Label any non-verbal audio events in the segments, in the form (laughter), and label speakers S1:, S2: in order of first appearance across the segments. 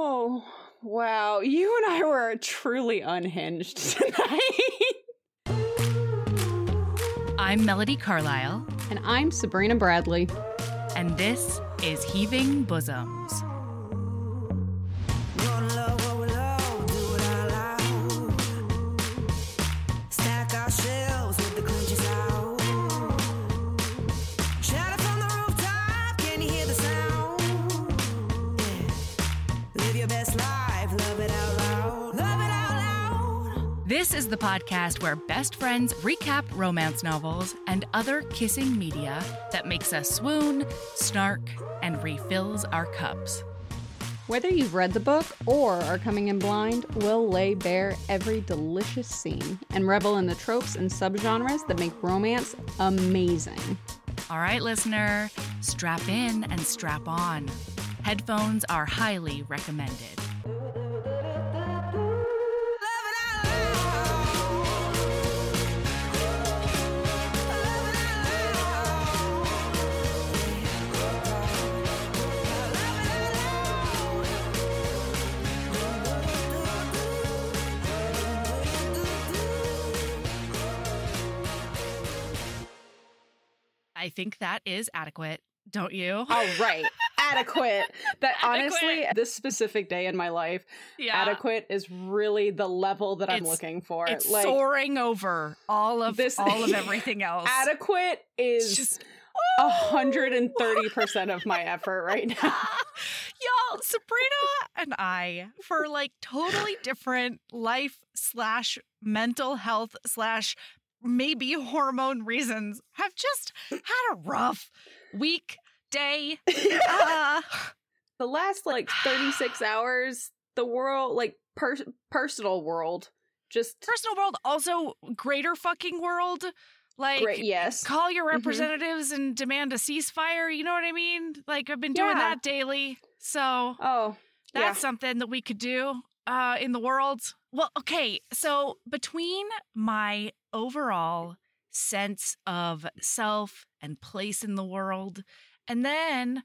S1: Oh, wow. You and I were truly unhinged (laughs) tonight.
S2: I'm Melody Carlisle,
S1: and I'm Sabrina Bradley.
S2: and this is Heaving Bosoms. This is the podcast where best friends recap romance novels and other kissing media that makes us swoon, snark, and refills our cups.
S1: Whether you've read the book or are coming in blind, we'll lay bare every delicious scene and revel in the tropes and subgenres that make romance amazing.
S2: All right, listener, strap in and strap on. Headphones are highly recommended. I think that is adequate, don't you?
S1: All right. (laughs) Adequate. That honestly,
S2: Adequate.
S1: this specific day in my life,
S2: yeah.
S1: adequate is really the level that I'm looking for.
S2: It's
S1: like
S2: soaring over all of
S1: This-
S2: all of (laughs) everything else.
S1: adequate is
S2: just
S1: a hundred and thirty percent of my oh! effort right (laughs) now.
S2: Y'all, Sabrina and I, for like totally different life slash mental health slash maybe hormone reasons, have just had a rough week, day. Uh, (laughs)
S1: the last like 36 hours the world like per- personal world just
S2: personal world, also greater fucking world. Like,
S1: great yes
S2: call your
S1: Mhm.
S2: representatives and demand a ceasefire. You know what I mean? Like, I've been doing
S1: Yeah.
S2: that daily. So
S1: oh
S2: That's something that we could do uh, in the world. Well, okay. So between my overall sense of self and place in the world, and then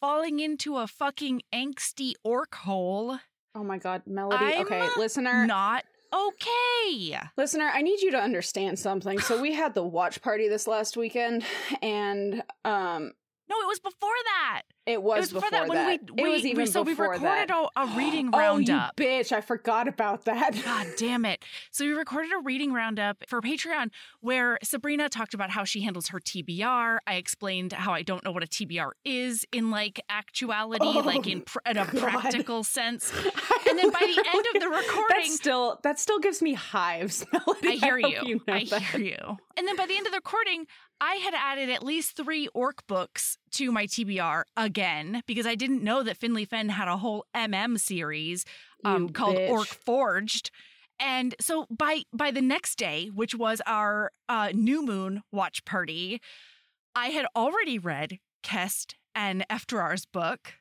S2: falling into a fucking angsty orc hole,
S1: oh my god melody
S2: I'm
S1: okay listener
S2: not okay.
S1: listener i need you to understand something so we had the watch party this last weekend and um
S2: No, it was before that.
S1: It was,
S2: it was before, that, when
S1: that.
S2: we, we
S1: it was even
S2: so we
S1: before
S2: recorded a, a reading (gasps)
S1: oh
S2: roundup.
S1: you bitch i forgot about that
S2: God (laughs) damn it. So we recorded a reading roundup for Patreon where Sabrina talked about how she handles her TBR. I explained how I don't know what a TBR is in like actuality,
S1: Oh,
S2: like in, pr- in a
S1: God.
S2: practical (laughs) sense. And then by the end of the recording,
S1: that still that still gives me hives (laughs) melody
S2: I hear
S1: hope
S2: you.
S1: know
S2: I
S1: that.
S2: hear you. And then by the end of the recording, I had added at least three orc books to my TBR again because I didn't know that Finley Fenn had a whole MM series um, called
S1: bitch.
S2: Orc Forged. And so by by the next day, which was our uh, new moon watch party, I had already read Kest and Efterar's book.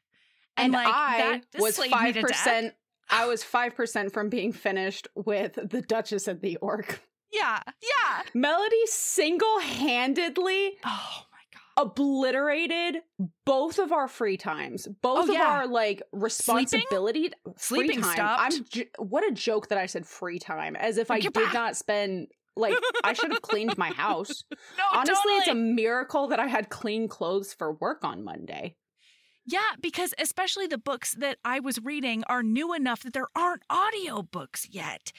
S1: and
S2: like
S1: I
S2: that
S1: was five percent. I was five percent from being finished with the Duchess of the Orc.
S2: Yeah, yeah.
S1: Melody single-handedly
S2: Oh my god.
S1: Obliterated both of our free times, both
S2: Oh,
S1: of
S2: yeah.
S1: our like responsibility. Uh, free
S2: Sleeping
S1: time.
S2: stopped.
S1: I'm. J- what a joke that I said free time, as if I
S2: Get
S1: did
S2: back.
S1: not spend. Like I should have cleaned my house. (laughs)
S2: No,
S1: Honestly, it's a miracle that I had clean clothes for work on Monday.
S2: Yeah, because especially the books that I was reading are new enough that there aren't audiobooks yet.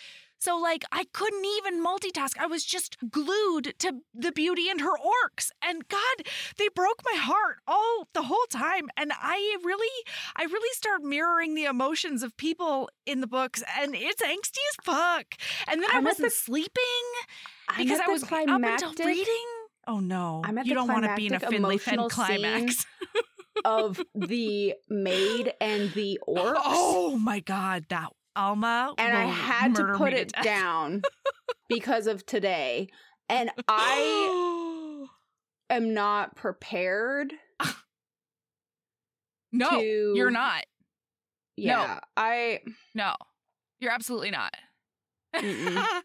S2: So, like, I couldn't even multitask. I was just glued to the beauty and her orcs. And God, they broke my heart all the whole time. And I really, I really start mirroring the emotions of people in the books. And it's angsty as fuck. And then I
S1: I'm
S2: wasn't
S1: the-
S2: sleeping because I was up until reading. Oh no.
S1: I'm at
S2: you don't want to be in a Finley Fenn climax. (laughs)
S1: of the maid and the orcs.
S2: Oh my god, that Alma.
S1: and I had to put it down because of today. And (gasps) I (gasps) am not prepared
S2: no,
S1: to
S2: you're not.
S1: Yeah. I
S2: No, you're absolutely not. (laughs)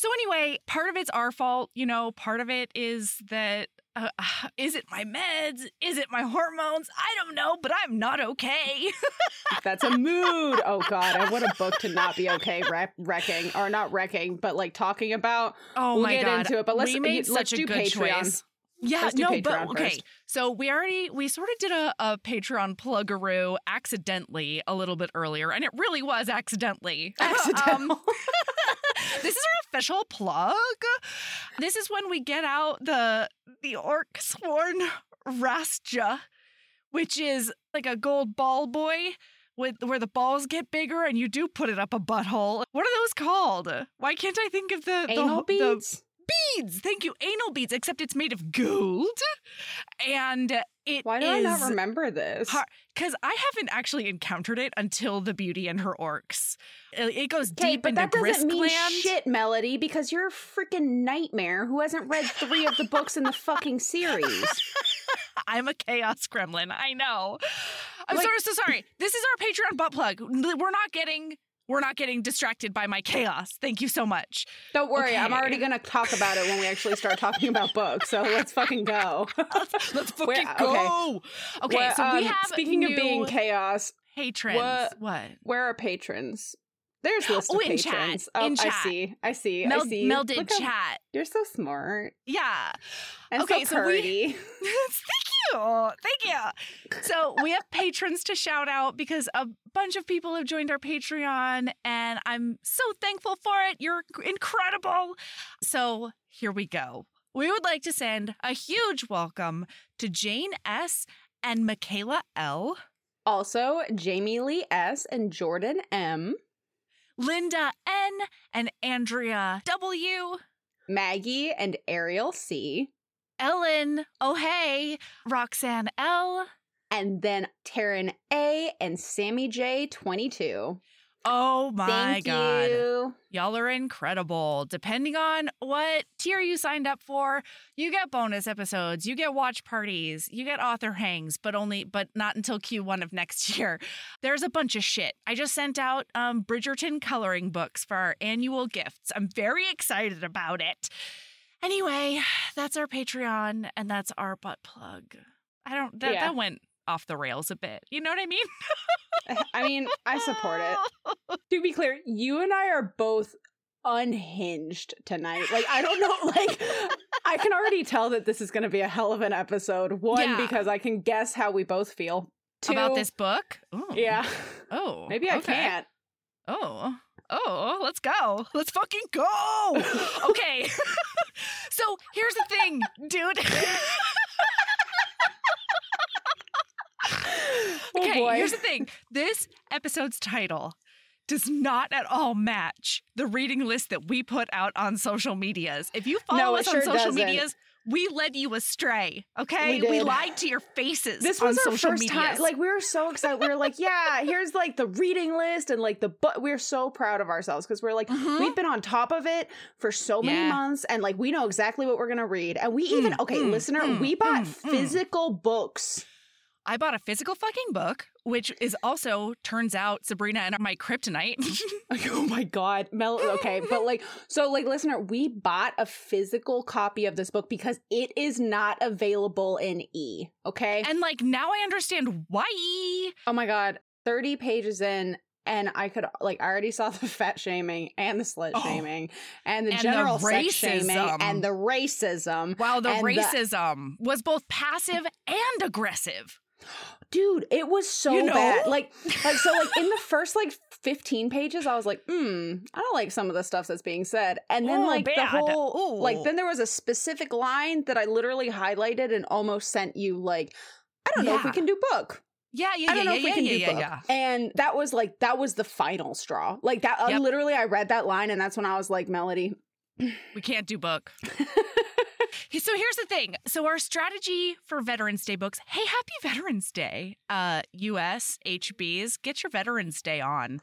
S2: So anyway, part of it's our fault. You know, part of it is that uh, uh, is it my meds? Is it my hormones? I don't know, but I'm not okay. (laughs)
S1: That's a mood. Oh God, I want a book to not be okay wreck- wrecking or not wrecking, but like talking about.
S2: Oh
S1: We'll
S2: my
S1: get
S2: god,
S1: into it, but let's-
S2: we made
S1: let's
S2: such
S1: do
S2: a good
S1: Patreon.
S2: choice. Yeah, no,
S1: Patreon
S2: but okay.
S1: first.
S2: So we already we sort of did a, a Patreon plugaroo accidentally a little bit earlier, and it really was accidentally. (laughs) Um,
S1: Accidental. (laughs)
S2: this is our official plug. This is when we get out the the orc sworn Rastja, which is like a gold ball boy with where the balls get bigger and you do put it up a butthole. What are those called? Why can't I think of the the-
S1: Anal
S2: the,
S1: beads.
S2: Beads? Thank you, anal beads. Except it's made of gold, and it
S1: Why do I not remember this?
S2: Because I haven't actually encountered it until the beauty and her orcs. It it goes
S1: Okay,
S2: deep
S1: but
S2: into
S1: that doesn't mean shit, Melody, because you're a freaking nightmare who hasn't read three of the books in the fucking series. (laughs)
S2: I'm a chaos gremlin. I know. I'm
S1: Like-
S2: sorry. So sorry. This is our Patreon butt plug. We're not getting. We're not getting distracted by my chaos. Thank you so much.
S1: Don't worry, I'm already gonna talk about it when we actually start talking about books. So let's fucking go. (laughs)
S2: Let's fucking
S1: Where-
S2: go. Okay,
S1: Well,
S2: so we
S1: um,
S2: have
S1: speaking of being chaos,
S2: patrons.
S1: what-
S2: What?
S1: where are patrons? There's list
S2: Oh,
S1: of
S2: in chat.
S1: Oh,
S2: In
S1: I
S2: chat.
S1: see. I see. I
S2: Mel-
S1: see.
S2: melded
S1: Look
S2: chat.
S1: You're so smart
S2: Yeah.
S1: and
S2: Okay,
S1: so
S2: so we-. (laughs) Thank you. Thank you. So we have patrons to shout out because a bunch of people have joined our Patreon and I'm so thankful for it. You're incredible. So here we go. We would like to send a huge welcome to Jane S. and Michaela L.,
S1: Also, Jamie Lee S and Jordan M,
S2: Linda N., and Andrea W.,
S1: Maggie and Ariel C,
S2: Ellen, oh hey, Roxanne L.,
S1: and then Taryn A and Sammy J 22.
S2: Oh my
S1: Thank
S2: god.
S1: you.
S2: Y'all are incredible. Depending on what tier you signed up for, you get bonus episodes, you get watch parties, you get author hangs, but only but not until Q1 of next (laughs) year. There's a bunch of shit. I just sent out um Bridgerton coloring books for our annual gifts. I'm very excited about it. Anyway, (sighs) that's our Patreon and that's our butt plug. I don't that,
S1: Yeah.
S2: that went off the rails a bit. You know what I mean?
S1: Eh, I mean, I support it. (laughs) To be clear, you and I are both unhinged tonight. Like, I don't know, (laughs) like, I can already tell that this is going to be a hell of an episode. One,
S2: Yeah.
S1: because I can guess how we both feel. Two,
S2: About this book? Ooh.
S1: Yeah.
S2: Oh.
S1: Maybe I
S2: okay.
S1: can't.
S2: Oh, oh, let's go. Let's fucking go. (laughs) Okay. so here's the thing, dude. (laughs)
S1: Oh,
S2: okay,
S1: boy.
S2: here's the thing. This episode's title does not at all match the reading list that we put out on social medias. If you follow
S1: No,
S2: us on social
S1: doesn't.
S2: medias, we led you astray. Okay,
S1: We did.
S2: lied to your faces.
S1: This
S2: on
S1: was our
S2: social
S1: first
S2: medias.
S1: time. Like we were so excited. We were like, (laughs) "Yeah, here's like the reading list and like the book." We are so proud of ourselves because we're like,
S2: Mhm.
S1: we've been on top of it for so many
S2: Yeah.
S1: months, and like we know exactly what we're gonna read. And we even
S2: Mm,
S1: okay,
S2: mm,
S1: listener,
S2: mm,
S1: we bought
S2: mm, mm.
S1: physical books.
S2: I bought a physical fucking book, which is also turns out Sabrina and my kryptonite. (laughs) (laughs)
S1: oh my god, Mel. Okay, but like, so like, listener, we bought a physical copy of this book because it is not available in e. Okay,
S2: and like now I understand why.
S1: Oh my god, 30 pages in and I could like I already saw the fat shaming and the slut
S2: Oh.
S1: shaming and the
S2: And the
S1: general sex shaming and the racism.
S2: Wow, the
S1: And the-
S2: racism was both passive and aggressive.
S1: Dude, it was so
S2: You know?
S1: bad. Like like so like in the first like 15 pages I was like, "Hmm, I don't like some of the stuff that's being said." And then
S2: Oh,
S1: like the whole
S2: Ooh.
S1: like then there was a specific line that I literally highlighted and almost sent you like I don't know if we can do book.
S2: Yeah, yeah,
S1: I don't
S2: yeah,
S1: know
S2: yeah,
S1: if we
S2: yeah,
S1: can
S2: yeah,
S1: do
S2: yeah,
S1: book.
S2: yeah.
S1: And that was like that was the final straw. Like that uh, literally I read that line and that's when I was like, Melody.
S2: We can't do book. (laughs) so here's the thing. So our strategy for Veterans Day books. Hey, happy Veterans Day, uh, US HBs. Get your Veterans Day on.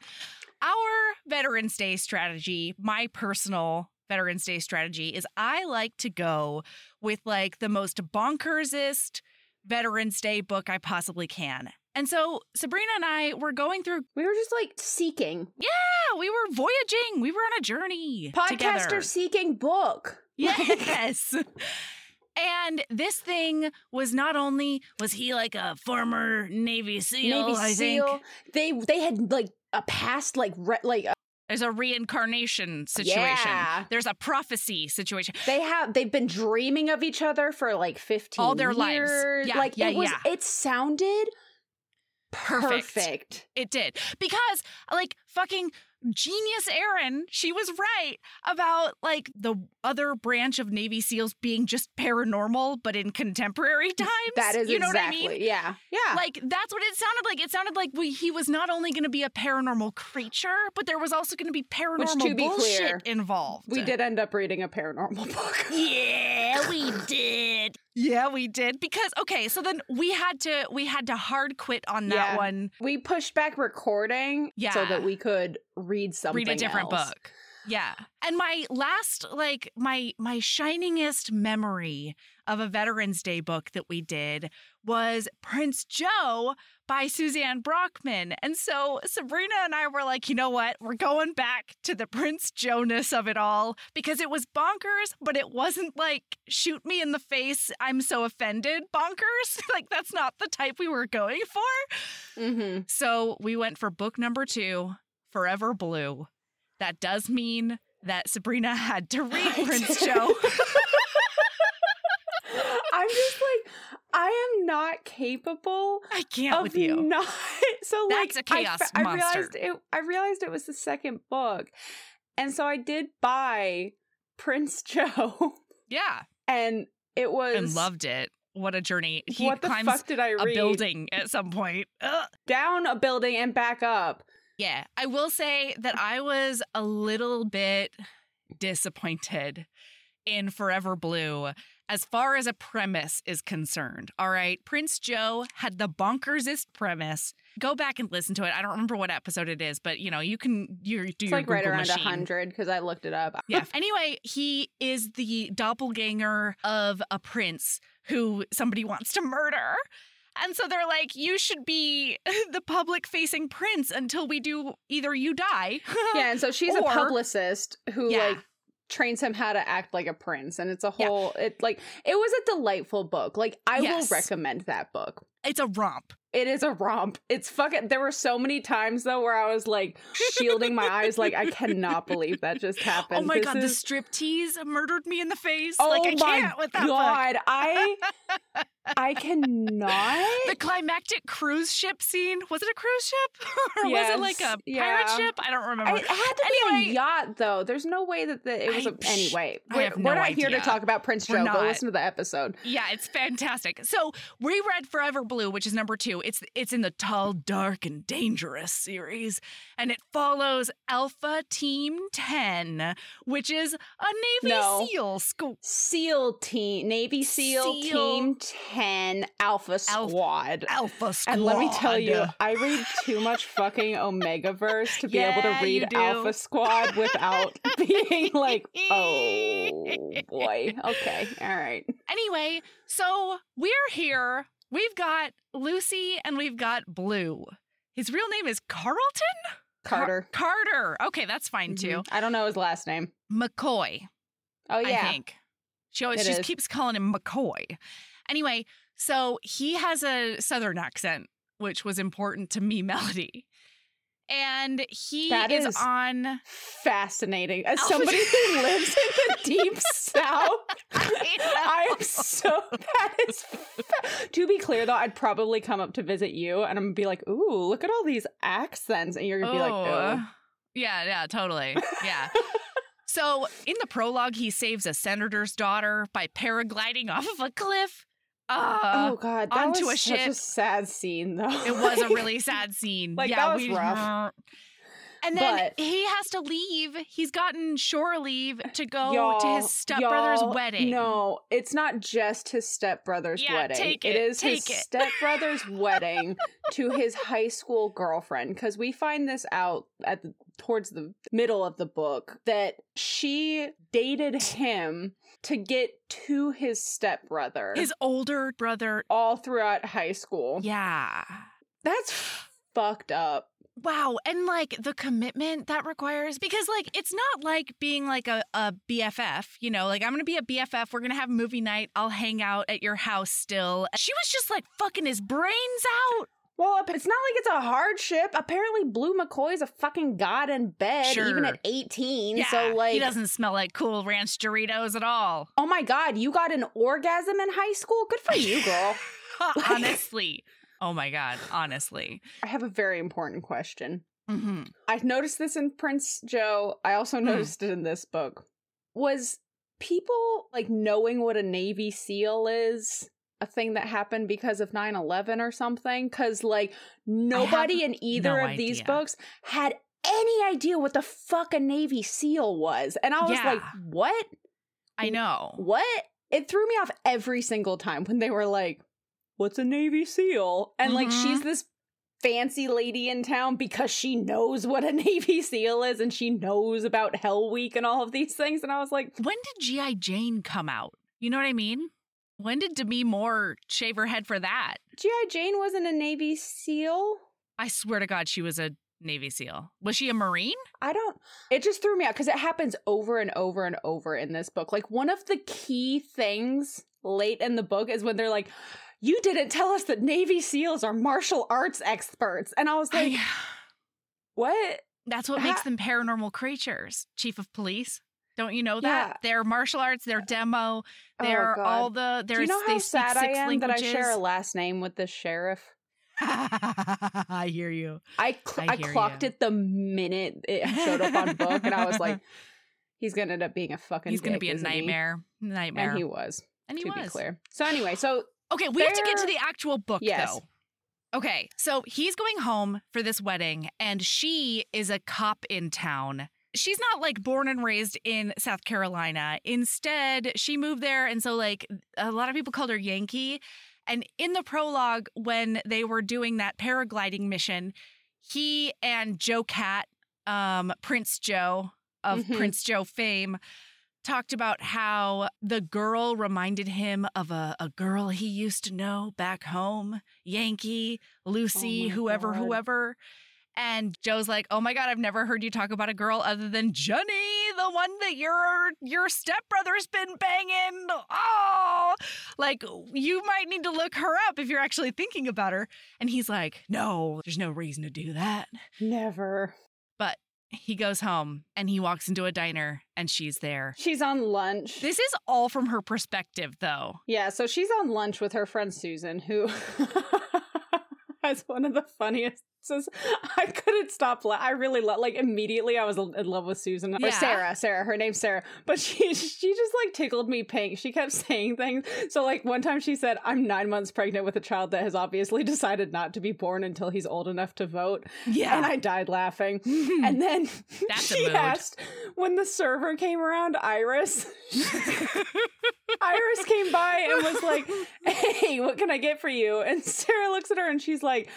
S2: Our Veterans Day strategy, my personal Veterans Day strategy, is I like to go with like the most bonkersest Veterans Day book I possibly can. And so Sabrina and I were going through.
S1: We were just like seeking.
S2: Yeah, we were voyaging. We were on a journey.
S1: Podcaster
S2: together.
S1: seeking book.
S2: Yes. (laughs) And this thing was not only was he like a former Navy SEAL,
S1: Navy
S2: I
S1: SEAL.
S2: think.
S1: They they had like a past like re- like uh,
S2: There's a reincarnation situation.
S1: Yeah.
S2: There's a prophecy situation.
S1: they have they've been dreaming of each other for like 15
S2: All their lives.
S1: years.
S2: Yeah,
S1: like
S2: yeah,
S1: it was
S2: yeah.
S1: it sounded
S2: Perfect.
S1: perfect.
S2: It did. Because like fucking genius Erin, she was right about like the other branch of Navy SEALs being just paranormal, but in contemporary (laughs) times.
S1: That is
S2: you know
S1: exactly.
S2: what I mean?
S1: Yeah. Yeah.
S2: Like that's what it sounded like. It sounded like we, he was not only going to be a paranormal creature, but there was also going to be paranormal Which,
S1: to be
S2: bullshit
S1: clear,
S2: involved.
S1: we did end up reading a paranormal (laughs) book.
S2: Yeah, we did. Yeah, we did. Because okay, so then we had to we had to hard quit on that
S1: Yeah.
S2: one.
S1: we pushed back recording
S2: yeah.
S1: so that we could read something
S2: Read a different
S1: else.
S2: book. Yeah. And my last like my my shiningest memory of a Veterans Day book that we did was Prince Joe by Suzanne Brockmann. And so Sabrina and I were like, you know what? We're going back to the Prince Jonas of it all because it was bonkers, but it wasn't like shoot me in the face, I'm so offended bonkers. (laughs) like that's not the type we were going for.
S1: Mm-hmm.
S2: So we went for book number two, Forever Blue. That does mean that Sabrina had to read (laughs)
S1: I
S2: Prince. Joe. (laughs)
S1: I'm just like I am not capable
S2: I can't with you.
S1: not. (laughs) So like
S2: That's a
S1: I
S2: chaos
S1: I,
S2: monster.
S1: realized it. I realized it was the second book, and so I did buy Prince Joe,
S2: yeah,
S1: and it was
S2: and loved it. What a journey! He
S1: what the
S2: climbs
S1: fuck did I
S2: a
S1: read?
S2: building at some point. Ugh.
S1: down a building and back up.
S2: Yeah, I will say that I was a little bit disappointed in Forever Blue as far as a premise is concerned. All right, Prince Joe had the bonkersest premise. Go back and listen to it. I don't remember what episode it is, but you know, you can you do
S1: It's
S2: your
S1: like right
S2: Google
S1: around
S2: machine.
S1: hundred because I looked it up. (laughs)
S2: Yeah. Anyway, he is the doppelganger of a prince who somebody wants to murder. And so they're like, you should be (laughs) the public facing prince until we do either you die. (laughs)
S1: yeah, and so she's a publicist who
S2: Yeah.
S1: like trains him how to act like a prince, and it's a whole. It like it was a delightful book. Like I
S2: Yes.
S1: will recommend that book.
S2: It's a romp.
S1: It is a romp. It's fucking. There were so many times though where I was like shielding my eyes, like I cannot believe that just (laughs) oh happened.
S2: oh my
S1: This
S2: god, the striptease murdered me in the face.
S1: Oh
S2: like I
S1: my
S2: can't with that book.
S1: god, I I cannot. (laughs)
S2: The climactic cruise ship scene. Was it a cruise ship? (laughs) or was it like a pirate
S1: yeah.
S2: ship? I don't
S1: I-
S2: remember.
S1: it had to be a yacht, though. There's no way that the, it was.
S2: I-
S1: a, anyway,
S2: I
S1: we're,
S2: have
S1: we're
S2: no
S1: not here to talk about Prince Joe. Go listen to the episode.
S2: Yeah, it's fantastic. So we read Forever Blue, which is number two. It's it's in the Tall, Dark, and Dangerous series, and it follows Alpha Team Ten, which is a Navy
S1: No.
S2: SEAL school.
S1: SEAL team, Navy SEAL,
S2: SEAL.
S1: Team Ten Alpha
S2: Alpha-
S1: Squad.
S2: Alpha Squad.
S1: And let me tell you, I read too much fucking Omega Verse to be able to read. Alpha Squad without (laughs) being like, oh (laughs) boy. Okay, all right.
S2: Anyway, so we're here. We've got Lucy and we've got Blue. His real name is Carlton Car-
S1: Carter.
S2: Carter. Okay, that's fine too.
S1: Mhm. I don't know his last name.
S2: McCoy.
S1: Oh
S2: I
S1: yeah.
S2: think. She always
S1: It
S2: just
S1: is.
S2: keeps calling him McCoy. Anyway, so he has a southern accent, which was important to me, (laughs) Melody. And he
S1: That
S2: is,
S1: is-
S2: on
S1: Fascinating. As somebody who lives in the deep (laughs) south, I am so that is. Fa- to be clear, though, I'd probably come up to visit you, and I'm gonna be like, "Ooh, look at all these accents," and you're gonna be like,
S2: "Oh, Yeah, yeah, totally. Yeah. (laughs) so in the prologue, he saves a senator's daughter by paragliding off of a cliff. Uh,
S1: oh God, that
S2: onto
S1: was
S2: a
S1: such a sad scene, though.
S2: It was a (laughs) really sad scene.
S1: Like,
S2: yeah,
S1: that was
S2: we,
S1: rough.
S2: And then
S1: But-
S2: he has to leave. He's gotten shore leave to go to his stepbrother's wedding.
S1: No, it's not just his stepbrother's
S2: Yeah,
S1: wedding.
S2: take
S1: it
S2: it,
S1: is
S2: take
S1: his
S2: it. (laughs)
S1: stepbrother's wedding to his high school girlfriend. Because we find this out at the, towards the middle of the book that she dated him to get to his stepbrother
S2: His older brother.
S1: all throughout high school.
S2: Yeah.
S1: That's fucked up.
S2: Wow. And like the commitment that requires, because like it's not like being like a, a BFF, you know, like I'm going to be a BFF. We're going to have movie night. I'll hang out at your house still. She was just like fucking his brains out.
S1: Well, it's not like it's a hardship. Apparently, Blue McCoy's a fucking god in bed, even at 18.
S2: Yeah,
S1: so, like,
S2: he doesn't smell like Cool Ranch Doritos at all.
S1: oh my god, you got an orgasm in high school? Good for you, girl. (laughs)
S2: honestly. Oh my God. Honestly.
S1: I have a very important question.
S2: hmm
S1: I've noticed this in Prince Joe. I also
S2: Hmm.
S1: noticed it in this book. Was people like knowing what a Navy SEAL is a thing that happened because of 9 11 or something? Because, like, nobody in either
S2: no
S1: of these books had any idea what the fuck a Navy SEAL was. And I was
S2: Yeah.
S1: like, what?
S2: I know.
S1: What? It threw me off every single time when they were like, What's a Navy SEAL? And like,
S2: Mhm.
S1: she's this fancy lady in town because she knows what a (laughs) Navy SEAL is and she knows about Hell Week and all of these things. And I was like,
S2: When did G.I. Jane come out? You know what I mean? When did Demi Moore shave her head for that?
S1: G.I. Jane wasn't a Navy SEAL?
S2: I swear to God, she was a Navy SEAL. Was she a Marine?
S1: I don't. It just threw me out because it happens over and over and over in this book. Like, one of the key things late in the book is when they're like, You didn't tell us that Navy SEALs are martial arts experts. And I was like,
S2: I- (sighs)
S1: What?
S2: that's what makes them paranormal creatures. Chief of police. Don't you know that?
S1: Yeah.
S2: They're martial arts, they're demo,
S1: Oh,
S2: they're all the
S1: Do
S2: there's
S1: you know how sad I am that I share a last name with the sheriff? (laughs)
S2: I hear you.
S1: I cl-
S2: I
S1: I, clocked
S2: ya.
S1: it the minute it (laughs) showed up on book, and I was like, (laughs) he's gonna end up being a fucking.
S2: He's going to
S1: dick,
S2: be a
S1: isn't he?
S2: nightmare. Nightmare.
S1: and he was.
S2: And he
S1: to
S2: was.
S1: be clear. So anyway, so (sighs)
S2: Okay, we have to get to the actual book
S1: Yes.
S2: though. Okay, so he's going home for this wedding, and she is a cop in town. She's not like born and raised in South Carolina. Instead, she moved there. And so, like, a lot of people called her Yankee. And in the prologue, when they were doing that paragliding mission, he and Joe Cat, um, Prince Joe of
S1: Mhm.
S2: Prince Joe fame, talked about how the girl reminded him of a, a girl he used to know back home Yankee, Lucy,
S1: my
S2: whoever,
S1: God.
S2: whoever. And Joe's like, "Oh my god, I've never heard you talk about a girl other than Jenny, the one that your your stepbrother's been banging." Oh, like you might need to look her up if you're actually thinking about her. And he's like, "No, there's no reason to do that."
S1: never.
S2: But he goes home and he walks into a diner and she's there.
S1: She's on lunch.
S2: This is all from her perspective, though.
S1: yeah, so she's on lunch with her friend Susan, who (laughs) has one of the funniest. Says, (laughs) I couldn't stop. La- I really love. Like immediately, I was in love with Susan or Sarah. Sarah, her name's Sarah, but she (laughs) she just like tickled me pink. She kept (laughs) saying things. So like one time she said, "I'm nine months pregnant with a child that has obviously decided not to be born until he's old enough to vote,"
S2: Yeah.
S1: and I died laughing. And then
S2: That's
S1: she asked when the server came around, Iris. Iris came by and was like, "Hey, what can I get for you?" And Sarah looks at her and she's like,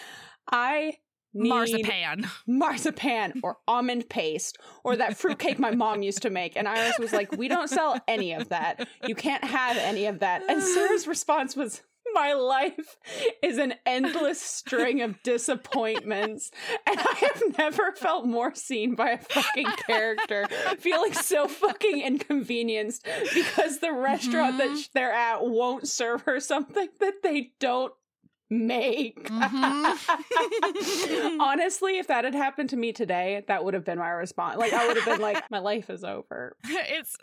S1: "I
S2: Marzipan.
S1: marzipan or almond paste or that fruitcake my mom used to make." And Iris was like, "We don't sell any of that. You can't have any of that." And Sarah's response was. My life is an endless string of disappointments, and I have never felt more seen by a fucking character, feeling so fucking inconvenienced because the restaurant that
S2: Mhm.
S1: sh- they're at won't serve her something that they don't make.
S2: Mhm. (laughs) (laughs)
S1: Honestly, if that had happened to me today, that would have been my response. Like I would have been like, my life is over.
S2: it's.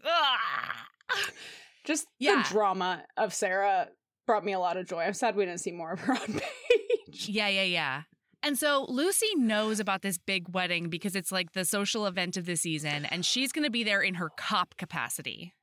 S1: Just
S2: Yeah.
S1: the drama of Sarah brought me a lot of joy. I'm sad we didn't see more of her (laughs) on page.
S2: Yeah, yeah, yeah. And so Lucy knows about this big wedding because it's like the social event of the season, and she's going to be there in her cop capacity.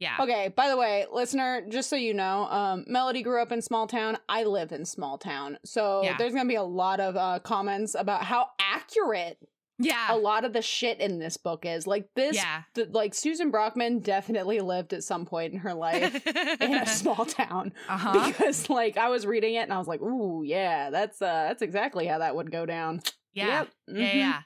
S2: Yeah.
S1: Okay, by the way, listener, just so you know, um, Melody grew up in small town. I live in small town. So
S2: Yeah.
S1: there's going to be a lot of uh, comments about how accurate
S2: yeah.
S1: a lot of the shit in this book is. Like this,
S2: Yeah.
S1: th- like Susan Brockmann definitely lived at some point in her life in a (laughs) small town. (laughs)
S2: uh huh.
S1: Because like I was reading it and I was like, ooh, yeah, that's uh that's exactly how that would go down.
S2: Yeah.
S1: Yep.
S2: Yeah,
S1: mhm.
S2: yeah.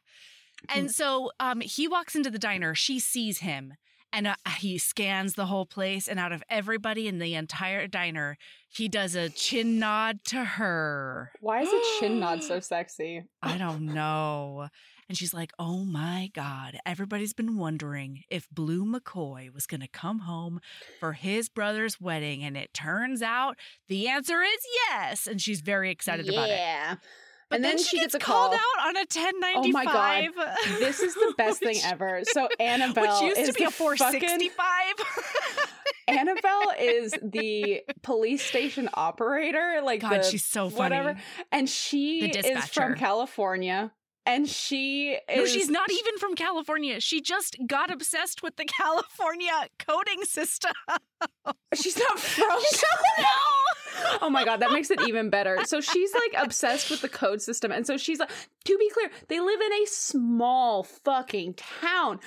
S2: And so um he walks into the diner, she sees him, And uh, he scans the whole place, and out of everybody in the entire diner, he does a chin nod to her. (gasps)
S1: Why is a chin nod so sexy? (laughs)
S2: I don't know. And she's like, oh my God, everybody's been wondering if Blue McCoy was going to come home for his brother's wedding. And it turns out the answer is yes. And she's very excited about it.
S1: Yeah.
S2: But
S1: And
S2: then,
S1: then
S2: she,
S1: she
S2: gets,
S1: gets a
S2: called out on a 1095.
S1: Oh my God. This is the best thing (laughs) ever. So Annabelle
S2: Which used
S1: is
S2: to be
S1: the
S2: a 465.
S1: Fucking, (laughs) Annabelle is the police station operator. Like
S2: God,
S1: the,
S2: she's so funny.
S1: whatever. And she is from. California. And she is
S2: No, she's not even from California. She just got obsessed with the (laughs) California coding system.
S1: She's not from California. Oh my god, that makes it even better. So she's like obsessed with the code system. And so she's like, to be clear, they live in a small fucking town.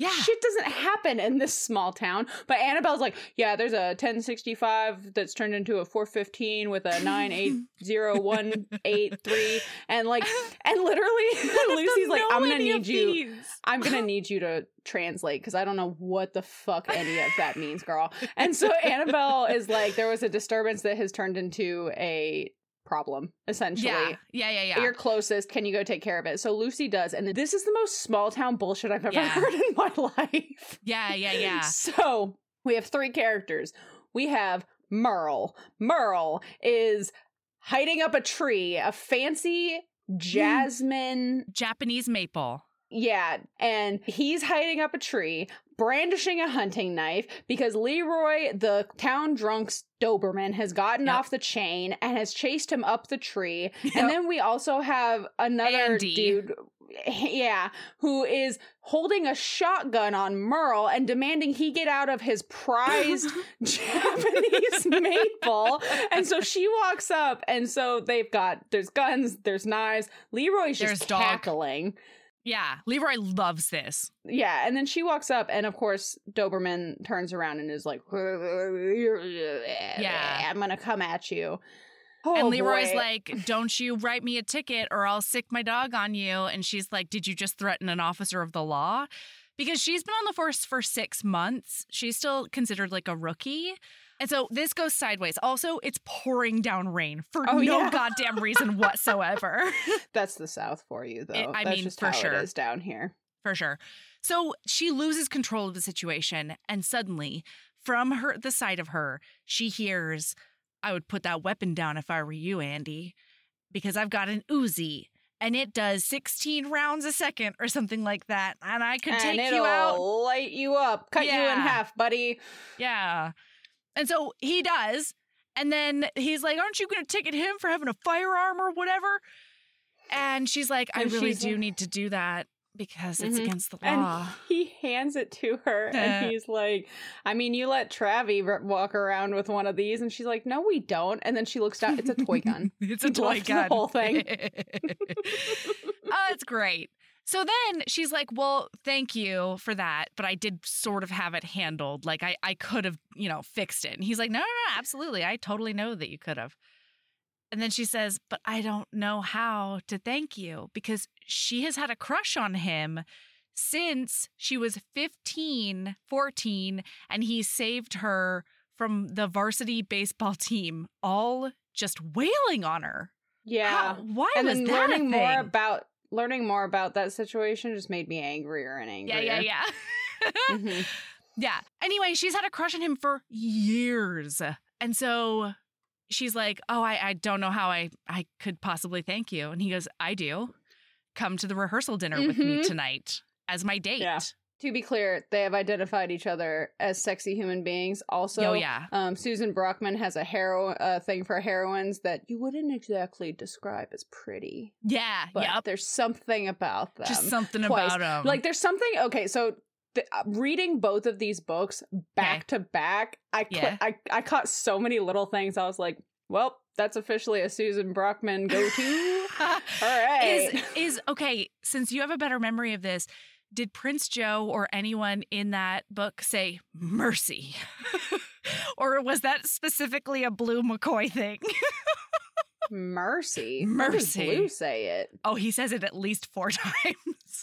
S2: Yeah.
S1: Shit doesn't happen in this small town. But Annabelle's like, yeah, there's a 1065 that's turned into a 415 with a 9801883. (laughs) And like, and literally, (laughs) Lucy's like, I'm gonna need you. I'm gonna need you to translate because I don't know what the fuck any of that means, girl. And so (laughs) Annabelle is like, there was a disturbance that has turned into a problem, essentially.
S2: Yeah. Yeah. Yeah. Yeah.
S1: You're closest. Can you go take care of it? So Lucy does. And this is the most small town bullshit I've ever
S2: Yeah.
S1: heard in my (laughs) life.
S2: Yeah. Yeah. Yeah.
S1: So we have three characters. We have Merle. Merle is hiding up a tree, a fancy hmm. jasmine
S2: Japanese maple.
S1: Yeah, and he's hiding up a tree, brandishing a hunting knife because Leroy, the town drunk's Doberman, has gotten
S2: Yep.
S1: off the chain and has chased him up the tree. (laughs)
S2: Yep.
S1: And then we also have another
S2: Andy.
S1: dude, (laughs) yeah, who is holding a shotgun on Merle and demanding he get out of his prized (laughs) Japanese maple. And so she walks up, and so they've got there's guns, there's knives. Leroy's just
S2: There's dog. Yeah. Leroy loves this.
S1: Yeah, and then she walks up, and of course, Doberman turns around and is like, "Yeah, I'm gonna come at you." Oh,
S2: and Leroy's
S1: boy.
S2: like, Don't you write me a ticket or I'll sick my dog on you. And she's like, Did you just threaten an officer of the law? Because she's been on the force for six months. She's still considered like a rookie. And so this goes sideways. Also, it's pouring down rain for
S1: Oh,
S2: no
S1: yeah. (laughs)
S2: goddamn reason whatsoever. (laughs)
S1: "That's the South for you, though."
S2: It- I
S1: That's
S2: mean,
S1: just
S2: for
S1: how
S2: sure.
S1: it is down here.
S2: for sure. So she loses control of the situation, and suddenly, from her the side of her, she hears, "I would put that weapon down if I were you, Andy, because I've got an Uzi." And it does 16 rounds a second or something like that. And I could
S1: and
S2: take you out.
S1: light you up, cut you in half, buddy.
S2: Yeah. And so he does. And then he's like, Aren't you going to ticket him for having a firearm or whatever? And she's like, I really do need to do that because it's
S1: Mhm.
S2: against the law.
S1: And he hands it to her, and he's like, "I mean, you let Travie r- walk around with one of these," and she's like, "No, we don't." And then she looks down; it's a toy gun. (laughs)
S2: it's
S1: He
S2: a toy
S1: left the
S2: gun.
S1: whole thing. (laughs)
S2: oh, it's great. So then she's like, Well, thank you for that, but I did sort of have it handled. Like I, I could have, you know, fixed it. And he's like, No, no, no, absolutely. I totally know that you could have. And then she says, But I don't know how to thank you because she has had a crush on him since she was 15, 14, and he saved her from the varsity baseball team, all just wailing on her.
S1: Yeah,
S2: How- why
S1: and
S2: was
S1: then
S2: that
S1: learning more about learning more about that situation just made me angrier and angrier.
S2: Yeah, yeah, (laughs) yeah.
S1: Mhm.
S2: yeah. Anyway, she's had a crush on him for years. And so she's like, Oh, I, I don't know how I, I could possibly thank you. And he goes, I do. Come to the rehearsal dinner with me
S1: Mhm.
S2: tonight as my date.
S1: Yeah. To be clear, they have identified each other as sexy human beings. Also,
S2: oh, yeah.
S1: um, Susan Brockmann has a hero uh, thing for heroines that you wouldn't exactly describe as pretty,
S2: Yeah. Yeah.
S1: But
S2: yep.
S1: there's something about them.
S2: Just something
S1: twice.
S2: about him.
S1: like there's something. Okay, so. th- uh, reading both of these books back to back, I, cl-
S2: Yeah.
S1: I I caught so many little things. I was like, "Well, that's officially a Susan Brockmann go-to." (laughs) All right,
S2: is is okay since you have a better memory of this did prince joe or anyone in that book say mercy (laughs) or was that specifically a blue mccoy thing
S1: mercy,
S2: Mercy.
S1: Blue say it.
S2: oh he says it at least four (laughs) times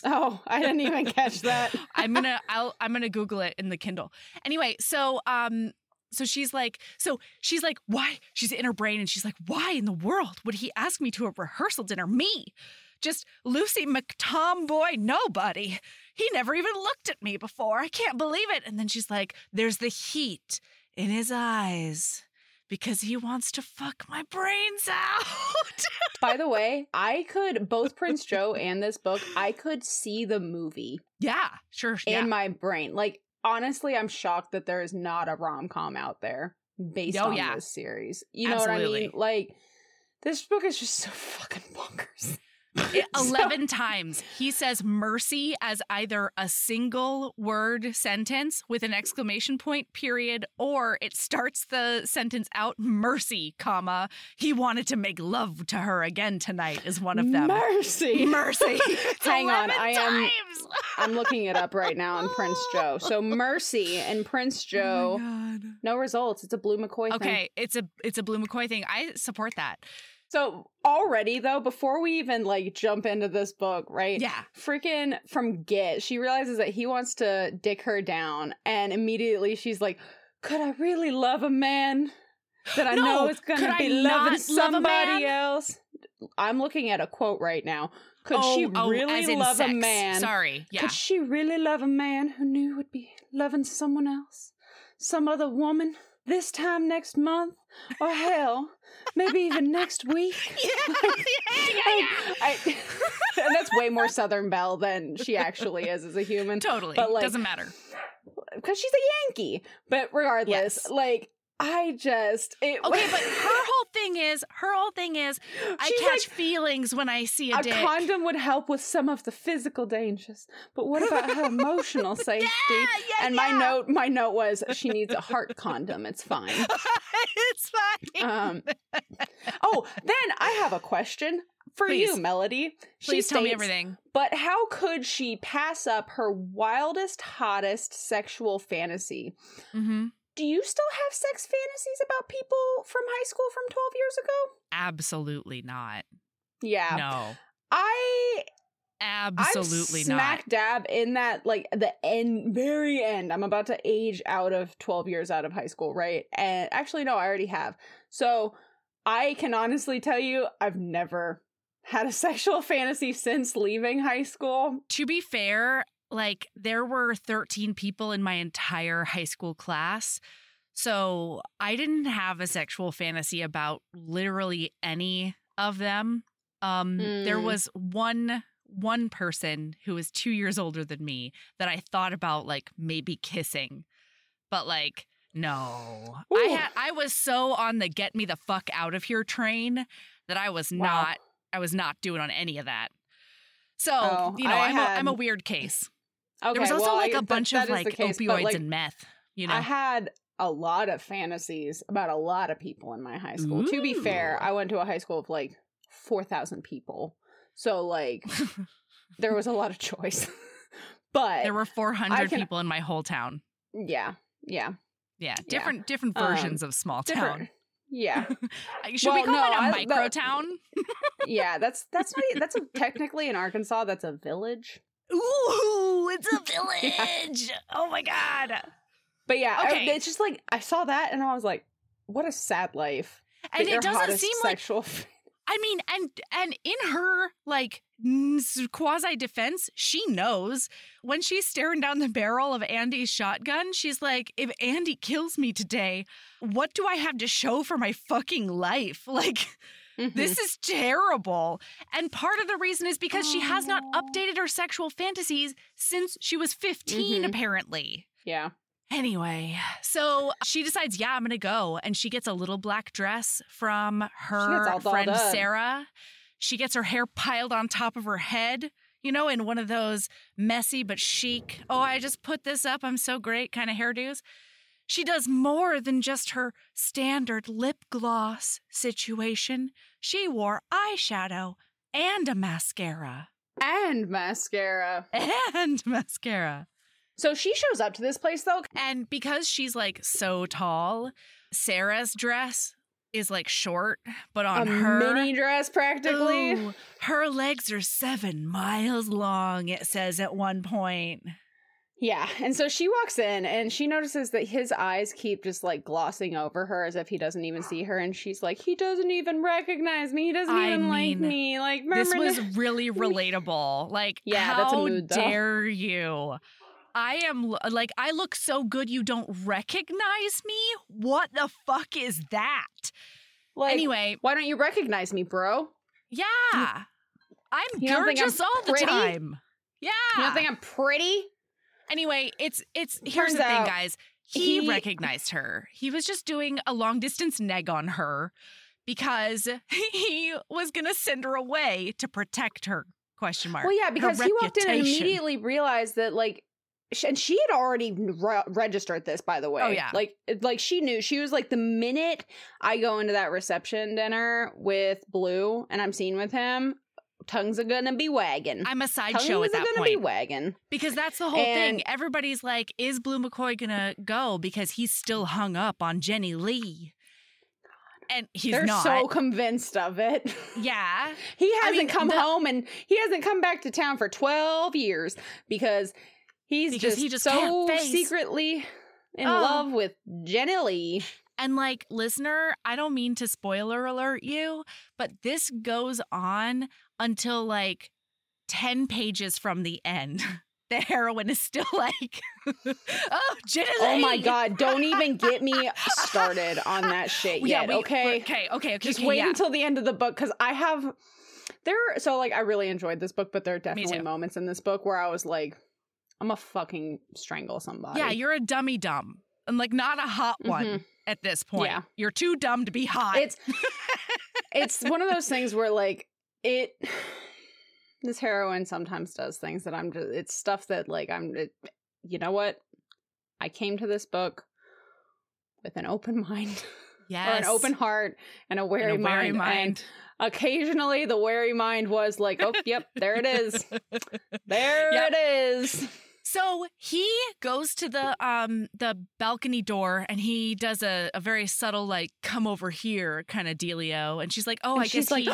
S1: Oh, I didn't even catch that. (laughs)
S2: I'm gonna I'll I'm gonna Google it in the Kindle. Anyway, so um so she's like so she's like why she's in her brain and she's like why in the world would he ask me to a rehearsal dinner me just Lucy McTomboy nobody he never even looked at me before I can't believe it and then she's like there's the heat in his eyes because he wants to fuck my brains out (laughs)
S1: By the way, I could both Prince Joe and this book, I could see the movie
S2: yeah sure yeah.
S1: in my brain. Like honestly, I'm shocked that there is not a rom com out there based
S2: Oh,
S1: on
S2: yeah.
S1: this series. You know what I mean? Like this book is just so (laughs) fucking bonkers.
S2: It- (laughs)
S1: So-
S2: 11 times he says mercy as either a single word sentence with an exclamation point period or it starts the sentence out mercy comma he wanted to make love to her again tonight is one of them
S1: Mercy. (laughs)
S2: mercy (laughs)
S1: Hang on, I am- I'm looking it up right now on Prince Joe. So Mercy and Prince oh Joe. no results. It's a Blue McCoy thing.
S2: okay it's a it's a blue mccoy thing i support that
S1: So already though, before we even like jump into this book, right?
S2: yeah
S1: Freaking from Git, she realizes that he wants to dick her down, and immediately she's like, "Could I really love a man that I
S2: No,
S1: know is gonna be
S2: not
S1: loving somebody else?" I'm looking at a quote right now. Could
S2: oh,
S1: she
S2: oh,
S1: really love
S2: sex.
S1: a man?
S2: sorry yeah
S1: Could she really love a man who knew would be loving someone else? Some other woman? This time next month? Or hell, maybe even next week? (laughs)
S2: yeah, yeah, (laughs) yeah, yeah.
S1: I, (laughs) and that's way more Southern Belle than she actually is as a human.
S2: totally
S1: But, like,
S2: doesn't matter
S1: Because she's a Yankee. But regardless,
S2: Yes.
S1: like, I just. It,
S2: Okay, but her whole thing is her whole thing is I catch
S1: like,
S2: feelings when I see a,
S1: a
S2: dick.
S1: condom would help with some of the physical dangers, but what about her (laughs) emotional safety?
S2: yeah, yeah,
S1: and my note, my note was she needs a heart condom. It's fine. (laughs)
S2: it's fine.
S1: Um, oh, then I have a question for you,
S2: Please.
S1: Melody. She
S2: Please tell me everything.
S1: But how could she pass up her wildest, hottest sexual fantasy?
S2: hmm
S1: Do you still have sex fantasies about people from high school from 12 years ago?
S2: Absolutely not.
S1: Yeah.
S2: No.
S1: I
S2: Absolutely
S1: I'm
S2: not.
S1: smack dab in that like the end very end. I'm about to age out of 12 years out of high school, right? And actually no, I already have. So I can honestly tell you I've never had a (laughs) sexual fantasy since leaving high school.
S2: To be fair, like there were 13 people in my entire high school class. So I didn't have a sexual fantasy about literally any of them. Um there
S1: Hmm.
S2: was one one person who was 2 years older than me that I thought about like maybe kissing. But like no. I had I was so on the get me the fuck out of here train that I was
S1: Wow.
S2: not I was not doing on any of that. So,
S1: Oh,
S2: you know,
S1: I
S2: I'm, a, I'm a weird case.
S1: Okay,
S2: there was also
S1: well,
S2: like
S1: I-
S2: a
S1: that-
S2: bunch
S1: that
S2: of like
S1: case,
S2: opioids
S1: like,
S2: and meth, you know.
S1: I had a lot of fantasies about a lot of people in my high school. To be fair, I went to a high school of like 4,000 people. So, like, (laughs) there was a lot of choice. (laughs) but
S2: there were 400 people in my whole town.
S1: yeah, yeah,
S2: Yeah,
S1: Yeah.
S2: different different
S1: Um,
S2: versions of small town.
S1: Yeah, (laughs)
S2: Should we call
S1: no,
S2: it a
S1: I-
S2: micro town?
S1: yeah. That's that's not, that's a, technically in Arkansas. That's a village.
S2: Ooh, it's a (laughs)
S1: Yeah.
S2: village. Oh my god.
S1: But yeah, I- it's just like I saw that and I was like, what a sad life.
S2: And it doesn't seem like
S1: sexual. f-
S2: I mean, and and in her like quasi defense, she knows when she's staring down the barrel of Andy's shotgun. She's like, "If Andy kills me today, what do I have to show for my fucking life? (laughs) Like,
S1: Mhm.
S2: this is terrible." And part of the reason is because she has not updated her sexual fantasies since she was 15,
S1: Mhm.
S2: apparently.
S1: yeah.
S2: Anyway, so she decides, yeah, I'm going to go. And she gets a little black dress from her friend
S1: up.
S2: Sarah. She gets her hair piled on top of her head, you know, in one of those messy but chic, oh, I just put this up, I'm so great kind of hairdos. She does more than just her standard lip gloss situation. She wore eyeshadow and a mascara.
S1: And mascara.
S2: And (laughs) mascara.
S1: So she shows up to this place though.
S2: And because she's like so tall, Sarah's dress is like short, but on
S1: a
S2: her
S1: mini dress practically.
S2: Ooh, her legs are seven miles long, it says at one point.
S1: Yeah. And so she walks in and she notices that his eyes keep just like glossing over her as if he doesn't even see her. And she's like, he doesn't even recognize me. He doesn't
S2: I
S1: even like me. Like,
S2: This was really relatable. Like,
S1: Yeah,
S2: how
S1: that's a mood, though.
S2: dare you? I am like, I look so good you don't recognize me? What the fuck is that?
S1: like,
S2: anyway,
S1: why don't you recognize me, bro?
S2: yeah. I'm
S1: You I'm
S2: gorgeous all the time. Yeah.
S1: You don't think I'm pretty?
S2: Anyway, it's it's here's
S1: Turns
S2: the thing,
S1: out
S2: guys. He,
S1: he-
S2: recognized her. He was just doing a long distance neg on her because (laughs) he was gonna send her away to protect her. Question mark.
S1: Well, yeah, because he walked in and immediately realized that, like, and she had already re- registered this, by the way.
S2: Oh, yeah.
S1: like, like she knew. She was like, the minute I go into that reception dinner with Blue and I'm seen with him, tongues are gonna be wagging.
S2: I'm a sideshow at that point.
S1: Tongues are gonna be wagging.
S2: because that's the whole
S1: And-
S2: thing. Everybody's like, "Is Blue McCoy gonna go?" Because he's still hung up on Jenny Lee, and he's
S1: They're
S2: not.
S1: so convinced of it. (laughs)
S2: yeah,
S1: he hasn't
S2: mean,
S1: come
S2: the-
S1: home and he hasn't come back to town for 12 years because he's
S2: Because
S1: just,
S2: he just
S1: so secretly in
S2: Oh.
S1: love with Jenny Lee.
S2: And like, listener, I don't mean to spoiler alert you, but this goes on until like 10 pages from the end. (laughs) The heroine is still like, (laughs) oh,
S1: Oh my god, don't even get me (laughs) started on that shit
S2: Yeah, we-
S1: okay?
S2: okay, okay, okay.
S1: Just
S2: okay,
S1: wait
S2: yeah.
S1: until the end of the book cuz I have there are, so like I really enjoyed this book, but there are definitely moments in this book where I was like I'm a fucking strangle somebody.
S2: Yeah, you're a dummy dumb. And like, not a hot one
S1: Mhm.
S2: at this point.
S1: Yeah.
S2: You're too dumb to be hot.
S1: It's it's one of those things where like it (sighs) this heroine sometimes does things that I'm just it's stuff that like I'm it, you know what? I came to this book with an open (laughs) mind
S2: yes.
S1: or an open heart and a
S2: And
S1: wary,
S2: a wary
S1: mind.
S2: mind.
S1: And occasionally the wary mind was like, "Oh, yep, there it is. (laughs) There
S2: Yep.
S1: it is."
S2: So he goes to the um the balcony door and he does a, a very subtle like come over here kind of dealio and she's like oh
S1: And
S2: I
S1: she's
S2: guess
S1: like,
S2: he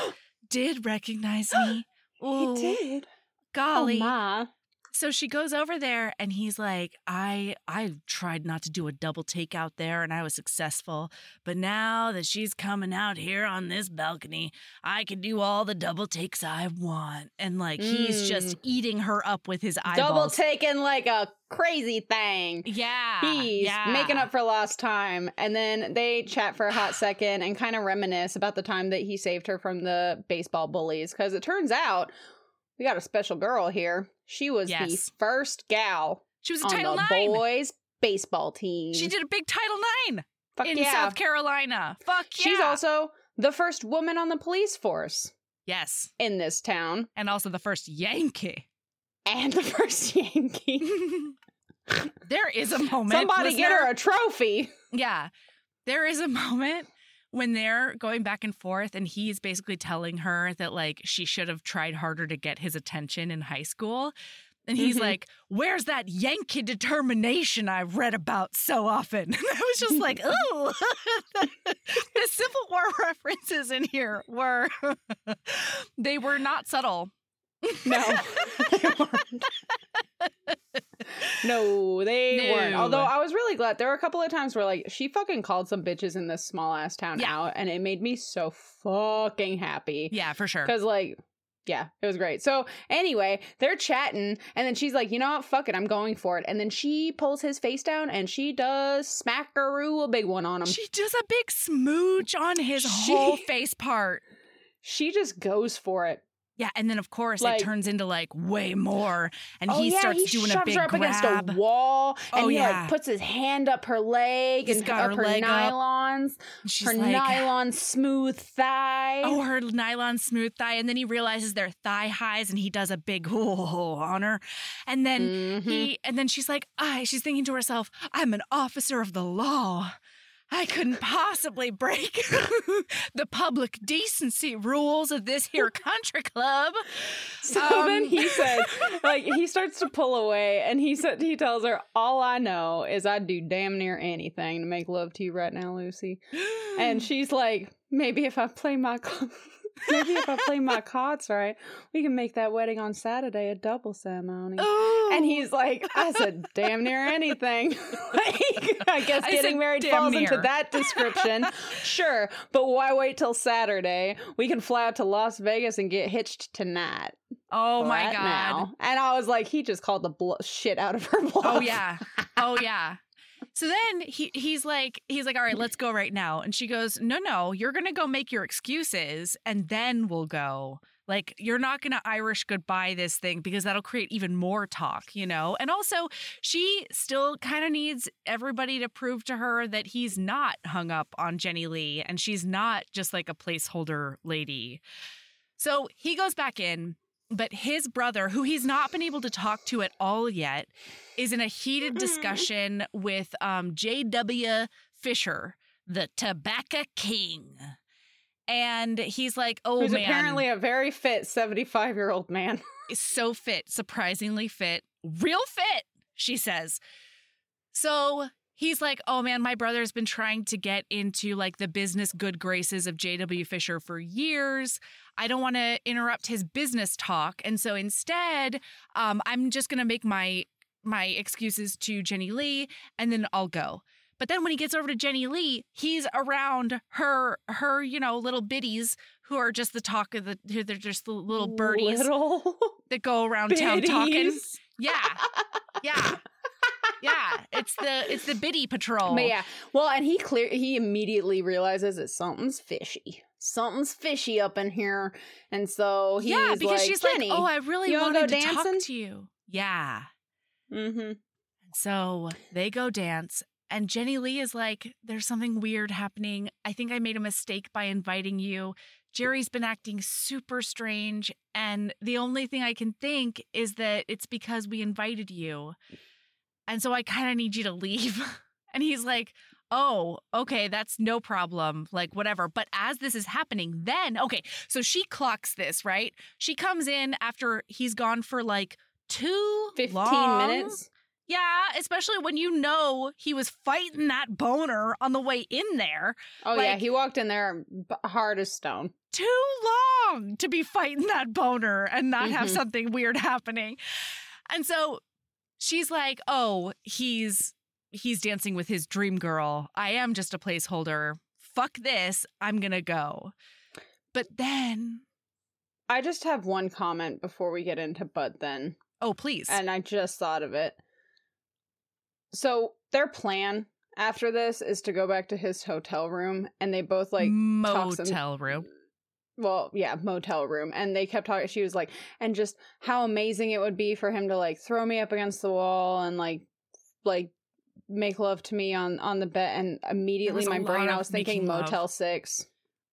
S2: did recognize me (gasps) oh
S1: did.
S2: golly
S1: Oh, ma.
S2: So she goes over there and he's like I I tried not to do a double take out there and I was successful but now that she's coming out here on this balcony I can do all the double takes I want and like he's just mm. eating her up with his eyeballs
S1: Double taking like a crazy thing.
S2: yeah
S1: He's
S2: yeah.
S1: making up for lost time. And then they chat for a hot second and kind of reminisce about the time that he saved her from the baseball bullies. Because it turns out we got a special girl here. She was the first gal
S2: She was a
S1: on
S2: Title
S1: the
S2: Nine.
S1: boys baseball team.
S2: She did a big Title Nine in
S1: yeah.
S2: South Carolina. Fuck yeah.
S1: She's also the first woman on the police force
S2: yes,
S1: in this town
S2: and also the first Yankee.
S1: and the first (laughs) Yankee. (laughs)
S2: there is a moment.
S1: Somebody get her a trophy.
S2: Yeah, there is a moment when they're going back and forth, and he's basically telling her that like she should have tried harder to get his attention in high school. And he's
S1: Mhm.
S2: like, "Where's that Yankee determination I've read about so often?" (laughs) And I was just like, "Ooh, (laughs) the Civil War (laughs) references in here were they were not subtle."
S1: No, they weren't. (laughs) no, they weren't. Although I was really glad there were a couple of times where like she fucking called some bitches in this small ass town
S2: Yeah.
S1: out, and it made me so fucking happy.
S2: Yeah, for sure.
S1: Because like. Yeah, it was great. So anyway, they're chatting, and then she's like, "You know what? Fuck it, I'm going for it." And then she pulls his face down, and she does smackaroo a big one on him.
S2: She does a big smooch on his
S1: She-
S2: whole face part. (laughs)
S1: she just goes for it.
S2: Yeah, and then of course
S1: Like-
S2: it turns into like way more, and
S1: oh
S2: he
S1: yeah,
S2: starts
S1: he
S2: doing a big
S1: her up
S2: grab.
S1: against a wall, and
S2: Oh,
S1: he
S2: yeah.
S1: like puts his hand up her leg
S2: He's
S1: and
S2: got
S1: up
S2: her
S1: her,
S2: leg up.
S1: nylons,
S2: And
S1: her
S2: like,
S1: nylon smooth thigh.
S2: oh, her nylon smooth thigh, and then he realizes they're thigh highs, and he does a big (laughs) oh on her, and then
S1: Mhm.
S2: he, and then she's like, I, she's thinking to herself, I'm an officer of the law. I couldn't possibly break (laughs) the public decency rules of this here country club.
S1: So
S2: Um,
S1: then he (laughs) says, like, he starts to pull away, and he said, he tells her, "All I know is I'd do damn near anything to make love to you right now, Lucy." And (gasps) she's like, "Maybe if I play my, (laughs) maybe if I play my cards right, we can make that wedding on Saturday a double ceremony." And he's oh. like, I said, damn near (laughs) anything. like, I guess
S2: I
S1: getting married falls into that description. (laughs) sure. But why wait till Saturday? We can fly out to Las Vegas and get hitched tonight.
S2: oh my
S1: right
S2: god.
S1: now. And I was like, he just called the blo- shit out of her bluff.
S2: Oh yeah. Oh yeah. So then he he's like he's like all right, let's go right now. And she goes, "No, no, you're going to go make your excuses and then we'll go." Like you're not going to Irish goodbye this thing because that'll create even more talk, you know? And also, she still kind of needs everybody to prove to her that he's not hung up on Jenny Lee and she's not just like a placeholder lady. So he goes back in, but his brother, who he's not been able to talk to at all yet, is in a heated discussion with um, J.W. Fisher, the Tobacco King. And he's like, oh
S1: Who's
S2: man,
S1: apparently a very fit 75 year old man. (laughs)
S2: so fit, surprisingly fit, real fit, she says. So he's like, oh man, my brother's been trying to get into like the business good graces of J.W. Fisher for years. I don't want to interrupt his business talk. And so instead, um, I'm just going to make my my excuses to Jenny Lee and then I'll go. But then when he gets over to Jenny Lee, he's around her her, you know, little biddies who are just the talk of the who they're just the little birdies
S1: Little (laughs)
S2: that go around town talking. Yeah. (laughs) Yeah. Yeah. It's the it's the biddy patrol.
S1: But yeah, well, and he clear he immediately realizes that something's fishy. Something's fishy up in here, and so he's
S2: yeah, because
S1: like,
S2: she's
S1: Jenny,
S2: like, "Oh, I really wanted to
S1: dancing?"
S2: talk to you." Yeah.
S1: mm-hmm.
S2: So they go dance, and Jenny Lee is like, There's something weird happening. I think I made a mistake by inviting you. Jerry's been acting super strange, and the only thing I can think is that it's because we invited you. And so I kind of need you to leave. (laughs) and he's like, Oh, okay, that's no problem. Like, whatever. But as this is happening, then, okay, so she clocks this, right? She comes in after he's gone for like two
S1: 15
S2: long-
S1: minutes.
S2: yeah, especially when you know he was fighting that boner on the way in there.
S1: Oh yeah, he walked in there hard as stone.
S2: Too long to be fighting that boner and not have
S1: Mhm.
S2: something weird happening. And so she's like, "Oh, he's he's dancing with his dream girl. I am just a placeholder. Fuck this. I'm going to go." But then,
S1: I just have one comment before we get into But then,
S2: oh, please.
S1: and I just thought of it. So their plan after this is to go back to his hotel room, and they both like
S2: motel room.
S1: well, yeah, motel room. And they kept talking. She was like, and just how amazing it would be for him to like throw me up against the wall and like, like make love to me on on the bed. And immediately my brain I was thinking. Motel Six.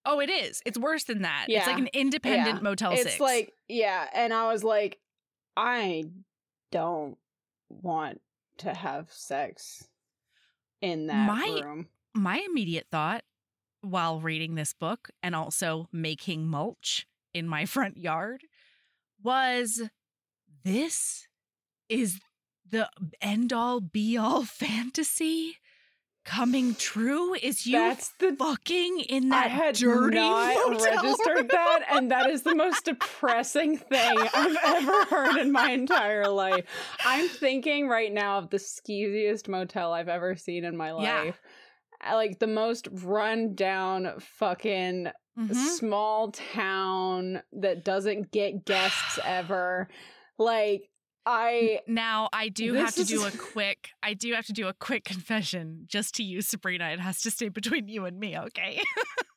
S2: Oh, it is. It's worse than that. It's like an independent
S1: Yeah.
S2: Motel
S1: it's
S2: 6.
S1: like, yeah. And I was like, I don't want to have sex in that
S2: My-
S1: room.
S2: my immediate thought while reading this book and also making mulch in my (laughs) front yard was this is the end all be all (laughs) fantasy coming true is you
S1: That's the
S2: fucking in
S1: I
S2: that
S1: had
S2: dirty
S1: not (laughs)
S2: motel
S1: registered
S2: room?
S1: that, and that is the most depressing thing I've ever heard in my entire life. I'm thinking right now of the skeeziest motel I've ever seen in my life. Uh, Like the most run down fucking
S2: Mhm.
S1: small town that doesn't get guests ever. Like I
S2: Now I do have to do (laughs) a quick I do have to do a quick confession just to you Sabrina. It has to stay between you and me okay?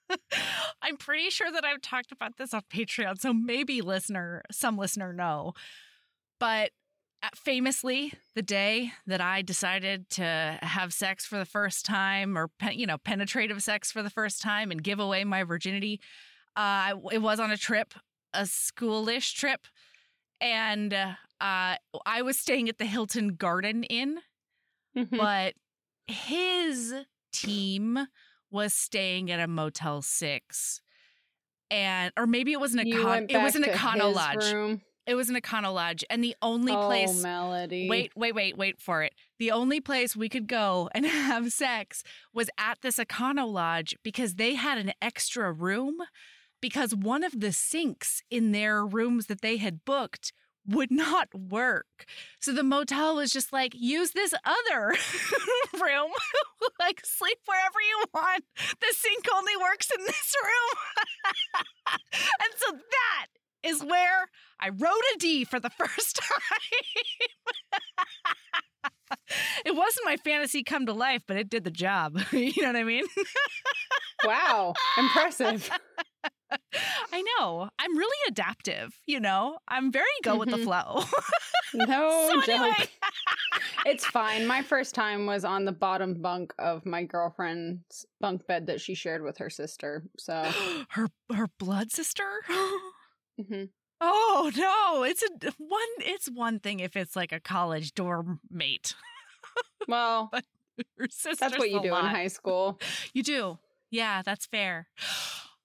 S2: (laughs) I'm pretty sure that I've talked about this on Patreon so maybe listener some listener know. But uh, famously the day that I decided to have sex for the first time or you know penetrative sex for the first time and give away my virginity uh it was on a trip a schoolish trip. And uh, I was staying at the Hilton Garden Inn,
S1: Mhm.
S2: but his team was staying at a Motel 6. And or maybe it was an Econ it was an Econo Lodge.
S1: room.
S2: It was an Econo Lodge. And the only
S1: oh,
S2: place
S1: Melody.
S2: Wait, wait, wait, wait for it. The only place we could go and (laughs) have sex was at this Econo Lodge because they had an extra room because one of the sinks in their rooms that they had booked would not work. So the motel was just like, use this other (laughs) room, (laughs) like sleep wherever you want. The sink only works in this room. (laughs) and so that is where I wrote a D for the first time. it wasn't my fantasy come to life, but it did the job. you know what I mean?
S1: Wow. Impressive.
S2: I know. I'm really adaptive, you know? I'm very go with the
S1: Mhm.
S2: flow. (laughs)
S1: No
S2: So
S1: joke.
S2: anyway. (laughs)
S1: It's fine. My first time was on the bottom bunk of my girlfriend's bunk bed that she shared with her sister. So, (gasps)
S2: her her blood sister? (gasps)
S1: mhm.
S2: Oh no, it's a one it's one thing if it's like a college dorm mate. (laughs)
S1: well,
S2: Her sister's
S1: that's what you do in high school.
S2: You do. Yeah, that's fair.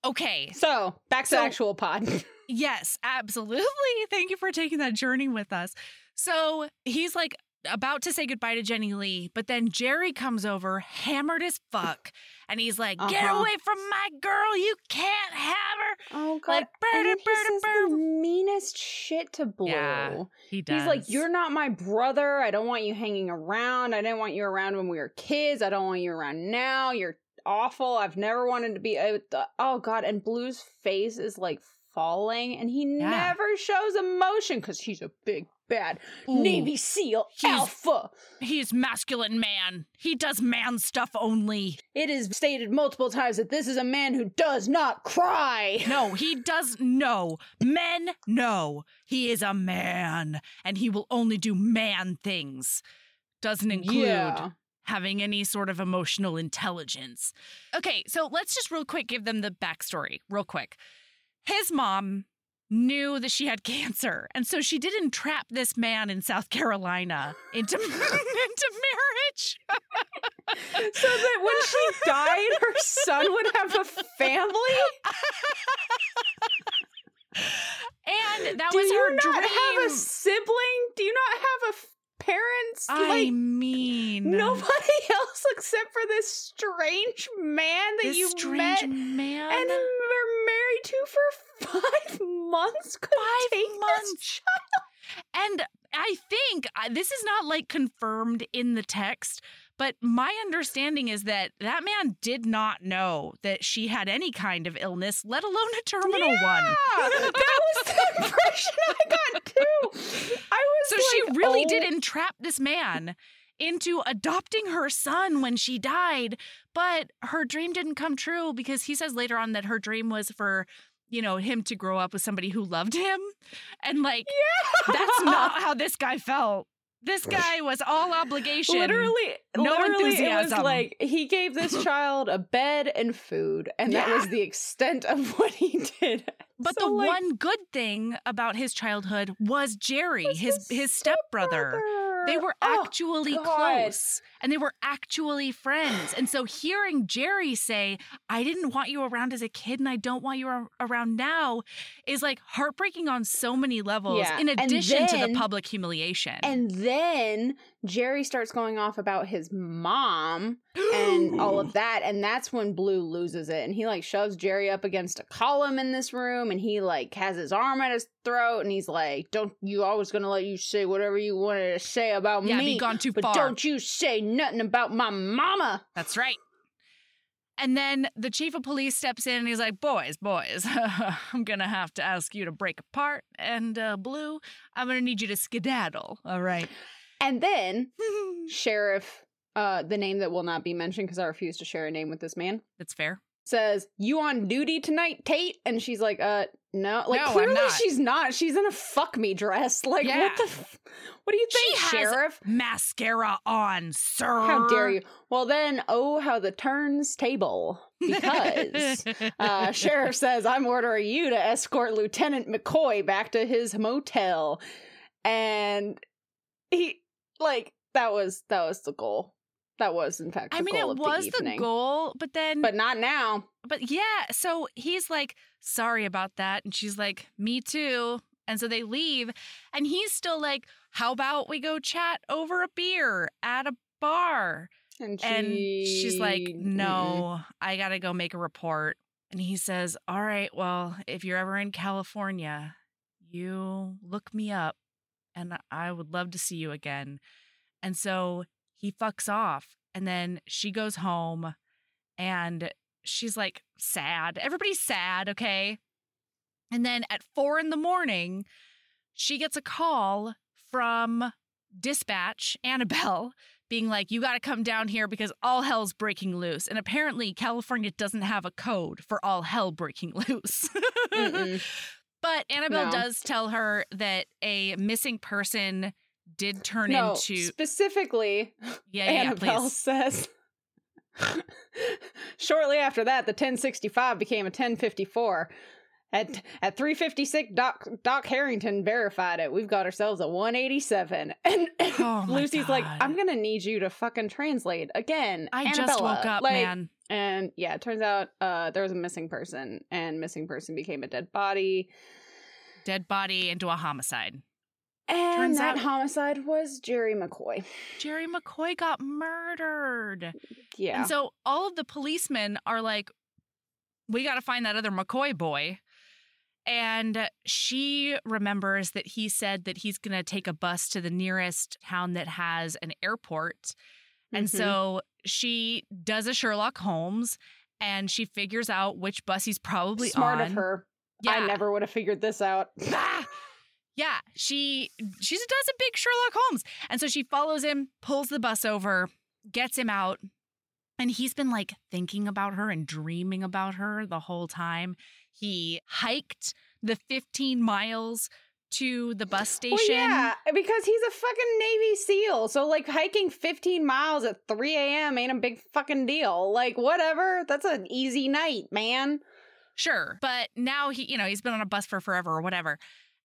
S2: Okay.
S1: So, back to
S2: So-
S1: the actual pod. (laughs)
S2: Yes, absolutely. Thank you for taking that journey with us. So he's like about to say goodbye to Jenny Lee, but then Jerry comes over, hammered as fuck, and he's like, Get
S1: Uh-huh.
S2: away from my girl. You can't have her.
S1: Oh god,
S2: Like,
S1: and
S2: "Bird,
S1: he says the meanest shit to Blue.
S2: Yeah, He does.
S1: He's like, "You're not my brother. I don't want you hanging around. I didn't want you around when we were kids. I don't want you around now. You're awful. I've never wanted to be." Oh God! And Blue's face is like falling, and he
S2: Yeah.
S1: never shows emotion because he's a big bad
S2: Ooh,
S1: Navy SEAL
S2: He's-
S1: alpha.
S2: He's masculine man. He does man stuff only.
S1: It is stated multiple times that this is a man who does not cry. (laughs)
S2: No, he does no. Men, no. He is a man, and he will only do man things. Doesn't include
S1: Yeah.
S2: Having any sort of emotional intelligence. Okay, so let's just real quick give them the backstory, real quick. His mom knew that she had (laughs) cancer, and so she did entrap this man in South Carolina into, (laughs) into marriage. (laughs)
S1: so that when she died, her son would have a family.
S2: And that
S1: Do
S2: was
S1: you
S2: her
S1: not
S2: dream.
S1: have a sibling? Do you not have a parents?
S2: I
S1: like
S2: mean,
S1: nobody (laughs) else except for this strange man that
S2: this
S1: you
S2: strange
S1: met
S2: man.
S1: and were married to for (laughs) five months. Could
S2: Five months. And I think uh, this is not like confirmed in the text, but my understanding is that that man did not know that she had any kind of illness, let alone a terminal one. (laughs)
S1: That was the (laughs) impression I got too. I was
S2: So
S1: like,
S2: she really oh. did
S1: oh,
S2: entrap this man into adopting her son when she died, but her dream didn't come true because he says later on that her dream was for you know him to grow up with somebody who loved him and like
S1: Yeah.
S2: that's not (laughs) how this guy felt this guy was all obligation.
S1: Literally,
S2: no
S1: literally, it was
S2: enthusiasm.
S1: like he gave this (laughs) child a bed and food, and that was the extent of (laughs) what he did.
S2: but
S1: So,
S2: the
S1: like,
S2: one good thing about his childhood was jerry
S1: was
S2: his his stepbrother they were
S1: Oh,
S2: actually close and they were actually friends. And so hearing Jerry say, I didn't want you around as a kid and I don't want you ar- around now is like heartbreaking on so many levels,
S1: Yeah,
S2: in addition to the public humiliation.
S1: And then Jerry starts going off about his mom and (gasps) all of that, and that's when Blue loses it, and he like shoves Jerry up against a column in this room, and he like has his arm at his throat, and he's like, "Don't you always gonna let you say whatever you wanted to say about
S2: yeah,
S1: me,
S2: be gone too
S1: but
S2: far.
S1: don't you say nothing about my mama."
S2: That's right. And then the chief of police steps in and he's like, Boys, boys, (laughs) I'm going to have to ask you to break apart. And uh, Blue, I'm going to need you to skedaddle. All right.
S1: And then (laughs) Sheriff, uh, the name that will not be mentioned because I refuse to share a name with this man.
S2: That's fair.
S1: says, "You on duty tonight, Tate?" And she's like, "Uh, no. Like
S2: No,
S1: clearly
S2: not.
S1: she's not. She's in a fuck me dress. Like
S2: Yeah.
S1: what the? F- what do you think,
S2: She has
S1: Sheriff?
S2: Mascara on, sir.
S1: How dare you? Well, then, oh, how the turns table because." (laughs) Uh, Sheriff says, I'm ordering you to escort Lieutenant McCoy back to his motel. And he, like, that was, that was the goal. That was, in fact, the
S2: I mean, it was
S1: the
S2: the, goal, but then,
S1: but not now.
S2: but yeah. So he's like, sorry about that. And she's like, me too. And so they leave. And he's still like, how about we go chat over a beer at a bar?
S1: And, she,
S2: And she's like,
S1: Mm-mm.
S2: no, I got to go make a report. And he says, all right, well, if you're ever in California, you look me up and I would love to see you again. And so he fucks off. And then she goes home and she's like sad. Everybody's sad, okay? And then at four in the morning, she gets a call from dispatch, Annabelle, being like, you got to come down here because all hell's breaking loose. And apparently, California doesn't have a code for all hell breaking (laughs) loose. But Annabelle
S1: No.
S2: does tell her that a missing person did turn
S1: no,
S2: into.
S1: specifically,
S2: Yeah, yeah,
S1: Annabelle
S2: please.
S1: says. (laughs) Shortly after that, the 1065 became a 1054. At at 356, Doc Doc Harrington verified it. We've got ourselves a 187. (laughs) And
S2: Oh my
S1: Lucy's like, I'm gonna need you to fucking translate again.
S2: I just woke up,
S1: Like,
S2: man.
S1: And yeah, it turns out uh, there was a missing person, and missing person became a dead body.
S2: Dead body into a homicide.
S1: And
S2: Turns
S1: that
S2: out-
S1: homicide was Jerry McCoy.
S2: Jerry McCoy got murdered.
S1: Yeah.
S2: And so all of the policemen are like, we got to find that other McCoy boy. And she remembers that he said that he's going to take a bus to the nearest town that has an airport. And
S1: Mhm.
S2: so she does a Sherlock Holmes and she figures out which bus he's probably
S1: smart
S2: on.
S1: of her.
S2: Yeah.
S1: I never would have figured this out. (laughs)
S2: Ah! Yeah, she she does a big Sherlock Holmes. And so she follows him, pulls the bus over, gets him out, and he's been like thinking about her and dreaming about her the whole time. He hiked the 15 miles to the bus station.
S1: Well, yeah, because he's a fucking Navy SEAL. So, like, hiking 15 miles at 3 a.m. ain't a big fucking deal. Like, whatever. That's an easy night, man.
S2: Sure. But now he, you know, he's been on a bus for forever or whatever.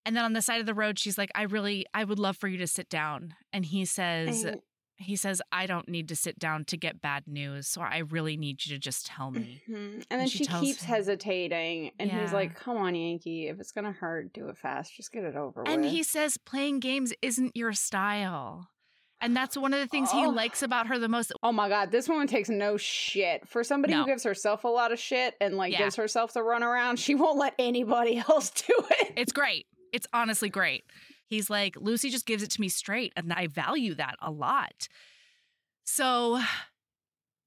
S2: And then on the side of the road, she's like, I really, I would love for you to sit down. And he says,
S1: And-
S2: he says, I don't need to sit down to get bad news. So I really need you to just tell me.
S1: Mhm. And then
S2: she
S1: she, keeps
S2: him-
S1: hesitating, and he's like, "Come on, Yankee. If it's gonna hurt, do it fast. Just get it over with.
S2: And
S1: with."
S2: he says, playing games isn't your style. And that's one of the things he
S1: Oh.
S2: likes about her the most.
S1: Oh my god, this woman takes no shit. For somebody
S2: No.
S1: who gives herself a lot of shit and like
S2: Yeah.
S1: gives herself the run around, she won't let anybody (laughs) else do it.
S2: It's great. It's honestly great. He's like, Lucy just gives it to me straight, and I value that a lot. So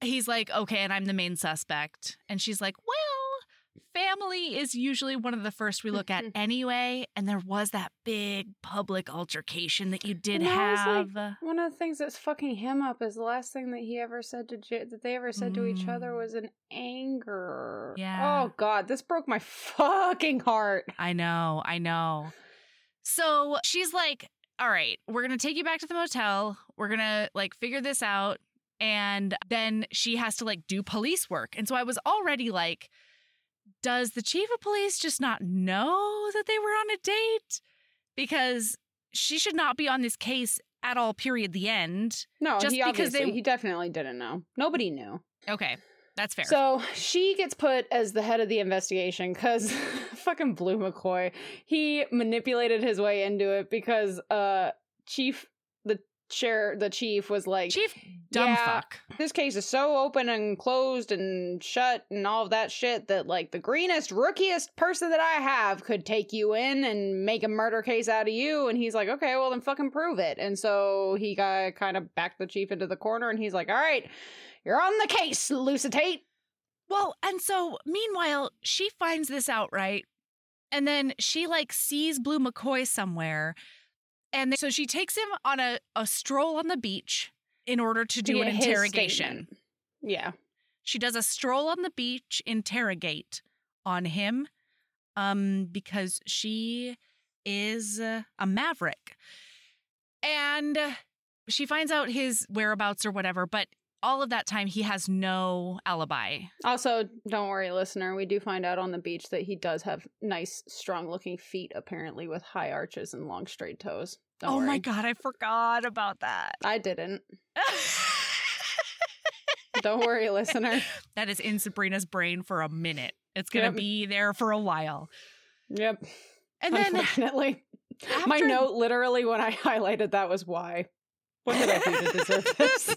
S2: he's like, okay, and I'm the main suspect. And she's like, well, family is usually one of the first we look at (laughs) anyway. And there was that big public altercation that you did
S1: And
S2: have.
S1: like, One of the things that's fucking him up is the last thing that he ever said to J- that they ever said to each other
S2: Mm.
S1: was an anger.
S2: Yeah.
S1: Oh god, this broke my (laughs) fucking heart.
S2: I know, I know. So she's like, all right, we're going to take you back to the motel. We're going to like figure this out. And then she has to like do police work. And so I was already like, does the chief of police just not know that they were on a date? Because she should not be on this case at all, period. The end.
S1: No,
S2: Just because they-
S1: he definitely didn't know. Nobody knew.
S2: Okay, that's fair.
S1: So she gets put as the head of the investigation because (laughs) fucking Blue McCoy. He manipulated his way into it because uh Chief the chair the chief was like
S2: chief dumb
S1: Yeah.
S2: fuck.
S1: this case is so open and closed and shut and all of that shit that like the greenest rookiest person that I have could take you in and make a murder case out of you and he's like okay well then fucking prove it and so he got kind of backed the chief into the corner and he's like all right you're on the case Lucy Tate
S2: Well, and so meanwhile, she finds this out, right? And then she like sees Blue McCoy somewhere. And then, so she takes him on a, a stroll on the beach in order to do
S1: To
S2: an interrogation.
S1: yeah
S2: She does a stroll on the beach interrogate on him um because she is a maverick. And she finds out his whereabouts or whatever, but all of that time he has no alibi.
S1: Also, don't worry, listener. We do find out on the beach that he does have nice, strong-looking feet, apparently with high arches and long, straight toes. Don't
S2: oh my god, I forgot about that.
S1: I didn't. (laughs) Don't worry, listener.
S2: That is in Sabrina's brain for a minute. It's going to
S1: Yep.
S2: be there for a while.
S1: Yep.
S2: And then
S1: Unfortunately, my note literally when I highlighted that was why. What did I do to deserve (laughs) this?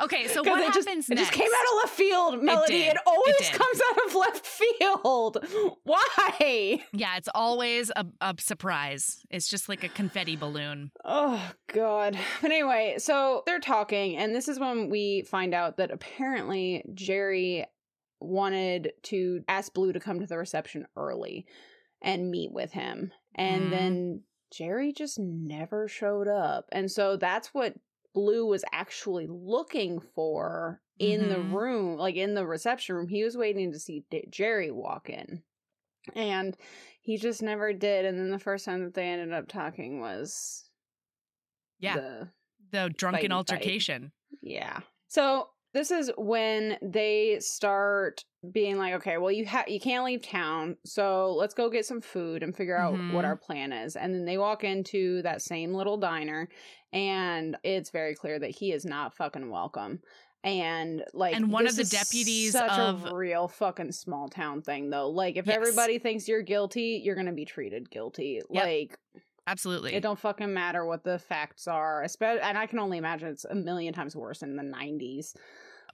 S2: Okay, so (laughs) what
S1: it just,
S2: happens
S1: It just came out of left field, Melody.
S2: did.
S1: It, always
S2: It
S1: comes out of left field. (laughs) Why?
S2: Yeah, it's always a, a surprise. It's just like a confetti balloon.
S1: Oh God. But anyway, so they're talking, and this is when we find out that apparently Jerry wanted to ask Blue to come to the reception early and meet with him. And
S2: Mhm.
S1: then Jerry just never showed up. And so that's what Blue was actually looking for in the
S2: Mhm.
S1: room, like in the reception room. He was waiting to see D- Jerry walk in. And he just never did. And then the first time that they ended up talking was
S2: Yeah,
S1: the
S2: the drunken
S1: fighty fight.
S2: altercation.
S1: yeah. So this is when they start being like, okay, well you have you can't leave town, so let's go get some food and figure out
S2: Mhm.
S1: what our plan is. And then they walk into that same little diner, and it's very clear that he is not fucking welcome. And like,
S2: And one of the deputies
S1: such
S2: of-
S1: a real fucking small town thing, though. Like, if
S2: Yes.
S1: everybody thinks you're guilty, you're gonna be treated guilty.
S2: Yep.
S1: Like,
S2: Absolutely.
S1: it don't fucking matter what the facts are, and I can only imagine it's a million times worse in the '90s.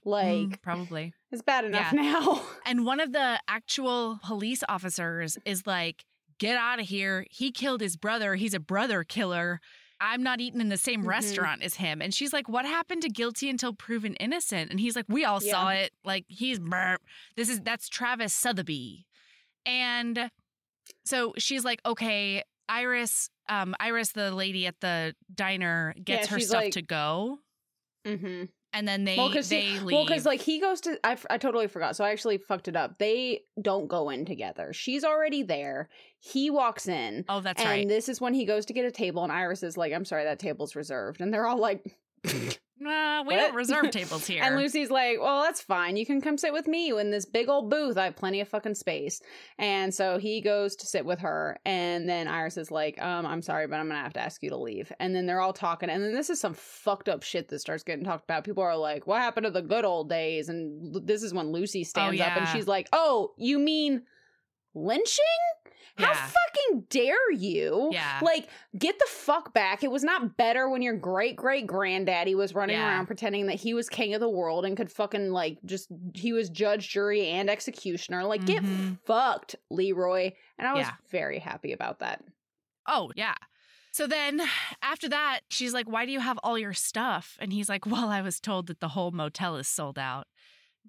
S1: Like
S2: Mm, probably.
S1: it's bad enough
S2: Yeah.
S1: now. (laughs)
S2: And one of the actual police officers is like, get out of here. He killed his brother. He's a brother killer. I'm not eating in the same
S1: Mhm.
S2: restaurant as him. And she's like, what happened to guilty until proven innocent? And he's like, we all saw it. Like, he's, brr. this is, that's Travis Sotheby. And so she's like, okay, Iris, um, Iris, the lady at the diner, gets
S1: Yeah,
S2: her stuff
S1: like-
S2: to go.
S1: Mm-hmm.
S2: And then they,
S1: Well, because
S2: they leave.
S1: well, because like he goes to, I, I totally forgot, so I actually fucked it up. They don't go in together. She's already there. He walks in,
S2: oh, that's
S1: and
S2: right.
S1: this is when he goes to get a table, and Iris is like, "I'm sorry, that table's reserved," and they're all like. (laughs)
S2: Nah, we
S1: What?
S2: don't reserve tables (laughs) here.
S1: And Lucy's like, well, that's fine. You can come sit with me in this big old booth. I have plenty of fucking space. And so he goes to sit with her. And then Iris is like, um, I'm sorry, but I'm going to have to ask you to leave. And then they're all talking. And then this is some fucked up shit that starts getting talked about. People are like, what happened to the good old days? And this is when Lucy stands up and she's like, oh, you mean lynching? How
S2: Yeah.
S1: fucking dare you?
S2: Yeah.
S1: Like, get the fuck back. It was not better when your great great granddaddy was running
S2: Yeah.
S1: around pretending that he was king of the world and could fucking, like, just, he was judge, jury, and executioner. Like,
S2: Mhm.
S1: get fucked, Leroy. And I was
S2: Yeah.
S1: very happy about that.
S2: Oh, yeah. So then after that, she's like, Why do you have all your stuff? And he's like, Well, I was told that the whole motel is sold out.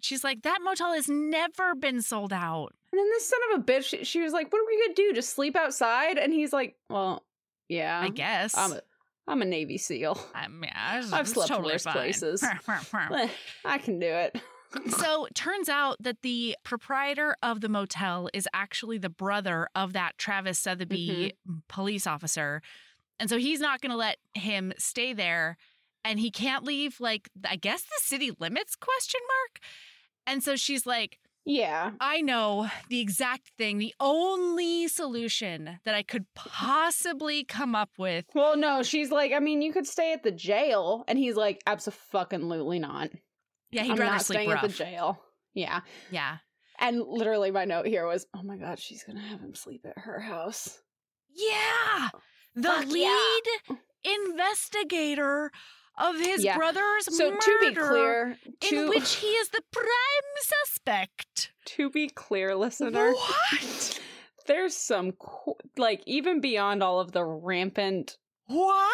S2: She's like, That motel has never been sold out.
S1: And then this son of a bitch, she, she was like, what are we gonna do? Just sleep outside? And he's like, well, yeah.
S2: I guess.
S1: I'm a, I'm a Navy SEAL.
S2: Yeah, (laughs) it's-
S1: I've
S2: it's
S1: slept
S2: totally
S1: worse
S2: fine.
S1: places. I can do it. (laughs)
S2: so turns out that the proprietor of the motel is actually the brother of that Travis Sotheby
S1: Mm-hmm.
S2: police officer. And so he's not going to let him stay there and he can't leave like I guess the city limits question mark. And so she's like,
S1: Yeah.
S2: I know the exact thing, the only solution that I could possibly come up with.
S1: Well, no, she's like, I mean, you could stay at the jail, and he's like, absolutely not.
S2: Yeah, he'd
S1: I'm
S2: rather
S1: not
S2: sleep
S1: staying
S2: rough.
S1: at the jail. Yeah,
S2: Yeah.
S1: and literally, my note here was, oh my god, she's gonna have him sleep at her house.
S2: Yeah. The
S1: Fuck yeah.
S2: lead investigator of his
S1: Yeah.
S2: brother's
S1: So
S2: murder,
S1: to be clear,
S2: in which he is the prime suspect.
S1: to be clear, listener,
S2: What?
S1: there's some like even beyond all of the rampant
S2: What?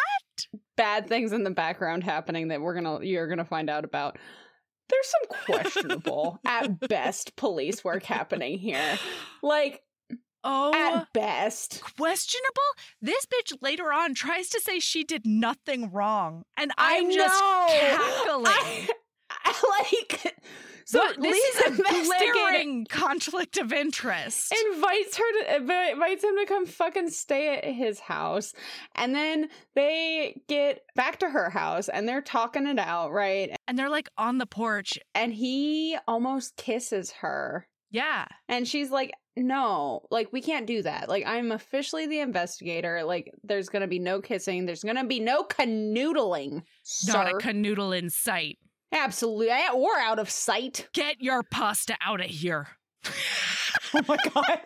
S1: bad things in the background happening that we're gonna you're gonna find out about. There's some questionable, at (laughs) best, police work happening here. Like
S2: Oh,
S1: at best.
S2: questionable. This bitch later on tries to say she did nothing wrong, and
S1: I
S2: I'm just cackling.
S1: I, (laughs) I like so
S2: What- this
S1: Lisa
S2: is a glaring conflict of interest.
S1: invites her to invites him to come fucking stay at his house and then they get back to her house and they're talking it out right
S2: and they're like on the porch.
S1: and he almost kisses her
S2: Yeah.
S1: And she's like, no, like, we can't do that. Like, I'm officially the investigator. Like, there's going to be no kissing. There's going to be no canoodling.
S2: Not a canoodle in sight.
S1: Absolutely. Eh, or out of sight.
S2: Get your pasta out of here.
S1: Oh my God.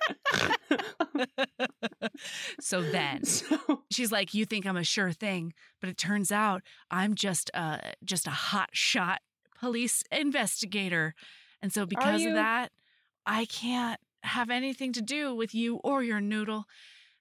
S1: (laughs)
S2: so then (laughs)
S1: so,
S2: she's like, "You think I'm a sure thing, but it turns out I'm just a just a hot shot police investigator." And so because
S1: you-
S2: of that, I can't have anything to do with you or your noodle.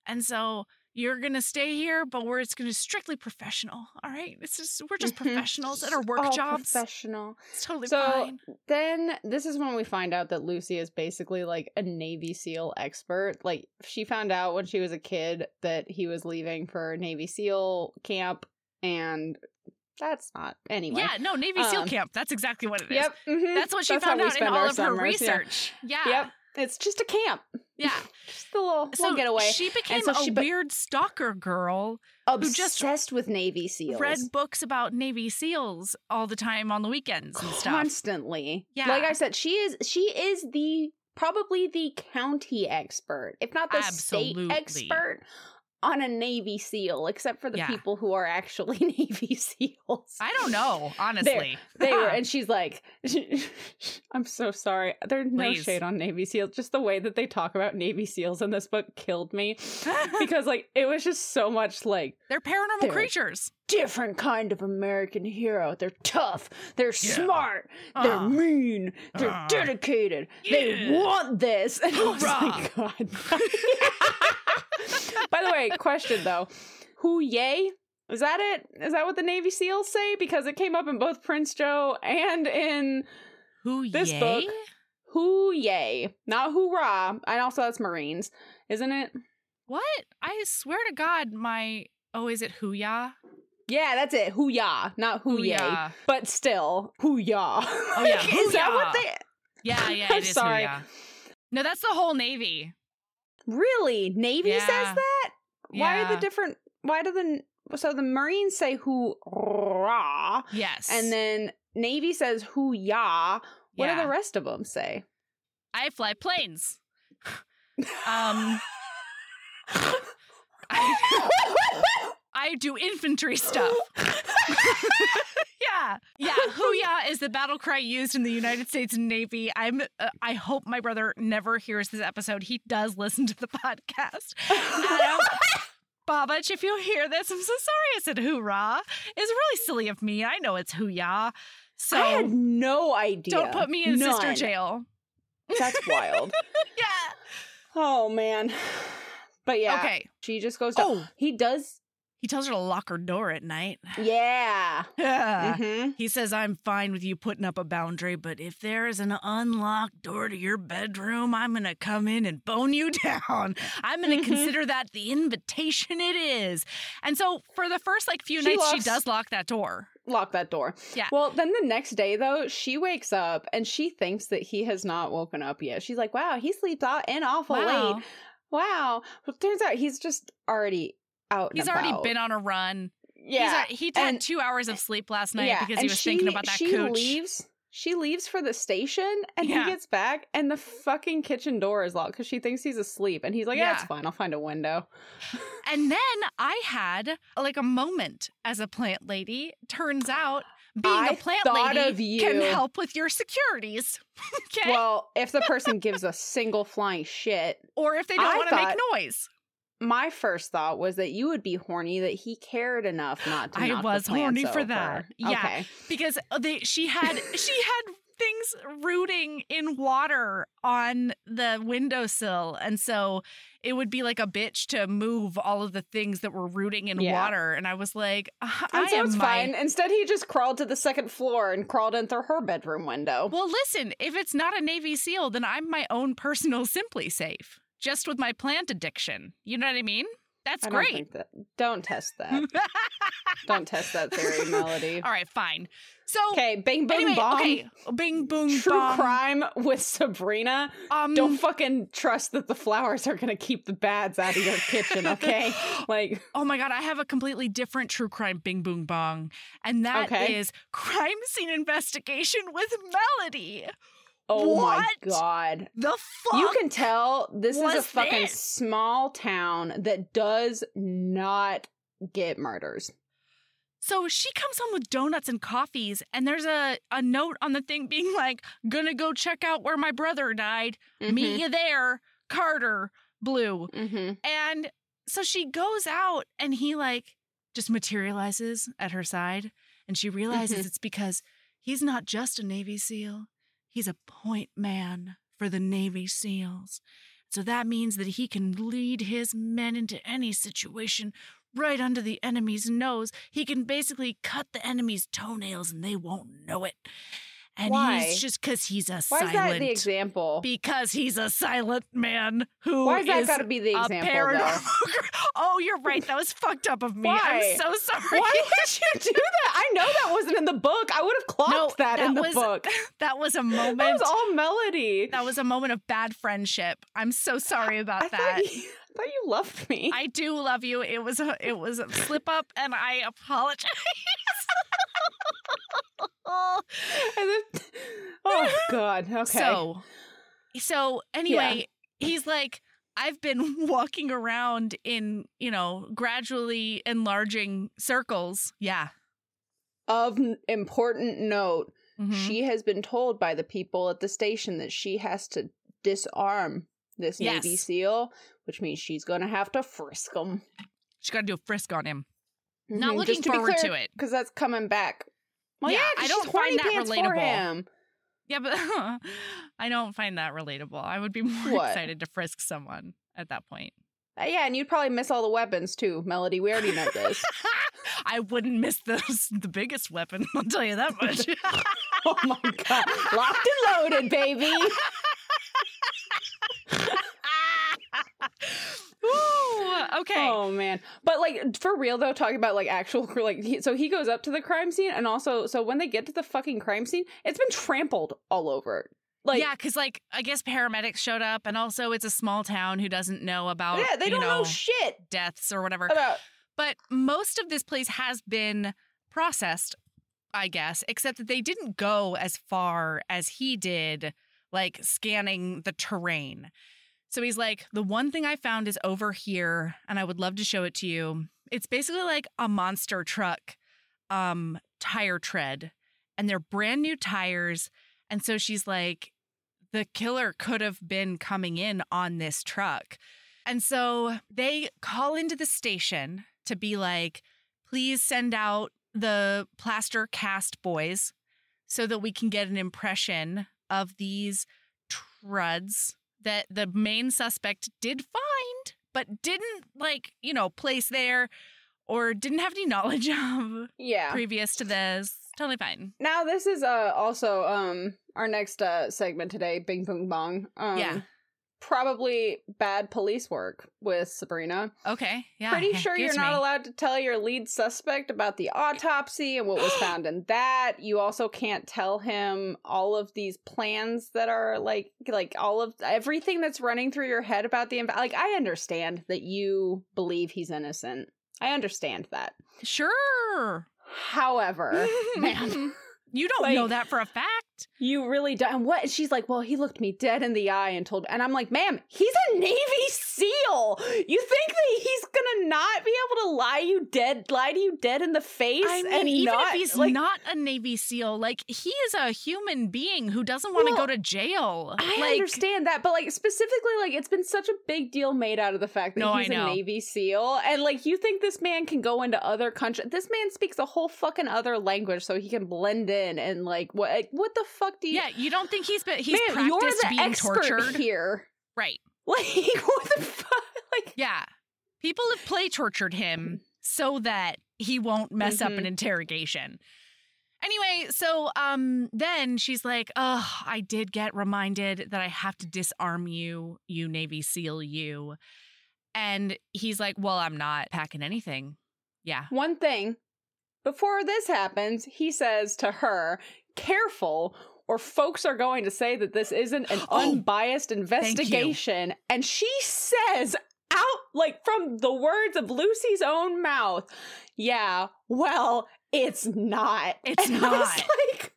S2: And so you're gonna stay here, but we're it's gonna be strictly professional. All right, it's just we're just
S1: Mhm.
S2: professionals at our work
S1: all
S2: jobs.
S1: Professional.
S2: It's totally
S1: So
S2: fine.
S1: then this is when we find out that Lucy is basically like a Navy SEAL expert. Like she found out when she was a kid that he was leaving for Navy SEAL camp and that's not anyway.
S2: Yeah, no, Navy SEAL
S1: Um,
S2: camp. That's exactly what it is.
S1: Yep. mhm.
S2: That's what she
S1: That's
S2: found out in all of her
S1: summers, yeah.
S2: research. Yeah.
S1: Yep. It's just a camp.
S2: Yeah. (laughs)
S1: Just a little,
S2: So
S1: little getaway.
S2: she became
S1: so
S2: a
S1: she be-
S2: weird stalker girl
S1: Obsessed
S2: just obsessed
S1: with Navy SEAls.
S2: read books about Navy SEAls all the time on the weekends and stuff.
S1: constantly.
S2: Yeah.
S1: Like I said, she is she is the probably the county expert, if not the
S2: Absolutely.
S1: state expert on a Navy SEAL, except for the
S2: Yeah.
S1: people who are actually (laughs) Navy SEAls.
S2: I don't know, honestly.
S1: They were, and she's like, (laughs) "I'm so sorry. There's no
S2: Please.
S1: shade on Navy SEAls. Just the way that they talk about Navy SEAls in this book killed me (laughs) because, like, it was just so much like
S2: They're paranormal
S1: They're-
S2: creatures.
S1: Different kind of American hero. They're tough. They're
S2: Yeah.
S1: smart. They're
S2: Uh.
S1: mean. They're
S2: Uh.
S1: dedicated. They want this. (laughs) And I was like, God. (laughs) By the way, question though. Who yay? Is that it? Is that what the Navy SEAls say? Because it came up in both Prince Joe and in
S2: Who
S1: This
S2: yay?
S1: book- Who yay. Not hoorah. And also that's Marines, isn't it?
S2: What? I swear to God, my oh, is it Hooyah?
S1: Yeah, that's it. Hoo ya, not hoo yay. But still, hoo ya. (laughs)
S2: Oh, yeah,
S1: is that what they
S2: Yeah, (laughs) yeah,
S1: I'm
S2: it is
S1: sorry.
S2: No, that's the whole Navy.
S1: Really? Navy
S2: Yeah.
S1: says that? Why are the different why do the so the Marines say who rah
S2: Yes.
S1: and then Navy says who ya. What
S2: yeah.
S1: do the rest of them say?
S2: I fly planes. (laughs) Um I, I do infantry stuff. (laughs) (laughs) yeah. Yeah. Hooyah is the battle cry used in the United States Navy. I'm uh, I hope my brother never hears this episode. He does listen to the podcast. (laughs) Adam, Babach, if you hear this, I'm so sorry I said hoorah. It's really silly of me. I know it's hooyah. So
S1: I had no idea.
S2: don't put me in sister jail.
S1: That's wild.
S2: Yeah.
S1: oh man. But yeah,
S2: Okay.
S1: she just goes to
S2: Oh.
S1: he does
S2: He tells her to lock her door at night. (sighs)
S1: yeah.
S2: Yeah.
S1: Mhm.
S2: He says, I'm fine with you putting up a boundary, but if there is an unlocked door to your bedroom, I'm going to come in and bone you (laughs) down. I'm going to
S1: Mhm.
S2: consider that the invitation it is. And so for the first like few
S1: She
S2: nights, she does lock that door.
S1: Lock that door.
S2: Yeah.
S1: Well, then the next day though, she wakes up and she thinks that he has not woken up yet. She's like, "Wow, he sleeps out in awful
S2: Wow.
S1: late. Wow." Well, turns out he's just already out.
S2: He's already
S1: about.
S2: been on a run. He's
S1: Yeah.
S2: al- he had
S1: and-
S2: two hours of sleep last night
S1: yeah,
S2: because he
S1: and
S2: was
S1: she,
S2: thinking about that
S1: she
S2: cooch.
S1: leaves. She leaves for the station, and
S2: Yeah.
S1: he gets back, and the fucking kitchen door is locked because she thinks he's asleep, and he's like, "Yeah, it's fine. I'll find a window." (laughs)
S2: And then I had like a moment as a plant lady. Turns out being a
S1: I
S2: plant lady can help with your securities. (laughs) okay.
S1: Well, if the person gives a (laughs) single flying shit,
S2: or if they don't want to make noise.
S1: My first thought was that you would be horny that he cared enough not to.
S2: I
S1: knock the
S2: was horny for
S1: over.
S2: that. Yeah.
S1: Okay.
S2: because they she had (laughs) she had things rooting in water on the windowsill and so it would be like a bitch to move all of the things that were rooting in
S1: Yeah.
S2: water and i was like uh, i
S1: And so
S2: am
S1: it's
S2: my-
S1: fine. Instead, he just crawled to the second floor and crawled in through her bedroom window.
S2: well listen if it's not a navy seal then i'm my own personal (laughs) SimpliSafe just with my plant addiction you know what i mean that's
S1: I don't
S2: great
S1: think that. Don't test that. (laughs) don't test that theory, (laughs) Melody.
S2: all right fine so
S1: Okay, bing boom
S2: anyway
S1: bomb.
S2: okay bing boom
S1: True
S2: bong.
S1: crime with Sabrina.
S2: um
S1: Don't fucking trust that the flowers are gonna keep the bads out of your kitchen, (laughs) okay? Like,
S2: Oh my god, I have a completely different true crime bing boom bong. And that is
S1: Okay.
S2: crime scene investigation with Melody.
S1: Oh my god.
S2: The fuck?
S1: You can tell this is a fucking
S2: this?
S1: small town that does not get murders.
S2: So she comes home with donuts and coffees, and there's a, a note on the thing being like, gonna go check out where my brother died. Meet you there, Carter Blue.
S1: Mm-hmm.
S2: And so she goes out, and he like just materializes at her side. And she realizes
S1: Mhm.
S2: it's because he's not just a Navy SEAL, he's a point man for the Navy SEALs. So that means that he can lead his men into any situation right under the enemy's nose. He can basically cut the enemy's toenails and they won't know it. And
S1: Why?
S2: he's just because he's a
S1: Why
S2: silent.
S1: is that the example?
S2: because he's a silent man who
S1: Why is that got to be the
S2: a
S1: example, though? (laughs)
S2: oh, you're right. That was fucked up of me.
S1: Why?
S2: I'm so sorry.
S1: Why would (laughs) you do that? I know that wasn't in the book. I would have clocked
S2: No,
S1: that, in the
S2: was
S1: book. (laughs)
S2: that was a moment.
S1: That was all melody.
S2: That was a moment of bad friendship. I'm so sorry about
S1: I
S2: that.
S1: thought, you, I thought you loved me.
S2: I do love you. It was a it was a slip up, and I apologize. (laughs)
S1: Then- (laughs) oh God. Okay.
S2: So, so anyway, he's like, I've been (laughs) walking around in you know gradually enlarging circles. Yeah.
S1: of important note,
S2: Mhm.
S1: she has been told by the people at the station that she has to disarm this Navy SEAL, which means she's going to have to frisk him.
S2: She's got to do a frisk on him. Not looking to forward to it.
S1: because that's coming back. Well,
S2: Yeah,
S1: yeah,
S2: I
S1: 'cause
S2: don't
S1: she's
S2: find
S1: horny
S2: that
S1: pants for
S2: relatable.
S1: him.
S2: Yeah, but (laughs) I don't find that relatable. I would be (laughs) more
S1: What?
S2: excited to frisk someone at that point.
S1: Uh, yeah, and you'd probably miss all the weapons too, Melody. We already know this. (laughs)
S2: I wouldn't miss the the biggest weapon. I'll tell you that much.
S1: oh my god, locked and loaded, baby.
S2: Ooh, okay.
S1: Oh man, but like for real though, talking about like actual like he, so he goes up to the crime scene, and also so when they get to the fucking crime scene, it's been trampled all over. Like
S2: yeah, because like I guess paramedics showed up, and also it's a small town who doesn't know about
S1: yeah, they don't know,
S2: know,
S1: shit
S2: deaths or whatever.
S1: about.
S2: But most of this place has been processed, I guess, except that they didn't go as far as he did, like scanning the terrain. So he's like, the one thing I found is over here, and I would love to show it to you. It's basically like a monster truck um, tire tread, and they're brand new tires. And so she's like, the killer could have been coming in on this truck. And so they call into the station to be like, please send out the plaster cast boys so that we can get an impression of these truds that the main suspect did find, but didn't like, you know, place there or didn't have any knowledge (laughs) of
S1: Yeah.
S2: previous to this. Totally fine.
S1: Now this is uh also um our next uh segment today, Bing Boom Bong. Um,
S2: Yeah.
S1: Probably bad police work with Sabrina.
S2: Okay. Yeah.
S1: Pretty sure you're not
S2: me.
S1: allowed to tell your lead suspect about the autopsy and what was (gasps) found in that. You also can't tell him all of these plans that are like like all of everything that's running through your head about the inv- like I understand that you believe he's innocent. I understand that.
S2: Sure.
S1: However, (laughs) man,
S2: You don't
S1: Like-
S2: know that for a fact.
S1: You really don't. And what? She's like, well, he looked me dead in the eye and told, and I'm like, ma'am, he's a Navy SEAL. You think that he's gonna not be able to lie you dead, lie to you dead in the face?
S2: I mean,
S1: and
S2: even
S1: not,
S2: if he's
S1: like,
S2: not a Navy SEAL, like he is a human being who doesn't want to
S1: Well,
S2: go to jail.
S1: I
S2: like,
S1: understand that, but like specifically, like it's been such a big deal made out of the fact that
S2: No,
S1: he's a. Navy SEAL, and like you think this man can go into other countries? This man speaks a whole fucking other language, so he can blend in and like what? What the fuck do you?
S2: Yeah, you don't think he's been he's
S1: Man,
S2: practiced being tortured,
S1: here.
S2: right?
S1: Like (laughs) what the fuck? Like
S2: Yeah, people have play tortured him so that he won't mess up
S1: Mhm.
S2: an interrogation. Anyway, so um then she's like, "Oh, I did get reminded that I have to disarm you, you Navy SEAL you." And he's like, "Well, I'm not packing anything." Yeah.
S1: one thing before this happens, he says to her, "Careful." Or folks are going to say that this isn't an
S2: Oh,
S1: unbiased investigation. And she says out, like from the words of Lucy's own mouth, yeah, well, it's not.
S2: It's
S1: And
S2: not. (laughs)
S1: like,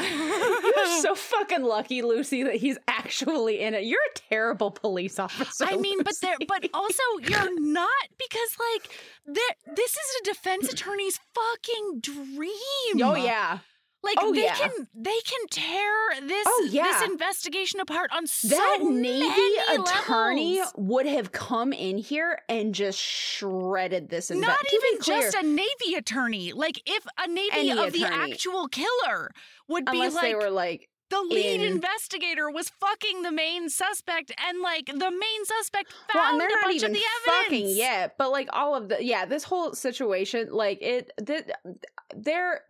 S1: You're so fucking lucky, Lucy, that he's actually in it. You're a terrible police officer.
S2: I mean, but there, but also you're not because like there, this is a defense attorney's fucking dream.
S1: oh yeah,
S2: like
S1: Oh,
S2: they
S1: yeah.
S2: can they can tear this
S1: Oh, yeah.
S2: this investigation apart on so
S1: that Navy attorney
S2: levels.
S1: would have come in here and just shredded this. inve-
S2: Not even just a Navy attorney. Like if a Navy
S1: Any
S2: of the actual killer would be
S1: unless
S2: like
S1: they were like,
S2: the lead
S1: in-
S2: investigator was fucking the main suspect, and like the main suspect
S1: well,
S2: found
S1: and they're
S2: a bunch
S1: even
S2: of the evidence.
S1: fucking yet. But like all of the yeah, this whole situation, like it, th- there,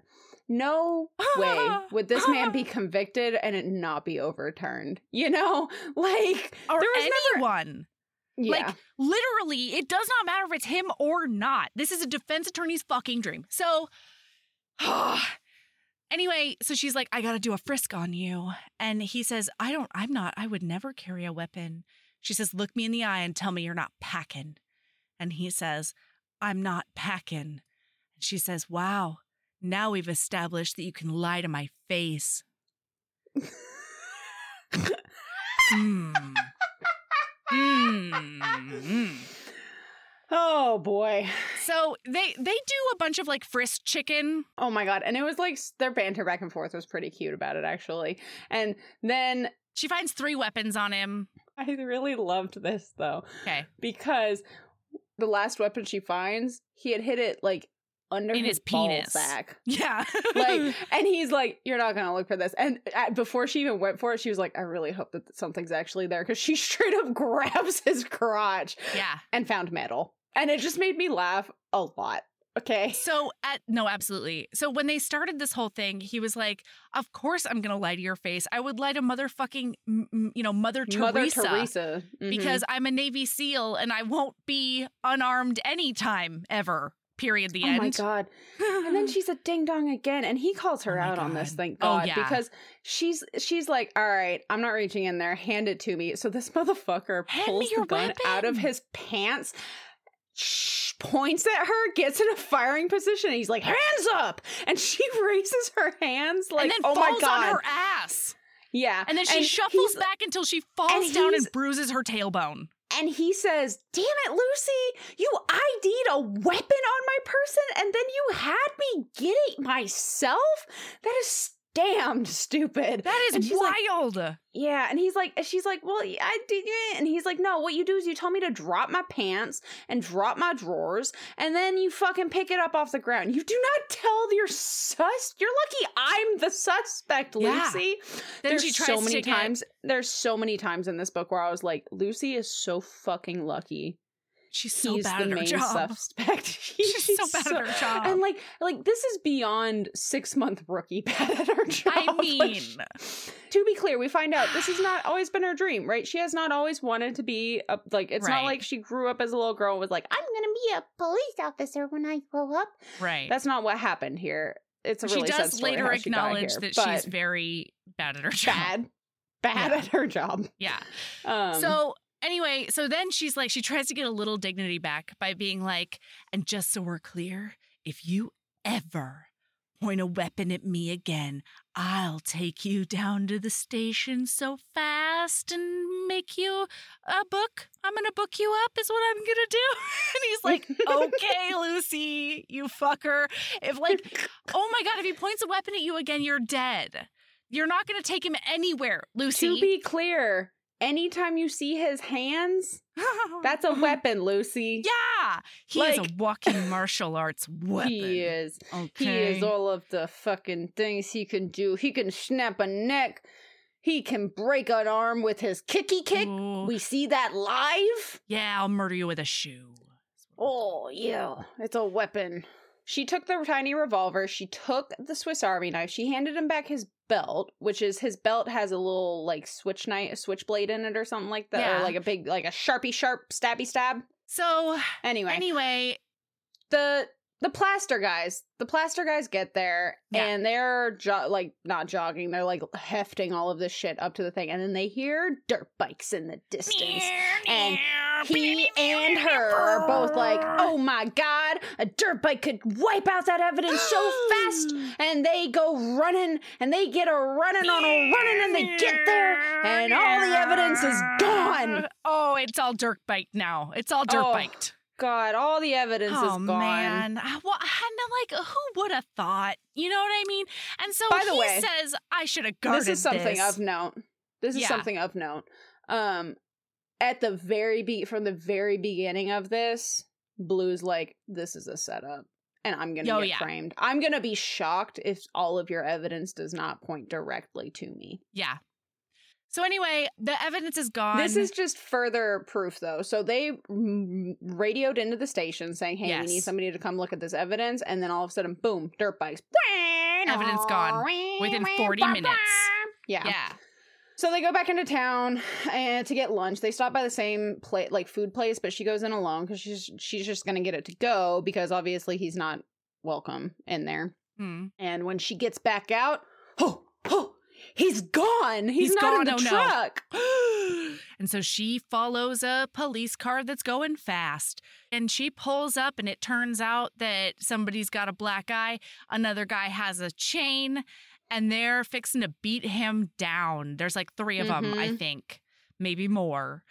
S1: no way (laughs) would this man be convicted and it not be overturned. You know, (laughs) like
S2: or
S1: there was never
S2: anyone.
S1: yeah.
S2: Like literally, it does not matter if it's him or not. This is a defense attorney's fucking dream. So, (sighs) anyway, so she's like, I got to do a frisk on you. And he says, I don't, I'm not, I would never carry a weapon. She says, Look me in the eye and tell me you're not packing. And he says, I'm not packing. And she says, Wow, now we've established that you can lie to my face. Hmm. Hmm.
S1: oh boy.
S2: So they they do a bunch of like frisk chicken.
S1: Oh my god. And it was like their banter back and forth was pretty cute about it actually. And then
S2: She finds three weapons on him.
S1: I really loved this though
S2: Okay.
S1: because the last weapon she finds, he had hit it like under
S2: In
S1: his,
S2: his penis.
S1: sack. (laughs)
S2: Yeah.
S1: Like, (laughs) and he's like, "You're not gonna look for this." And uh, before she even went for it, she was like, "I really hope that something's actually there," because she (laughs) straight up grabs his crotch
S2: yeah.
S1: and found metal, and it just made me laugh a lot. Okay,
S2: So at no, absolutely. So when they started this whole thing, he was like, "Of course I'm gonna lie to your face. I would lie to motherfucking, m- you know, Mother Teresa."
S1: Mother Teresa, Mhm.
S2: Because I'm a Navy SEAL and I won't be unarmed anytime ever. Period. The
S1: oh
S2: end.
S1: my god. And then (laughs) she's a ding dong again, and he calls her
S2: Oh
S1: out on this.
S2: God.
S1: Thank
S2: Oh,
S1: God,
S2: yeah.
S1: because she's she's like, "All right, I'm not reaching in there. Hand it to me." So this (laughs) motherfucker
S2: Hand
S1: pulls the gun out of his pants, sh- points at her, gets in a firing position, and he's like, "Hands up!" And she (laughs) raises her hands like,
S2: and then
S1: "Oh
S2: falls
S1: my god!"
S2: on her ass.
S1: yeah,
S2: And then she shuffles back until she falls
S1: and
S2: down and bruises her tailbone.
S1: And he says, "Damn it, Lucy! You ID'd a weapon on my person, and then you had me get it myself. That is damned stupid."
S2: That is
S1: she's like,
S2: wild.
S1: Yeah, and he's like, she's like, well, I did, yeah." and he's like, no, what you do is you tell me to drop my pants and drop my drawers, and then you fucking pick it up off the ground. You do not tell your sus. You're lucky I'm the suspect,
S2: Yeah.
S1: Lucy.
S2: Then
S1: There's
S2: she
S1: so many
S2: to get-
S1: times. There's so many times in this book where I was like, Lucy is so fucking lucky.
S2: She's so
S1: He's
S2: bad
S1: the
S2: at her
S1: main
S2: job.
S1: suspect. (laughs)
S2: She's so bad at her job.
S1: And like, like this is beyond six month rookie (laughs) bad at her job.
S2: I (laughs)
S1: Like,
S2: mean,
S1: to be clear, we find out this has not always been her dream, right? She has not always wanted to be a, like it's
S2: Right.
S1: not like she grew up as a little girl and was like, I'm gonna be a police officer when I grow up.
S2: right.
S1: That's not what happened here. It's a
S2: she
S1: really sad
S2: does later
S1: how she
S2: acknowledge
S1: here,
S2: that she's very bad at her job.
S1: bad, bad
S2: Yeah.
S1: at her job.
S2: Yeah.
S1: Um,
S2: so anyway, so then she's like, she tries to get a little dignity back by being like, and just so we're clear, if you ever point a weapon at me again, I'll take you down to the station so fast and make you a book. I'm gonna book you up, is what I'm gonna do. (laughs) and he's like, okay, (laughs) Lucy, you fucker. If like, oh my god, if he points a weapon at you again, you're dead. You're not gonna take him anywhere, Lucy.
S1: to be clear, anytime you see his hands, (laughs) that's a weapon, Lucy.
S2: Yeah, he is a walking (laughs) martial arts weapon.
S1: He is.
S2: Okay.
S1: He is all of the fucking things he can do. He can snap a neck. He can break an arm with his kicky kick.
S2: Ooh.
S1: We see that live.
S2: yeah, I'll murder you with a shoe.
S1: Oh, yeah. It's a weapon. She took the tiny revolver. She took the Swiss Army knife. She handed him back his belt, which is his belt has a little like switch knife, a switchblade in it or something like that,
S2: Yeah.
S1: or like a big, like a sharpie sharp stabby stab.
S2: So
S1: Anyway,
S2: anyway,
S1: the the plaster guys, the plaster guys get there
S2: Yeah.
S1: and they're jo- like not jogging, they're like hefting all of this shit up to the thing, and then they hear dirt bikes in the distance. And he and her are both like, "Oh my god, a dirt bike could wipe out that evidence so (gasps) fast!" And they go running, and they get a running on a running, and they get there, and all the evidence is gone. (laughs)
S2: Oh, it's all dirt biked now. It's all dirt
S1: Oh,
S2: biked.
S1: God, all the evidence
S2: Oh
S1: is gone.
S2: man, well, and like, who would have thought? You know what I mean? And so
S1: By the
S2: he
S1: way,
S2: says, "I should have guarded
S1: this is something
S2: this."
S1: of note. This is
S2: Yeah.
S1: something of note. Um, at the very be from the very beginning of this, Blue's like, "This is a setup." And I'm gonna
S2: Oh,
S1: get
S2: yeah.
S1: framed. I'm gonna be shocked if all of your evidence does not point directly to me.
S2: Yeah. So anyway, the evidence is gone.
S1: This is just further proof, though. So they mm, radioed into the station saying, "Hey, we need somebody to come look at this evidence," and then all of a sudden, boom, dirt bikes.
S2: Evidence gone within 40 minutes.
S1: Yeah.
S2: yeah.
S1: So they go back into town and to get lunch. They stop by the same plate, like food place, but she goes in alone because she's she's just gonna get it to go because obviously he's not welcome in there.
S2: Hmm.
S1: And when she gets back out, (gasps) oh, oh, he's gone. He's,
S2: He's
S1: not in the
S2: oh, no.
S1: truck. (gasps)
S2: and so she follows a police car that's going fast. And she pulls up, and it turns out that somebody's got a black eye. Another guy has a chain, and they're fixing to beat him down. There's like three of them, I
S1: mm-hmm.
S2: think, maybe more.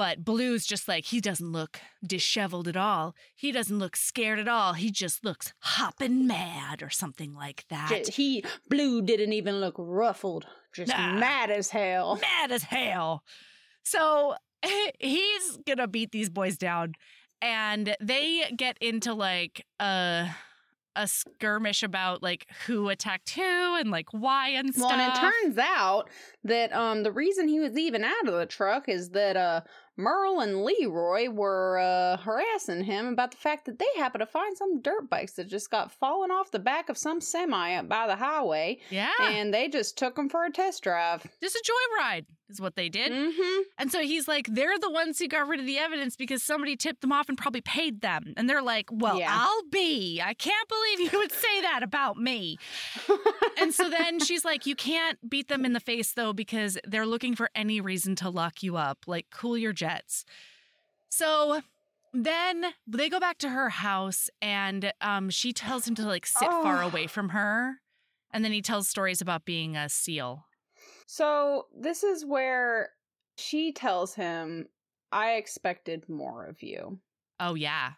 S2: But Blue's just like, he doesn't look disheveled at all. He doesn't look scared at all. He just looks hopping mad or something like that.
S1: J- He blue didn't even look ruffled, just
S2: Nah.
S1: mad as hell.
S2: mad as hell. So (laughs) he's gonna beat these boys down, and they get into like a a skirmish about like who attacked who and like why and stuff.
S1: Well, and it turns out that um the reason he was even out of the truck is that uh Merle and Leroy were uh harassing him about the fact that they happened to find some dirt bikes that just got fallen off the back of some semi up by the highway,
S2: yeah,
S1: and they just took them for a test drive.
S2: just a joyride is what they did.
S1: Mm-hmm.
S2: And so he's like, they're the ones who got rid of the evidence because somebody tipped them off and probably paid them. And they're like, well,
S1: Yeah.
S2: I'll be. I can't believe you would say that about me. (laughs) and so then she's like, You can't beat them in the face though, because they're looking for any reason to lock you up. Like, cool your jets. So then they go back to her house and um, she tells him to like sit far
S1: Oh.
S2: away from her. And then he tells stories about being a seal.
S1: So this is where she tells him, "I expected more of you."
S2: Oh, yeah.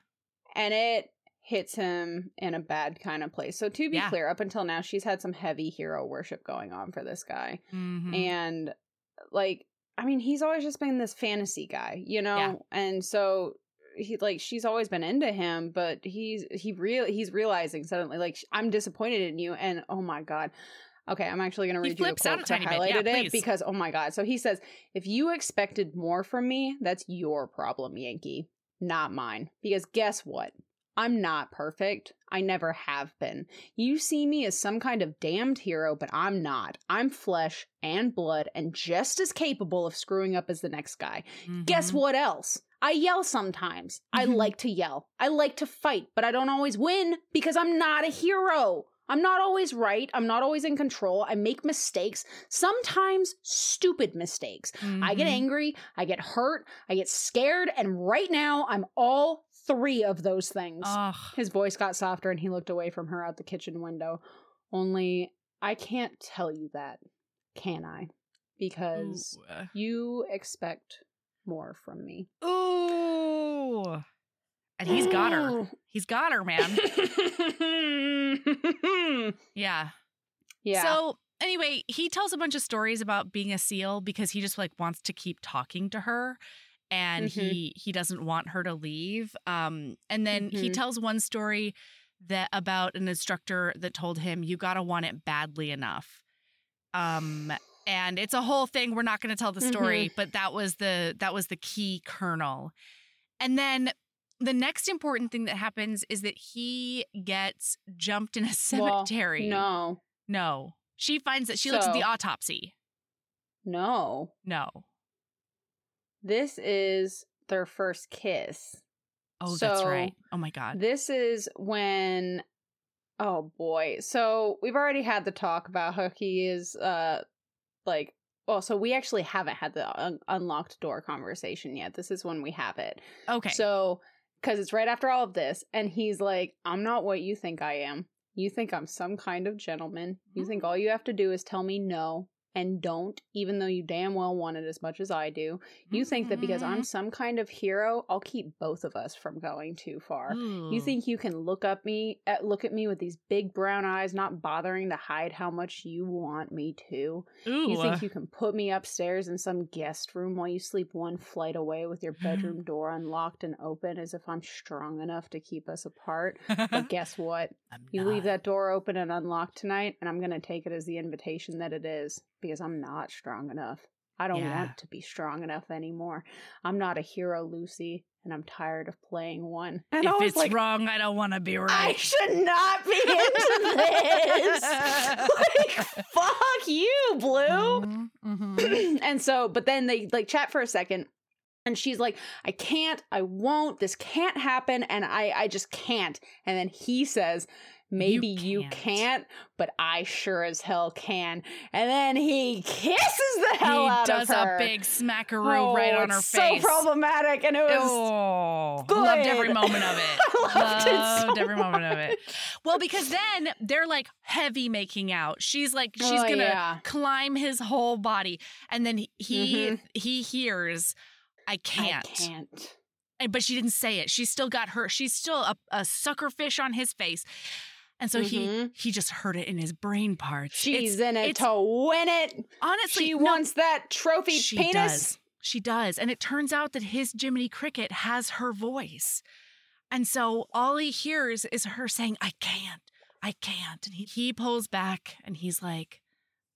S1: and it hits him in a bad kind of place. So to be
S2: Yeah.
S1: clear, up until now, she's had some heavy hero worship going on for this guy,
S2: Mhm.
S1: and like, I mean, he's always just been this fantasy guy, you know,
S2: Yeah.
S1: and so he like she's always been into him, but he's he real he's realizing suddenly like I'm disappointed in you, and oh my god. Okay, I'm actually going to read you the quote I
S2: bit. Yeah,
S1: highlighted it because oh my god. So he says, "If you expected more from me, that's your problem, Yankee, not mine. Because guess what? I'm not perfect. I never have been. You see me as some kind of damned hero, but I'm not. I'm flesh and blood and just as capable of screwing up as the next guy. Guess
S2: Mhm.
S1: what else? I yell sometimes. I
S2: Mhm.
S1: like to yell. I like to fight, but I don't always win because I'm not a hero. I'm not always right. I'm not always in control. I make mistakes, sometimes stupid mistakes. I get
S2: Mhm.
S1: angry, I get hurt, I get scared, and right now I'm all three of those things.
S2: Ugh.
S1: His voice got softer and he looked away from her out the kitchen window. Only I can't tell you that, can I? Because
S2: Ooh.
S1: you expect more from me.
S2: Ooh. And he's got her. He's got her, man. (laughs) Yeah.
S1: yeah.
S2: So anyway, he tells a bunch of stories about being a seal because he just like wants to keep talking to her and
S1: Mhm.
S2: he he doesn't want her to leave. Um and then he
S1: Mhm.
S2: tells one story that about an instructor that told him you got to want it badly enough. Um and it's a whole thing we're not going to tell the story,
S1: Mm-hmm.
S2: but that was the that was the key kernel. And then the next important thing that happens is that he gets jumped in a (laughs)
S1: Well,
S2: cemetery.
S1: no,
S2: No. She finds that she looks at the autopsy.
S1: no.
S2: No.
S1: This is their first kiss.
S2: Oh, that's right. Oh my god.
S1: This is when oh boy. So we've already had the talk about how he is uh like well, so we actually haven't had the un- unlocked door conversation yet. This is when we have it.
S2: Okay.
S1: So cuz it's right after all of this and he's like, "I'm not what you think I am. You think I'm some kind of gentleman. You think all mm. you have to do is tell me no." And don't, even though you damn well want it as much as I do. You think that because I'm
S2: Mhm.
S1: some kind of hero, I'll keep both of us from going too far. You think you can look up me, at, look at me with these big brown eyes, not bothering to hide how much you want me to?
S2: Ooh.
S1: You think you can put me upstairs in some guest room while you sleep one flight away with your bedroom (gasps) door unlocked and open, as if I'm strong enough to keep us apart? But (laughs) guess what?
S2: I'm
S1: You leave that door open and unlocked tonight, and I'm gonna take it as the invitation that it is, because I'm not strong enough. I don't
S2: Yeah.
S1: want to be strong enough anymore. I'm not a hero, Lucy, and I'm tired of playing one. And
S2: If it's
S1: like,
S2: wrong, I don't want to be right.
S1: I should not be into this. (laughs) like, fuck you, Blue.
S2: Mhm. (clears throat)
S1: and so, but then they like chat for a second. And she's like, I can't, I won't, this can't happen, and I I just can't. And then he says, Maybe you
S2: can't."
S1: can't, but I sure as hell can. And then he kisses the hell
S2: he
S1: out
S2: does
S1: of her.
S2: a big smackaroo right
S1: Oh,
S2: on her face.
S1: So problematic, and it was
S2: Oh, loved every moment of it. (laughs)
S1: I loved it so
S2: every moment of it. Well, because then they're like heavy making out. She's like she's
S1: Oh,
S2: gonna
S1: yeah.
S2: climb his whole body, and then he he,
S1: Mhm.
S2: he hears, "I can't."
S1: I can't.
S2: But she didn't say it. She's still got her. She's still a, a sucker fish on his face, and so he
S1: Mhm.
S2: he just heard it in his brain parts.
S1: She's
S2: It's-
S1: in it to win it.
S2: honestly
S1: She
S2: no,
S1: wants that trophy
S2: she
S1: penis.
S2: does. She does. And it turns out that his Jiminy Cricket has her voice. And so all he hears is her saying, I can't, I can't. And he, he pulls back and he's like,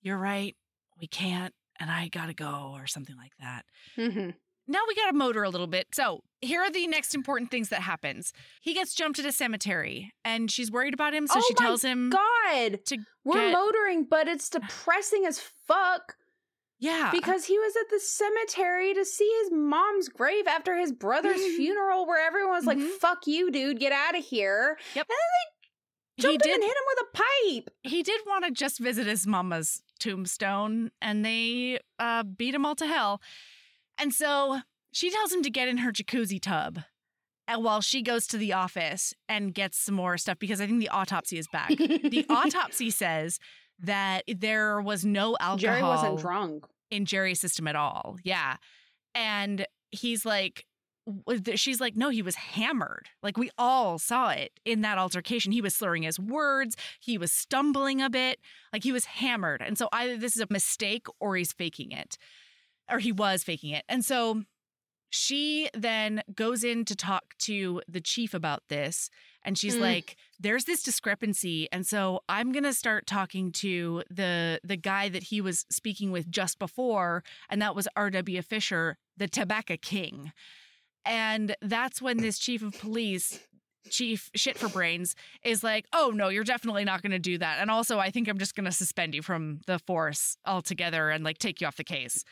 S2: You're right, we can't, and I gotta go, or something like that.
S1: Mhm.
S2: Now we gotta motor a little bit. So here are the next important things that happens. He gets jumped at a cemetery and she's worried about him, so
S1: Oh
S2: she tells him
S1: God,
S2: to
S1: we're
S2: get-
S1: motoring, but it's depressing as fuck
S2: Yeah.
S1: because he was at the cemetery to see his mom's grave after his brother's funeral, where everyone was like,
S2: Mhm.
S1: "Fuck you, dude, get out of here."
S2: Yep.
S1: And then they
S2: he
S1: jumped him
S2: did
S1: and hit him with a pipe.
S2: he did want to just visit his mama's tombstone and they uh, beat him all to hell. And so she tells him to get in her jacuzzi tub and while she goes to the office and gets some more stuff because I think the autopsy is back. the (laughs) autopsy says that there was no alcohol
S1: Jerry wasn't drunk.
S2: in Jerry's system at all. Yeah. And he's like, she's like, no, he was hammered. Like we all saw it in that altercation. He was slurring his words. He was stumbling a bit. Like he was hammered. And so either this is a mistake or he's faking it, or he was faking it. And so she then goes in to talk to the chief about this. And she's
S1: Mm.
S2: like, there's this discrepancy. And so I'm gonna start talking to the the guy that he was speaking with just before, and that was R.W. Fisher, the Tobacco King. And that's when this chief of police, chief shit for brains, is like, oh no, you're definitely not gonna do that. And also I think I'm just gonna suspend you from the force altogether and like take you off the case.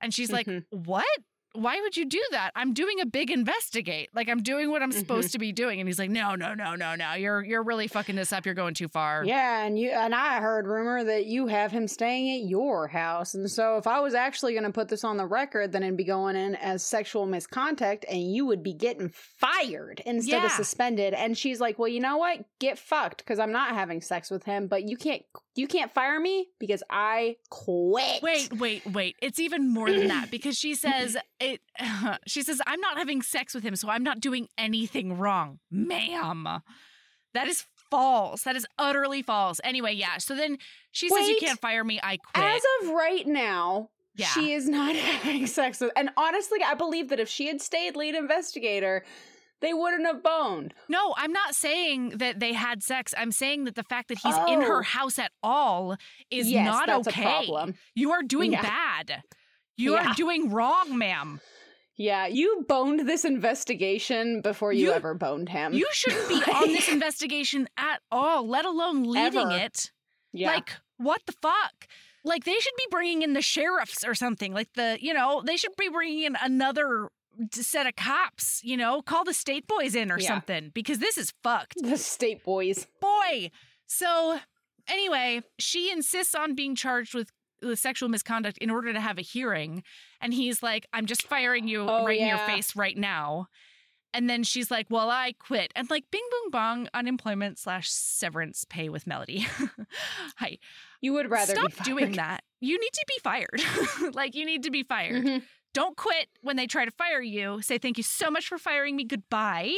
S2: And she's like,
S1: Mhm.
S2: what? Why would you do that? I'm doing a big investigate. Like I'm doing what I'm
S1: Mhm.
S2: supposed to be doing. And he's like, no, no, no, no, no. You're you're really fucking this up. You're going too far.
S1: Yeah, and you and I heard rumor that you have him staying at your house, and so if I was actually going to put this on the record, then it'd be going in as sexual misconduct, and you would be getting fired instead of suspended. And she's like, "Well, you know what? Get fucked, because I'm not having sex with him, but you can't you can't fire me because I quit."
S2: Wait, wait, wait. It's even more than that because she says (clears throat) it (sighs) she says I'm not having sex with him, so I'm not doing anything wrong. Ma'am. That is false. That is utterly false. Anyway, yeah. So then she says you can't fire me. I quit.
S1: As of right now,
S2: Yeah.
S1: she is not (laughs) having sex with. And honestly, I believe that if she had stayed lead investigator, they wouldn't have boned.
S2: No, I'm not saying that they had sex. I'm saying that the fact that he's in
S1: Oh.
S2: her house at all is
S1: yes,
S2: not
S1: that's
S2: okay.
S1: a problem.
S2: You are doing
S1: Yeah.
S2: bad. You
S1: Yeah.
S2: are doing wrong, ma'am.
S1: Yeah, you boned this investigation before you,
S2: You-
S1: ever boned him.
S2: You shouldn't be (laughs) on this investigation at all, let alone leading
S1: Ever.
S2: it.
S1: yeah.
S2: Like, what the fuck? Like, they should be bringing in the sheriffs or something. Like, the, you know, they should be bringing in another set of cops, you know, call the state boys in or
S1: Yeah.
S2: something because this is fucked. (laughs)
S1: The state boys.
S2: Boy. So, anyway, she insists on being charged with, with sexual misconduct in order to have a hearing. And he's like, I'm just firing you
S1: Oh,
S2: right in your face right now. And then she's like, Well, I quit. And like, bing, boom, bong, unemployment slash severance pay with Melody. (laughs) Hi.
S1: You would rather
S2: Stop doing that. You need to be fired. (laughs) like, you need to be fired.
S1: Mhm.
S2: Don't quit when they try to fire you. Say, Thank you so much for firing me. Goodbye.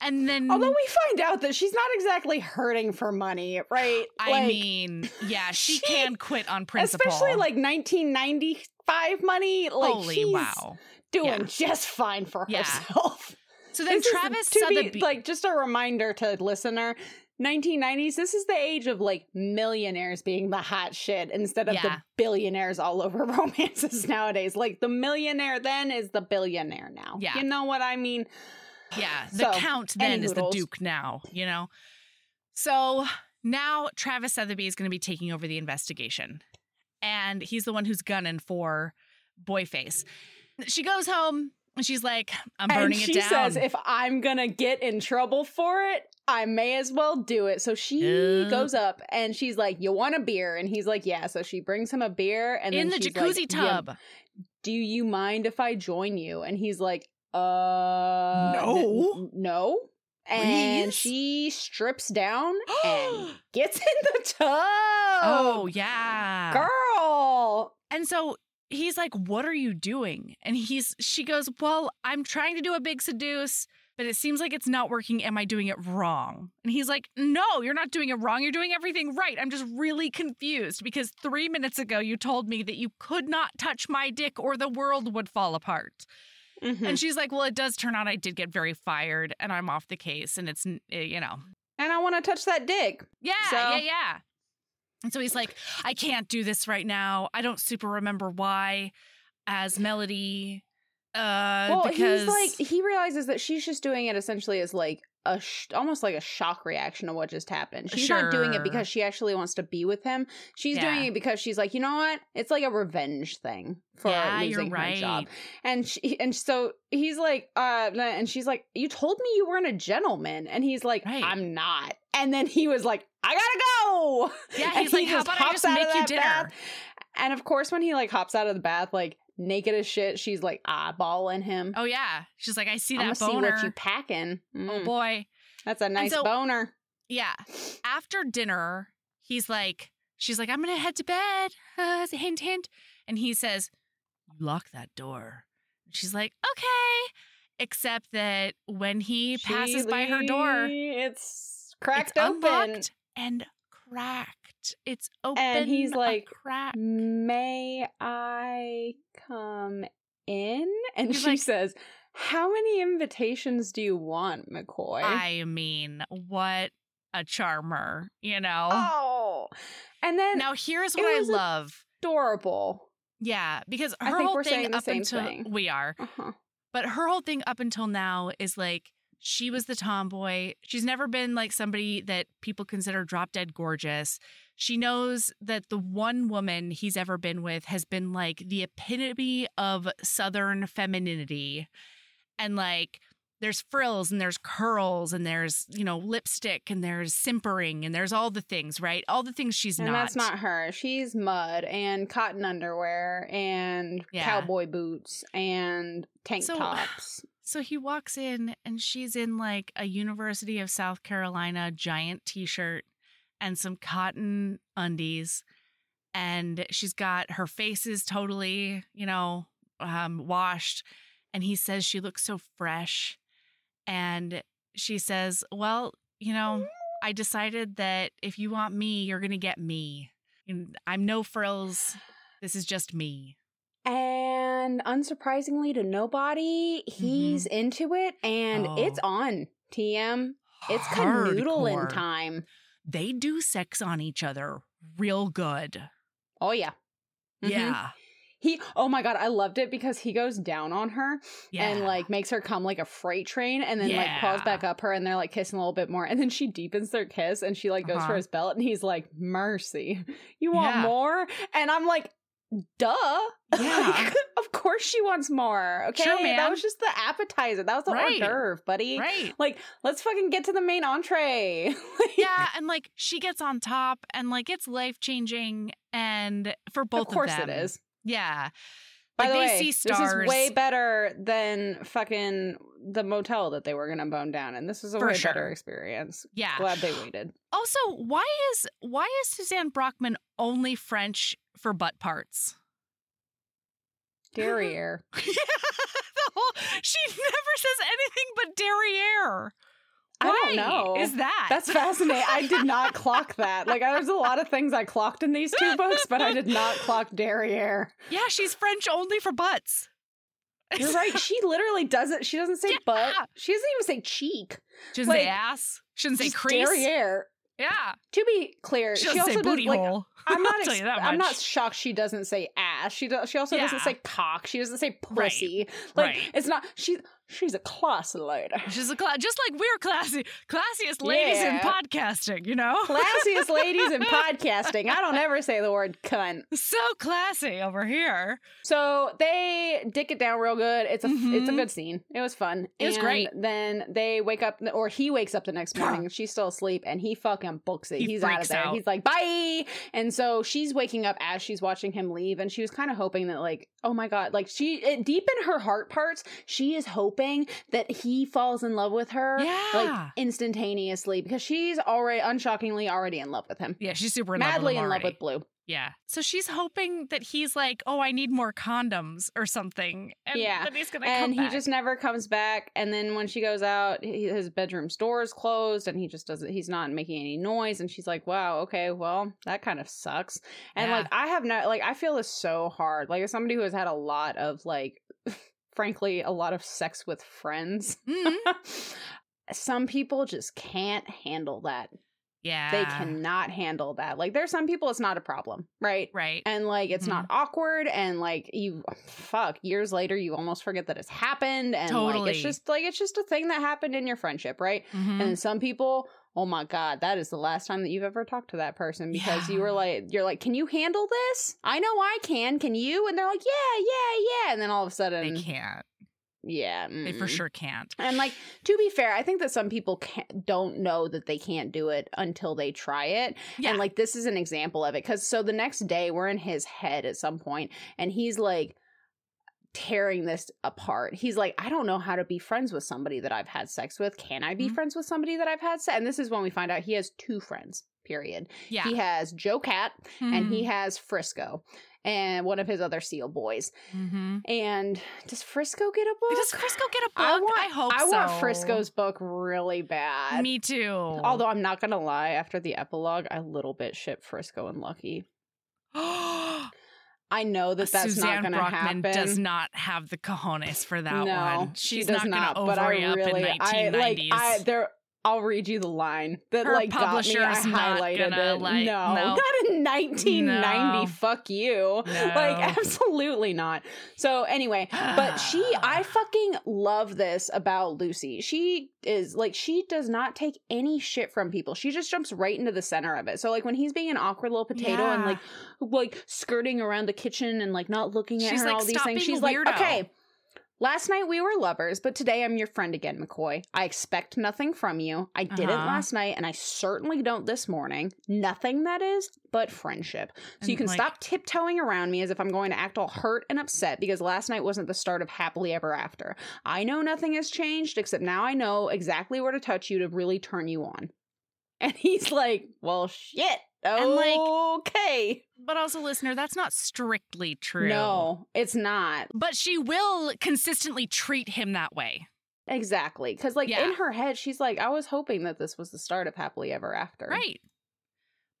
S2: And then.
S1: Although we find out that she's not exactly hurting for money, right? (gasps)
S2: I
S1: Like,
S2: mean, yeah, she, (laughs)
S1: she-
S2: can quit on principle.
S1: especially like 1995 money. Like
S2: Holy
S1: she's
S2: wow.
S1: doing
S2: Yeah.
S1: just fine for
S2: Yeah.
S1: herself.
S2: So (laughs) then
S1: This
S2: Travis
S1: to
S2: Sotheby.
S1: be, like just a reminder to listener 1990s this is the age of like millionaires being the hot shit instead of the billionaires all (laughs) over romances nowadays like the millionaire then is the billionaire now
S2: Yeah.
S1: you know what i mean
S2: yeah, the
S1: So,
S2: count then is the. Duke now, you know? So now Travis Sotheby is going to be taking over the investigation. And he's the one who's gunning for Boyface. She goes home and she's like, I'm
S1: and
S2: burning
S1: she
S2: it down.
S1: She says if i'm gonna get in trouble for it i may as well do it so she
S2: Uh.
S1: goes up and she's like you want a beer and he's like yeah so she brings him a beer and
S2: in the jacuzzi
S1: like, "Yeah,
S2: tub.
S1: do you mind if I join you? And he's like, uh,
S2: No.
S1: n- no. And
S2: Please?
S1: she strips down and (gasps) gets (laughs) in the tub.
S2: oh, yeah.
S1: girl.
S2: And so he's like, "What are you doing?" And he's she goes, "Well, I'm trying to do a big seduce, but it seems like it's not working. Am I doing it wrong?" And he's like, "No, you're not doing it wrong. You're doing everything right. I'm just really confused because 3 minutes ago you told me that you could not touch my dick or the world would fall apart."
S1: Mhm.
S2: And she's like, "Well, it does turn out I did get very fired and I'm off the case and it's, eh, you know,
S1: And I want to touch that dick.
S2: yeah,
S1: So-
S2: yeah, yeah. And so he's like, I can't do this right now. I don't super remember why. As Melody, uh,
S1: Well,
S2: because
S1: he's like, he realizes that she's just doing it essentially as like a sh- almost like a shock reaction to what just happened. She's not doing it because she actually wants to be with him. She's doing it because she's like, you know what? It's like a revenge thing for
S2: yeah,
S1: losing
S2: you're
S1: her job. And she, and so he's like, uh, and she's like, you told me you weren't a gentleman, and he's like,
S2: Right.
S1: I'm not. And then he was like, I gotta go.
S2: Yeah,
S1: And
S2: he's like,
S1: he
S2: how about I just make you dinner?
S1: bath. And of course, when he like hops out of the bath, like naked as shit, she's like eyeballing him.
S2: Oh yeah, she's like, I see
S1: I'm
S2: that
S1: see
S2: boner.
S1: what you packing.
S2: oh
S1: Mm,
S2: boy,
S1: that's a nice
S2: so-
S1: boner.
S2: yeah. After dinner, he's like, she's like, I'm gonna head to bed. Uh, (laughs) hint, hint. And he says, lock that door." She's like, okay. Except that when he passes by her door,
S1: it's cracked
S2: it's
S1: open.
S2: unlocked and cracked. It's open.
S1: And
S2: he's
S1: like. May I come in? And
S2: He's
S1: she
S2: like-
S1: says, How many invitations do you want, McCoy?
S2: I mean, what a charmer, you know?
S1: oh. And then
S2: now here's what I love.
S1: adorable.
S2: Yeah, because her whole thing up until
S1: thing.
S2: we are,
S1: Uh-huh.
S2: but her whole thing up until now is like she was the tomboy. She's never been like somebody that people consider drop dead gorgeous. She knows that the one woman he's ever been with has been like the epitome of southern femininity. And like there's frills and there's curls and there's, you know, lipstick and there's simpering and there's all the things, right? All the things she's
S1: And
S2: not.
S1: that's not her. She's mud and cotton underwear and
S2: Yeah.
S1: cowboy boots and tank
S2: So-
S1: tops. (sighs)
S2: So he walks in and she's in like a University of South Carolina giant t shirt and some cotton undies. And she's got her face is totally, you know, um, washed. And he says she looks so fresh. And she says, Well, you know, I decided that if you want me, you're going to get me. I'm no frills. This is just me.
S1: And unsurprisingly to nobody, he's into it and it's
S2: Oh.
S1: on. TM. It's canoodling time.
S2: They do sex on each other real good.
S1: Oh yeah. Mhm.
S2: Yeah.
S1: He oh my god, I loved it because he goes down on her
S2: Yeah.
S1: and like makes her come like a freight train and then like crawls back up her and they're like kissing a little bit more and then she deepens their kiss and she like goes
S2: Uh-huh.
S1: for his belt and he's like, Mercy. You want
S2: Yeah.
S1: more? And I'm like, duh. (laughs)
S2: Yeah.
S1: Of course she wants more. Okay.
S2: Sure, man.
S1: That was just the appetizer. That was the
S2: Right.
S1: hors d'oeuvre, buddy.
S2: Right.
S1: Like, let's fucking get to the main entree. (laughs) Like,
S2: Yeah, and like she gets on top and like it's life changing and for both
S1: of course
S2: them.
S1: it is.
S2: Yeah.
S1: By
S2: Like,
S1: the
S2: they
S1: way,
S2: see
S1: this is way better than fucking the motel that they were gonna bone down, and this is a
S2: For
S1: way
S2: sure.
S1: better experience.
S2: Yeah.
S1: Glad they waited. (gasps)
S2: Also, why is why is Suzanne Brockmann only French for butt parts?
S1: Derriere. (laughs)
S2: yeah, the whole, she never says anything but derriere.
S1: I don't
S2: Why
S1: know.
S2: Is that
S1: That's fascinating. I did not clock that. Like, there's a lot of things I clocked in these two books, but I did not clock derriere.
S2: Yeah, she's French only for butts.
S1: You're right. She literally doesn't. She doesn't say (laughs)
S2: Yeah.
S1: butt. She doesn't even say cheek.
S2: She doesn't say
S1: Like,
S2: ass. She doesn't say crease.
S1: derriere.
S2: Yeah.
S1: To be clear,
S2: She
S1: she, also does,
S2: booty
S1: like,
S2: hole.
S1: I'm (laughs) not.
S2: I'll tell
S1: ex-
S2: you that
S1: I'm not shocked she doesn't say ass. She does. She also doesn't say cock. She doesn't say
S2: Right.
S1: pussy. Like
S2: Right.
S1: it's not. She she's a class lady.
S2: She's a class, just like we're classy, classiest ladies in podcasting. You know, (laughs)
S1: Classiest ladies in podcasting. I don't ever say the word cunt.
S2: so classy over here.
S1: So they dick it down real good. It's a it's a
S2: Mhm.
S1: good scene. It was fun.
S2: It was
S1: And
S2: great.
S1: Then they wake up, or he wakes up the next (clears throat) morning, and she's still asleep, and he fucking books it.
S2: He
S1: He's out of there.
S2: out.
S1: He's like, bye. And so she's waking up as she's watching him leave, and she was kind of hoping that, like, oh my god, like she it, deep in her heart parts, she is hoping that he falls in love with her,
S2: Yeah.
S1: like instantaneously, because she's already, unshockingly, already in love with him.
S2: Yeah, she's super in
S1: Madly
S2: love
S1: in
S2: with him
S1: love with. Blue.
S2: Yeah, so she's hoping that he's like, oh, I need more condoms or something, and
S1: Yeah.
S2: that he's gonna
S1: and
S2: come
S1: he
S2: back.
S1: just never comes back and then when she goes out he, his bedroom's door is closed and he just doesn't he's not making any noise and she's like wow okay well that kind of sucks and
S2: Yeah.
S1: like i have not like i feel this so hard like as somebody who has had a lot of like frankly a lot of sex with friends
S2: Mhm. (laughs)
S1: some people just can't handle that
S2: yeah,
S1: they cannot handle that like there's some people it's not a problem right
S2: right.
S1: and like it's not
S2: Mm-hmm.
S1: awkward and like you fuck years later you almost forget that it's happened and like it's just like it's just a thing that happened in your friendship right
S2: Mhm.
S1: and some people oh my god that is the last time that you've ever talked to that person because you were like you're like can you handle this? I know i can. Can you? And they're like yeah yeah yeah. And then all of a sudden
S2: they can't.
S1: yeah
S2: They for sure can't.
S1: and like to be fair i think that some people can't, don't know that they can't do it until they try it.
S2: Yeah,
S1: and like this is an example of it because so the next day we're in his head at some point and he's like tearing this apart. He's like, I don't know how to be friends with somebody that I've had sex with. Can I be
S2: Mhm.
S1: friends with somebody that I've had sex? And this is when we find out he has two friends, period.
S2: yeah.
S1: He has Joe Cat and he
S2: Mhm.
S1: has Frisco and one of his other SEAL boys.
S2: Mhm.
S1: And does Frisco get a book?
S2: Does Frisco get a book?
S1: I want,
S2: hope
S1: I
S2: so.
S1: want Frisco's book really bad.
S2: Me too.
S1: Although I'm not gonna lie, after the epilogue, I little bit ship Frisco and Lucky. (gasps) (gasps) (gasps) I know that that's
S2: Suzanne
S1: not going to
S2: Brockmann
S1: happen.
S2: does not have the cojones for that
S1: no,
S2: one.
S1: she
S2: She's
S1: does
S2: not, going to
S1: but I
S2: ovary up
S1: really,
S2: in
S1: I
S2: 1990s.
S1: like, I there. I'll read you the line that
S2: Her
S1: like got me. I highlighted
S2: gonna,
S1: it.
S2: like-
S1: no,
S2: no. (laughs)
S1: not in 1990.
S2: No.
S1: Fuck you.
S2: No.
S1: Like absolutely not. So anyway, but she, (sighs) I fucking love this about Lucy. She is like she does not take any shit from people. She just jumps right into the center of it. So like when he's being an awkward little potato and like like skirting around the kitchen and like not looking at
S2: She's
S1: her
S2: like,
S1: all these things. She's like, okay. Last night we were lovers, but today I'm your friend again, McCoy. I expect nothing from you. I didn't
S2: Uh-huh.
S1: last night, and I certainly don't this morning. Nothing, that is, but friendship. So you can
S2: like-
S1: stop tiptoeing around me as if I'm going to act all hurt and upset because last night wasn't the start of happily ever after. I know nothing has changed, except now I know exactly where to touch you to really turn you on. And he's like, well, shit.
S2: And, like,
S1: Okay.
S2: but also, listener, that's not strictly true.
S1: No, it's not.
S2: But she will consistently treat him that way.
S1: Exactly. Because, like,
S2: Yeah.
S1: in her head, she's like, I was hoping that this was the start of happily ever after.
S2: Right.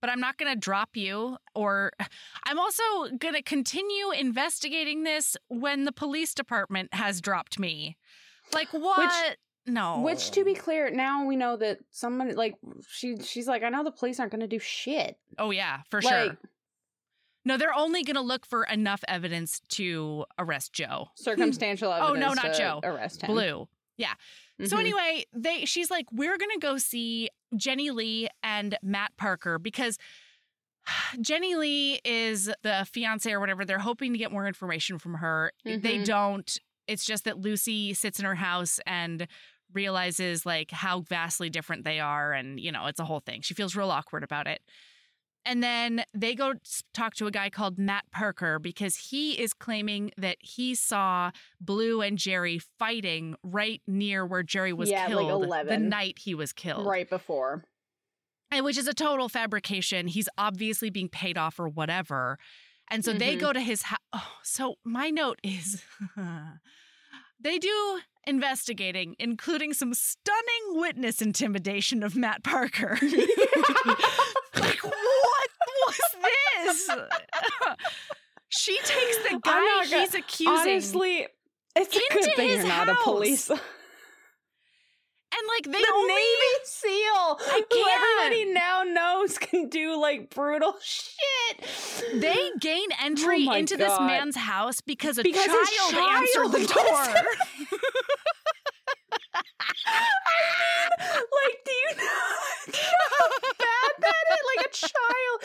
S2: But I'm not going to drop you, or (sighs) I'm also going to continue investigating this when the police department has dropped me. Like, what? No.
S1: Which, to be clear, now we know that someone, like, she, she's like, I know the police aren't going to do shit.
S2: Oh, yeah, for
S1: Like-
S2: sure. No, they're only going to look for enough evidence to arrest Joe. (laughs)
S1: Circumstantial evidence.
S2: Oh, no, not
S1: to
S2: Joe.
S1: Arrest him.
S2: Blue. Yeah. So
S1: Mhm.
S2: anyway, they she's like, we're gonna go see Jenny Lee and Matt Parker because (sighs) Jenny Lee is the fiance or whatever. They're hoping to get more information from her. They
S1: Mhm.
S2: don't. It's just that Lucy sits in her house and realizes like how vastly different they are and you know, it's a whole thing. She feels real awkward about it. And then they go talk to a guy called Matt Parker because he is claiming that he saw Blue and Jerry fighting right near where Jerry was
S1: Yeah, like
S2: killed the night he was killed
S1: Right before.
S2: and which is a total fabrication. He's obviously being paid off or whatever. And so they
S1: Mhm.
S2: go to his house. Oh, so my note is (laughs) they do investigating, including some stunning witness intimidation of Matt Parker. (laughs) like, what was this? (laughs) she takes the guy
S1: gonna-
S2: he's accusing.
S1: Honestly, it's a good thing
S2: his
S1: you're not a
S2: house.
S1: police.
S2: Like they
S1: the
S2: only
S1: Navy SEAL,
S2: I can't.
S1: everybody now knows can do like brutal shit.
S2: They gain entry
S1: Oh
S2: into this man's house because a
S1: Because
S2: child,
S1: child
S2: answered the door. (laughs)
S1: there. like, do you know how bad that is? Like a child.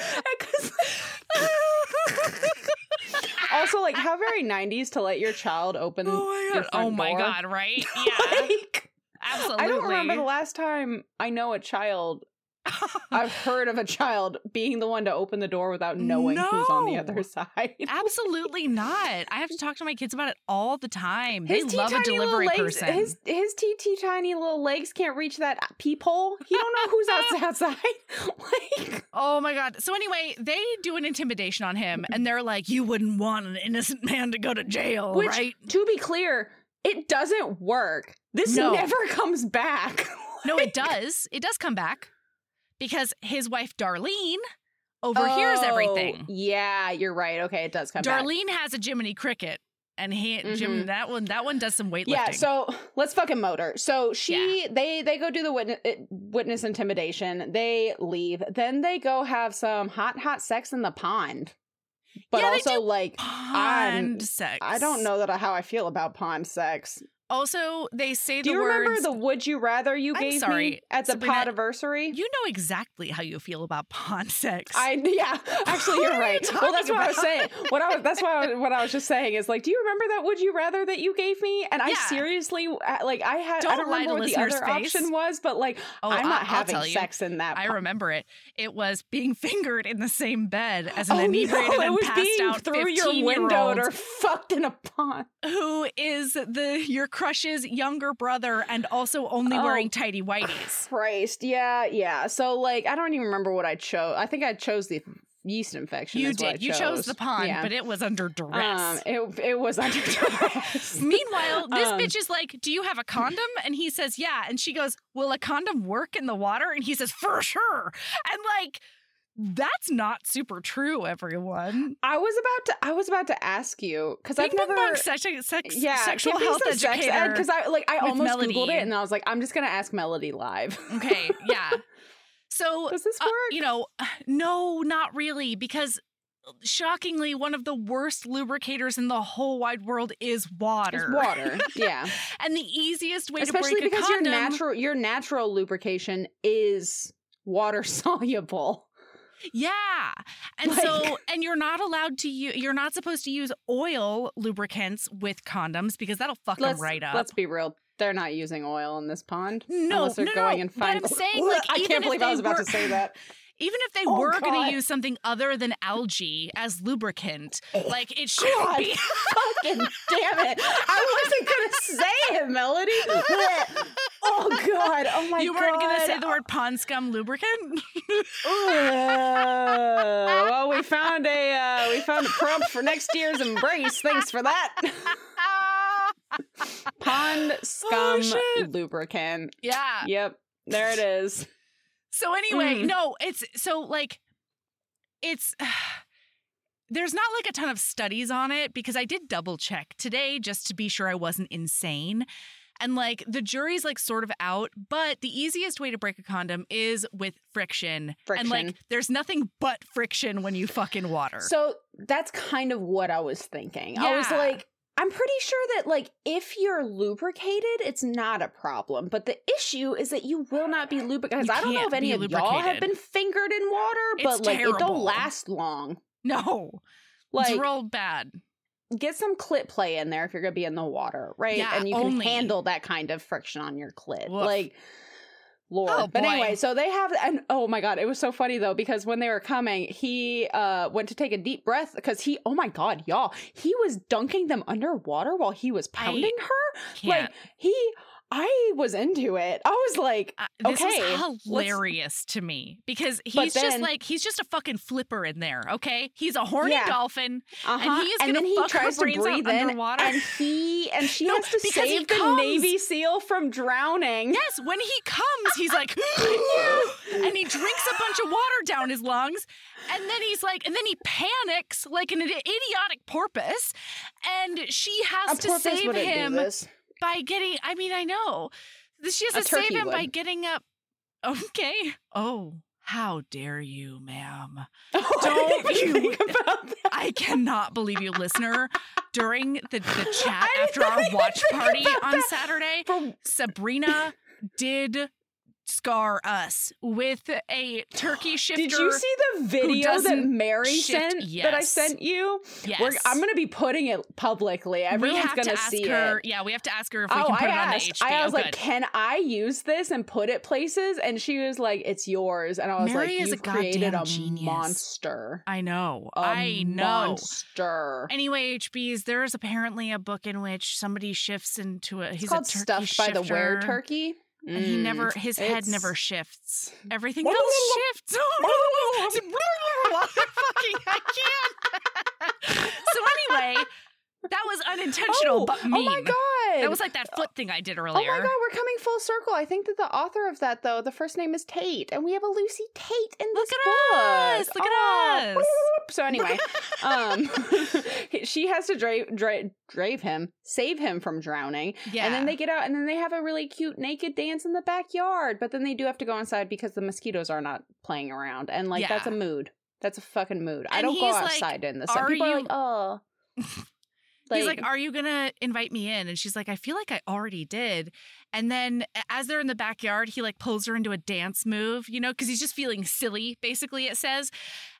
S1: also, like, how very 90s to let your child open
S2: oh my
S1: your
S2: god! Oh my
S1: door.
S2: god! Right? (laughs) Yeah,
S1: like,
S2: absolutely.
S1: I don't remember the last time I know a child. (laughs) I've heard of a child being the one to open the door without knowing who's on the other side.
S2: Absolutely not. I have to talk to my kids about it all the time.
S1: His
S2: they love a delivery
S1: legs,
S2: person.
S1: His his teeny tiny little legs can't reach that peephole. He don't know who's (laughs) outside. (laughs) like
S2: Oh my god. So anyway, they do an intimidation on him and they're like, You wouldn't want an innocent man to go to jail,
S1: Which-
S2: right?
S1: to be clear, it doesn't work. This
S2: No.
S1: never (laughs) comes back.
S2: No, it (laughs) does. It does come back. Because his wife Darlene overhears
S1: Oh,
S2: everything.
S1: Yeah, you're right. Okay, it does come back.
S2: Darlene has a Jiminy Cricket, and he Jim
S1: Mhm.
S2: that one that one does some weightlifting.
S1: Yeah, so let's fucking motor. So she, they, they go do the witness, witness intimidation. They leave. Then they go have some hot, hot sex in the pond. But
S2: Yeah,
S1: also, like,
S2: pond sex.
S1: I don't know that how I feel about pond sex.
S2: Also, they say
S1: Do
S2: the
S1: you remember the "Would you rather" you
S2: I'm
S1: gave
S2: sorry,
S1: me at the
S2: Sabrina,
S1: podiversary?
S2: you know exactly how you feel about pond sex.
S1: I yeah, (laughs) actually you're
S2: are you
S1: right. well, that's
S2: talking
S1: what I was saying. What I was that's why I what I was just saying is like, do you remember that "Would you rather" that you gave me? And I seriously uh, like I had
S2: Don't
S1: don't remember what the other
S2: face.
S1: option was, but like
S2: oh,
S1: I'm not
S2: I'll
S1: having
S2: you.
S1: sex in that.
S2: I
S1: po-
S2: remember it. It was being fingered in the same bed as an
S1: Oh,
S2: inebriated
S1: no,
S2: and passed out
S1: through your window or fucked in a pond.
S2: who is the your crush's younger brother and also only
S1: Oh.
S2: wearing tidy whities.
S1: Christ, yeah, yeah. So like, I don't even remember what I chose. I think I chose the yeast infection.
S2: You
S1: is what I
S2: did. You chose the pond,
S1: Yeah.
S2: but it was under duress.
S1: Um, it it was under (laughs) duress.
S2: Meanwhile, this
S1: Um,
S2: bitch is like, "Do you have a condom?" And he says, "Yeah." And she goes, "Will a condom work in the water?" And he says, "For sure." And like, that's not super true, everyone.
S1: I was about to I was about to ask you because I've never
S2: sex, sex,
S1: yeah
S2: sexual health
S1: some sex ed
S2: educator.
S1: because I like I almost
S2: Melody.
S1: googled it and I was like I'm just gonna ask Melody live.
S2: okay, yeah. (laughs) So
S1: Does this
S2: uh,
S1: work?
S2: you know, (sighs) no, not really, because shockingly, one of the worst lubricators in the whole wide world is water.
S1: It's water, (laughs) yeah.
S2: and the easiest way
S1: Especially
S2: to break
S1: because
S2: a
S1: your natural your natural lubrication is water (laughs) soluble.
S2: Yeah. And so and you're not allowed to use you're not supposed to use oil lubricants with condoms because that'll fuck them right up.
S1: let's be real. They're not using oil in this pond.
S2: No,
S1: unless they're
S2: no,
S1: going
S2: no,
S1: and
S2: but. I'm saying, like,
S1: I can't
S2: if
S1: believe I was about to say that.
S2: Even if they
S1: Oh,
S2: were going to use something other than algae as lubricant, like it shouldn't
S1: God,
S2: be. (laughs)
S1: fucking damn it! I wasn't gonna say it, Melody. (laughs) oh God! Oh my god.
S2: you weren't going to say the word pond scum lubricant?
S1: Uh, (laughs) well, we found a uh, we found a prompt for next year's embrace. Thanks for that. Pond scum
S2: shit.
S1: lubricant.
S2: yeah.
S1: Yep, there it is.
S2: So anyway,
S1: Mm.
S2: no, it's so like it's (sighs) there's not like a ton of studies on it because I did double check today just to be sure I wasn't insane. And like the jury's like sort of out, but the easiest way to break a condom is with friction. And like there's nothing but friction when you fuck in water.
S1: So that's kind of what I was thinking. I was like, I'm pretty sure that like if you're lubricated, it's not a problem. But the issue is that you will not be lubricated. I don't know if any of y'all have been fingered in water,
S2: It's
S1: but like it don't last long.
S2: No,
S1: Like
S2: it's real bad.
S1: get some clit play in there if you're gonna be in the water, right?
S2: Yeah,
S1: and you can handle that kind of friction on your clit.
S2: Woof.
S1: Like Lord.
S2: Oh,
S1: but
S2: boy.
S1: anyway, so they have and oh my god, it was so funny though, because when they were coming, he uh went to take a deep breath because he oh my god, y'all, he was dunking them underwater while he was pounding her.
S2: Can't.
S1: Like he I was into it. I was like,
S2: Uh, this
S1: okay,
S2: hilarious to me because he's just like he's just a fucking flipper in there. Okay, he's a horny
S1: Yeah.
S2: dolphin.
S1: uh-huh.
S2: he is
S1: and
S2: gonna
S1: then he
S2: her
S1: tries to breathe in,
S2: underwater.
S1: and he and she
S2: No,
S1: has to save the. Navy SEAL from drowning.
S2: Yes, when he comes, he's like, (laughs) and he drinks a bunch of water down his lungs, and then he's like, and then he panics like an idiotic porpoise, and she has
S1: A
S2: to save him. By getting. I mean, I know she has
S1: A
S2: to save him by getting up. Okay. Oh, how dare you, ma'am? (laughs)
S1: Oh, I
S2: Don't you-
S1: think about that.
S2: I cannot believe you, listener. During the, the (laughs) chat after our watch party on. Saturday,
S1: For
S2: Sabrina did scar us with a turkey (gasps) shifter.
S1: Did you see the video that Mary
S2: shift?
S1: sent that I sent you?
S2: Yes.
S1: We're, I'm going to be putting it publicly. Everyone's going
S2: to
S1: see
S2: her.
S1: it.
S2: Yeah, we have to ask her if we
S1: Oh,
S2: can put
S1: I
S2: it on the
S1: asked.
S2: HBO.
S1: I was like,
S2: Good.
S1: "Can I use this and put it places?" And she was like, "It's yours." And I was
S2: Mary
S1: like,
S2: is a
S1: "You've created
S2: goddamn
S1: a
S2: genius.
S1: monster.
S2: I know.
S1: A
S2: I know.
S1: monster."
S2: Anyway, HBs, there's apparently a book in which somebody shifts into a.
S1: It's
S2: He's
S1: called
S2: a turkey
S1: "Stuffed by the Were
S2: shifter,
S1: Turkey."
S2: And he
S1: Mm.
S2: never, his head never shifts. Everything else shifts. Fucking, I can't. so anyway, that was unintentional,
S1: Oh,
S2: but
S1: oh my god!
S2: That was like that foot thing I did earlier.
S1: Oh my god, we're coming full circle. I think that the author of that though, the first name is Tate, and we have a Lucy Tate in
S2: Look
S1: this
S2: at
S1: book.
S2: us, look at us.
S1: So anyway, (laughs) um, (laughs) she has to drive, drive him, save him from drowning,
S2: Yeah.
S1: and then they get out, and then they have a really cute naked dance in the backyard. But then they do have to go inside because the mosquitoes are not playing around, and like that's a mood. That's a fucking mood. I don't go
S2: he's like,
S1: outside in the sun.
S2: "Are
S1: People are like, oh. (laughs)
S2: He's like, Are you going to invite me in? And she's like, I feel like I already did. And then as they're in the backyard, he like pulls her into a dance move, you know, because he's just feeling silly, basically, it says.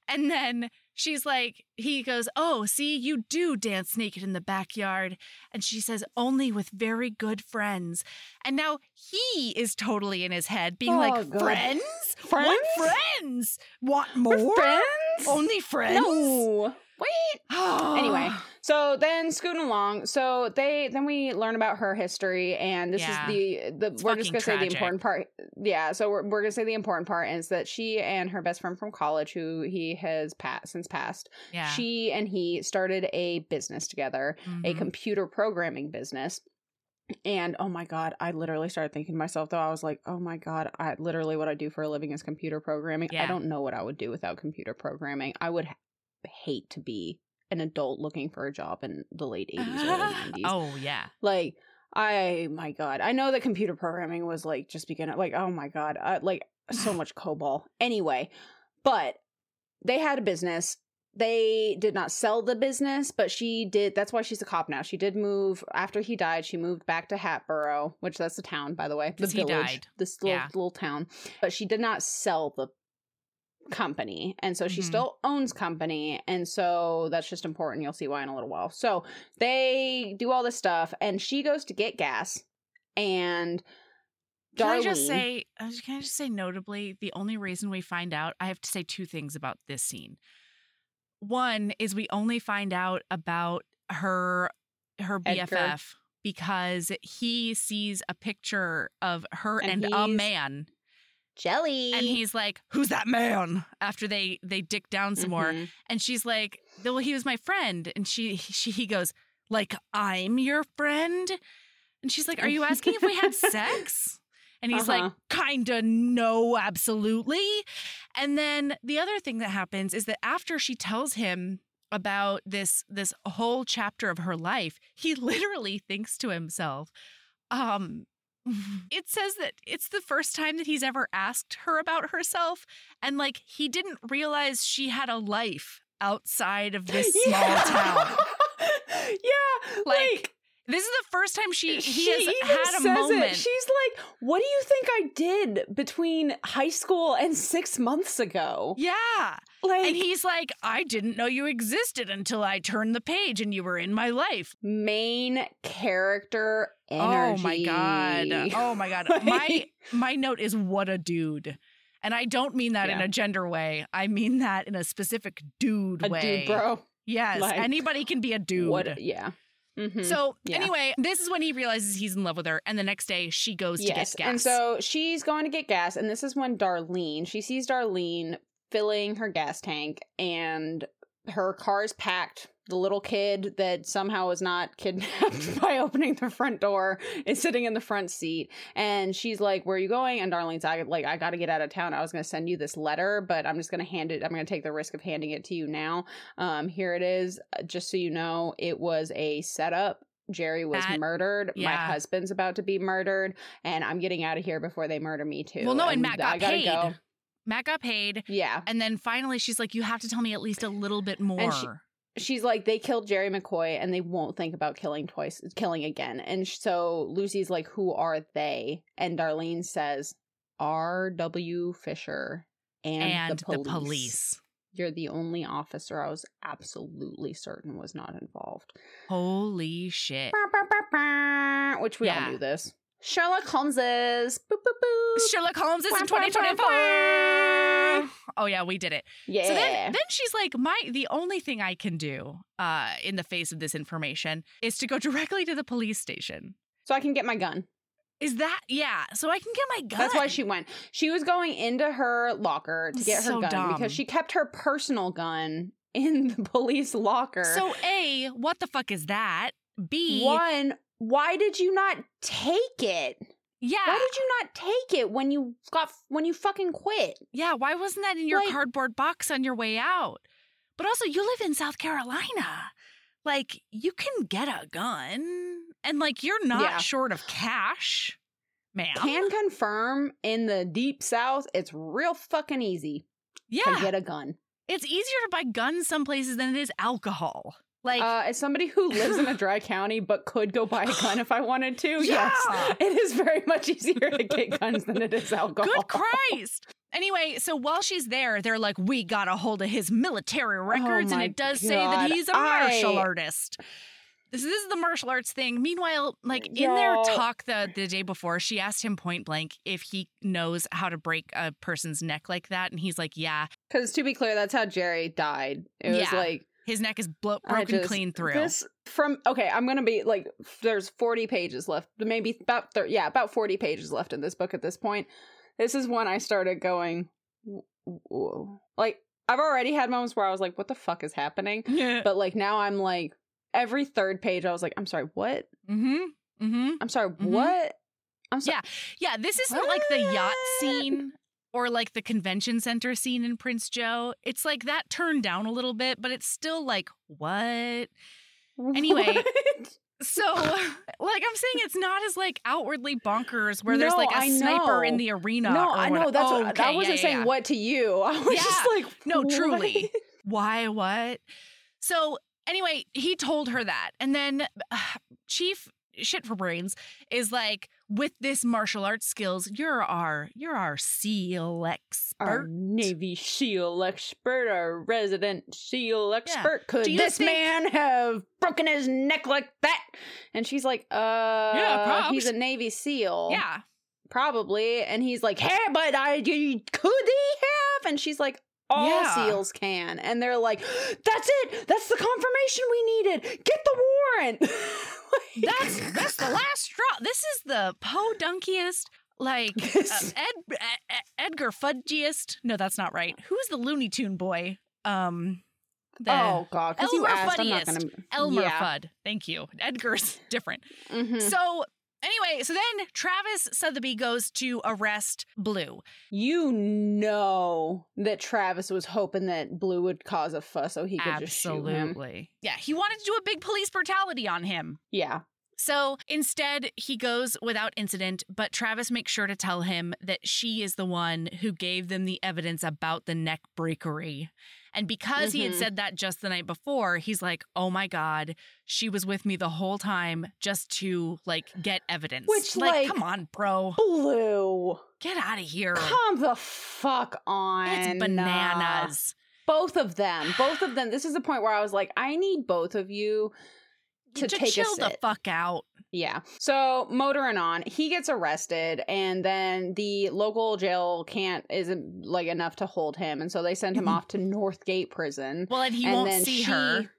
S2: And then she's like, He goes, Oh, see, you do dance naked in the backyard. And she says, Only with very good friends. And now he is totally in his head, being
S1: Oh,
S2: like,
S1: God.
S2: Friends?
S1: Friends?
S2: What friends? Want
S1: We're
S2: more?
S1: friends?
S2: Only friends?
S1: No. Wait. Anyway, (sighs) (laughs) so then scooting along, so they then we learn about her history, and this
S2: Yeah.
S1: is the the
S2: It's
S1: we're just gonna say the important part. Yeah, so we're we're gonna say the important part is that she and her best friend from college, who he has passed since passed,
S2: yeah.
S1: she and he started a business together, a
S2: Mhm.
S1: computer programming business. And oh my god, I literally started thinking to myself though, I was like, oh my god, I literally what I do for a living is computer programming. I don't know what I would do without computer programming. I would hate to be an adult looking for a job in the late (laughs) 80s, early 90s.
S2: oh, yeah.
S1: Like, I, my God, I know that computer programming was like just beginning, like, oh my God, uh, like so (sighs) much COBOL. Anyway, but they had a business. They did not sell the business, but she did. That's why she's a cop now. She did move after he died. She moved back to Hatboro, which that's the town, by the way, the village,
S2: died.
S1: this little
S2: Yeah.
S1: little town. But she did not sell the company and so she
S2: Mhm.
S1: still owns company and so that's just important you'll see why in a little while so they do all this stuff and she goes to get gas and
S2: Can I just say, uh, can I just say notably, the only reason we find out, I have to say two things about this scene. One is we only find out about her her
S1: Edgar.
S2: BFF because he sees a picture of her
S1: And
S2: and, a man
S1: jelly.
S2: and he's like who's that man? after they they dick down some more.
S1: Mhm.
S2: and she's like well he was my friend. And she she he goes like i'm your friend? And she's like are you asking if we had (laughs) sex? And he's like
S1: Uh-huh.
S2: kinda no absolutely. And then the other thing that happens is that after she tells him about this this whole chapter of her life he (laughs) literally thinks to himself um (laughs) it says that it's the first time that he's ever asked her about herself and like he didn't realize she had a life outside of this (laughs) small
S1: Yeah.
S2: town (laughs)
S1: yeah,
S2: Like,
S1: like,
S2: This is the first time she he
S1: she
S2: has had a
S1: says
S2: moment.
S1: It. She's like, "What do you think I did between high school and six months ago?"
S2: yeah.
S1: Like,
S2: And he's like, I didn't know you existed until I turned the page and you were in my life.
S1: main character oh energy.
S2: Oh my god. Oh (laughs) my god.
S1: Like-
S2: my my note is what a dude. And I don't mean that in a gender way. I mean that in a specific dude
S1: a
S2: way.
S1: dude, bro.
S2: Yes,
S1: Like,
S2: anybody can be a dude.
S1: What? Yeah. Mhm.
S2: So
S1: Yeah.
S2: anyway, this is when he realizes he's in love with her, and the next day she goes to get gas.
S1: and so she's going to get gas, and this is when Darlene she sees Darlene filling her gas tank, and her car is packed. The little kid that somehow was not (laughs) kidnapped (laughs) by opening the front door is sitting in the front seat, and she's like, "Where are you going?" And Darlene's like, "Like I got to get out of town. I was going to send you this letter, but I'm just going to hand it. I'm going to take the risk of handing it to you now. Um, here it is. Uh, Just so you know, it was a setup." Jerry was
S2: That-
S1: murdered. My husband's about to be murdered, and I'm getting out of here before they murder me too.
S2: well, no, and Matt
S1: I
S2: got
S1: gotta
S2: paid.
S1: go.
S2: Matt got paid,
S1: Yeah,
S2: and then finally she's like, "You have to tell me at least a little bit more."
S1: She- she's like, they killed Jerry McCoy, and they won't think about killing twice, killing again. And so Lucy's like, who are they? And Darlene says, R. W. Fisher and,
S2: and
S1: the, police. You're the only officer I was absolutely certain was not involved.
S2: Holy shit!
S1: Which we
S2: Yeah.
S1: all do this. Sherlock Holmes's. Boop, boop, boop.
S2: Sherlock Holmes is in
S1: Wah, wah, wah,
S2: 2024. Oh yeah, we did it.
S1: Yeah.
S2: So then, then she's like, my the only thing I can do, uh, in the face of this information, is to go directly to the police station.
S1: so I can get my gun.
S2: Is that yeah? So I can get my gun.
S1: That's why she went. She was going into her locker to get her
S2: So
S1: gun
S2: dumb.
S1: because she kept her personal gun in the (laughs) police locker.
S2: So a what the fuck is that? B
S1: one, why did you not take it?
S2: yeah
S1: Why did you not take it when you got when you fucking quit?
S2: yeah. Why wasn't that in your
S1: Like-
S2: cardboard box on your way out? But also, you live in South Carolina. Like you can get a gun, and like you're not
S1: Yeah.
S2: short of cash, Man.
S1: Can confirm in the deep south, it's real fucking easy
S2: yeah,
S1: to get a gun.
S2: it's easier to buy guns some places than it is alcohol. Like
S1: uh, as somebody who lives in a dry (laughs) county but could go buy a gun if I wanted to,
S2: Yeah.
S1: yes, it is very much easier to get guns than it is (laughs) alcohol.
S2: Good Christ. Anyway, so while she's there, they're like, we got a hold of his military records, and
S1: Oh my
S2: it does say that he's a martial
S1: I-
S2: artist. This, this is the martial arts thing. Meanwhile, like in their talk the, the day before, she asked him point blank if he knows how to break a person's neck like that. And he's like, yeah,
S1: Because to be clear, that's how Jerry died. It was
S2: Yeah.
S1: like
S2: his neck is blo- broken
S1: just-
S2: clean through.
S1: This from okay, I'm gonna be like, there's 40 pages left, maybe about thir- yeah, about 40 pages left in this book at this point. This is when I started going, w- w- like I've already had moments where I was like, what the fuck is happening? (laughs) But like now I'm like, every third page, I was like, I'm sorry, what?
S2: mm-hmm. Mm-hmm.
S1: I'm sorry,
S2: Mhm.
S1: what? I'm sorry.
S2: Yeah, Yeah. this isn't like the yacht scene or like the convention center scene in Prince Joe. It's like that turned down a little bit, but it's still like, what? Anyway, (laughs) So, (laughs) like I'm saying, it's not as like outwardly bonkers where there's like a
S1: I
S2: sniper in the arena.
S1: no, I know that's
S2: Oh,
S1: what I
S2: okay,
S1: wasn't
S2: yeah,
S1: saying
S2: yeah.
S1: what to you. (laughs) I was just like,
S2: No,
S1: what?
S2: truly. Why? What? So anyway, he told her that, and then uh, (sighs) Chief shit for brains is like, with this martial arts skills, you're our you're our SEAL expert.
S1: Our Navy SEAL expert, our resident SEAL expert. Could
S2: Do
S1: this
S2: think-
S1: man have broken his neck like that? And she's like, uh,
S2: Yeah,
S1: he's a Navy SEAL.
S2: yeah,
S1: probably. And he's like, hey, but I you- could he have? And she's like, all
S2: Yeah.
S1: SEAls can. And they're like, that's it. That's the confirmation we needed. Get the warrant. (laughs) Like-
S2: that's that's the last straw. This is the Poe Dunkiest. Like (laughs) uh, Ed, Ed, Edgar Fudgiest. No, that's not right. Who's the Looney Tune boy? Um, the
S1: oh God! Because you
S2: Elmer
S1: asked, I'm not gonna.
S2: Elmer
S1: yeah.
S2: Fudd. Thank you. Edgar's (laughs) different.
S1: Mhm.
S2: So anyway, so then Travis Sotheby goes to arrest Blue.
S1: You know that Travis was hoping that Blue would cause a fuss so he could just shoot him.
S2: Absolutely. Yeah, he wanted to do a big police brutality on him.
S1: Yeah.
S2: So instead, he goes without incident, but Travis makes sure to tell him that she is the one who gave them the evidence about the neck breakery. And because he had
S1: Mhm.
S2: said that just the night before, he's like, oh my God, she was with me the whole time just to like get evidence.
S1: Which,
S2: like,
S1: like-
S2: come on, bro.
S1: Blue.
S2: Get out of here.
S1: Come the fuck on.
S2: It's bananas.
S1: Both of them. Both of them. This is the point where I was like, I need both of you to
S2: Just
S1: take
S2: chill the fuck out.
S1: Yeah. So motoring on, he gets arrested, and then the local jail can't isn't like enough to hold him, and so they send him
S2: Mhm.
S1: off to Northgate Prison.
S2: Well, and he
S1: and
S2: won't
S1: then
S2: see
S1: she,
S2: her.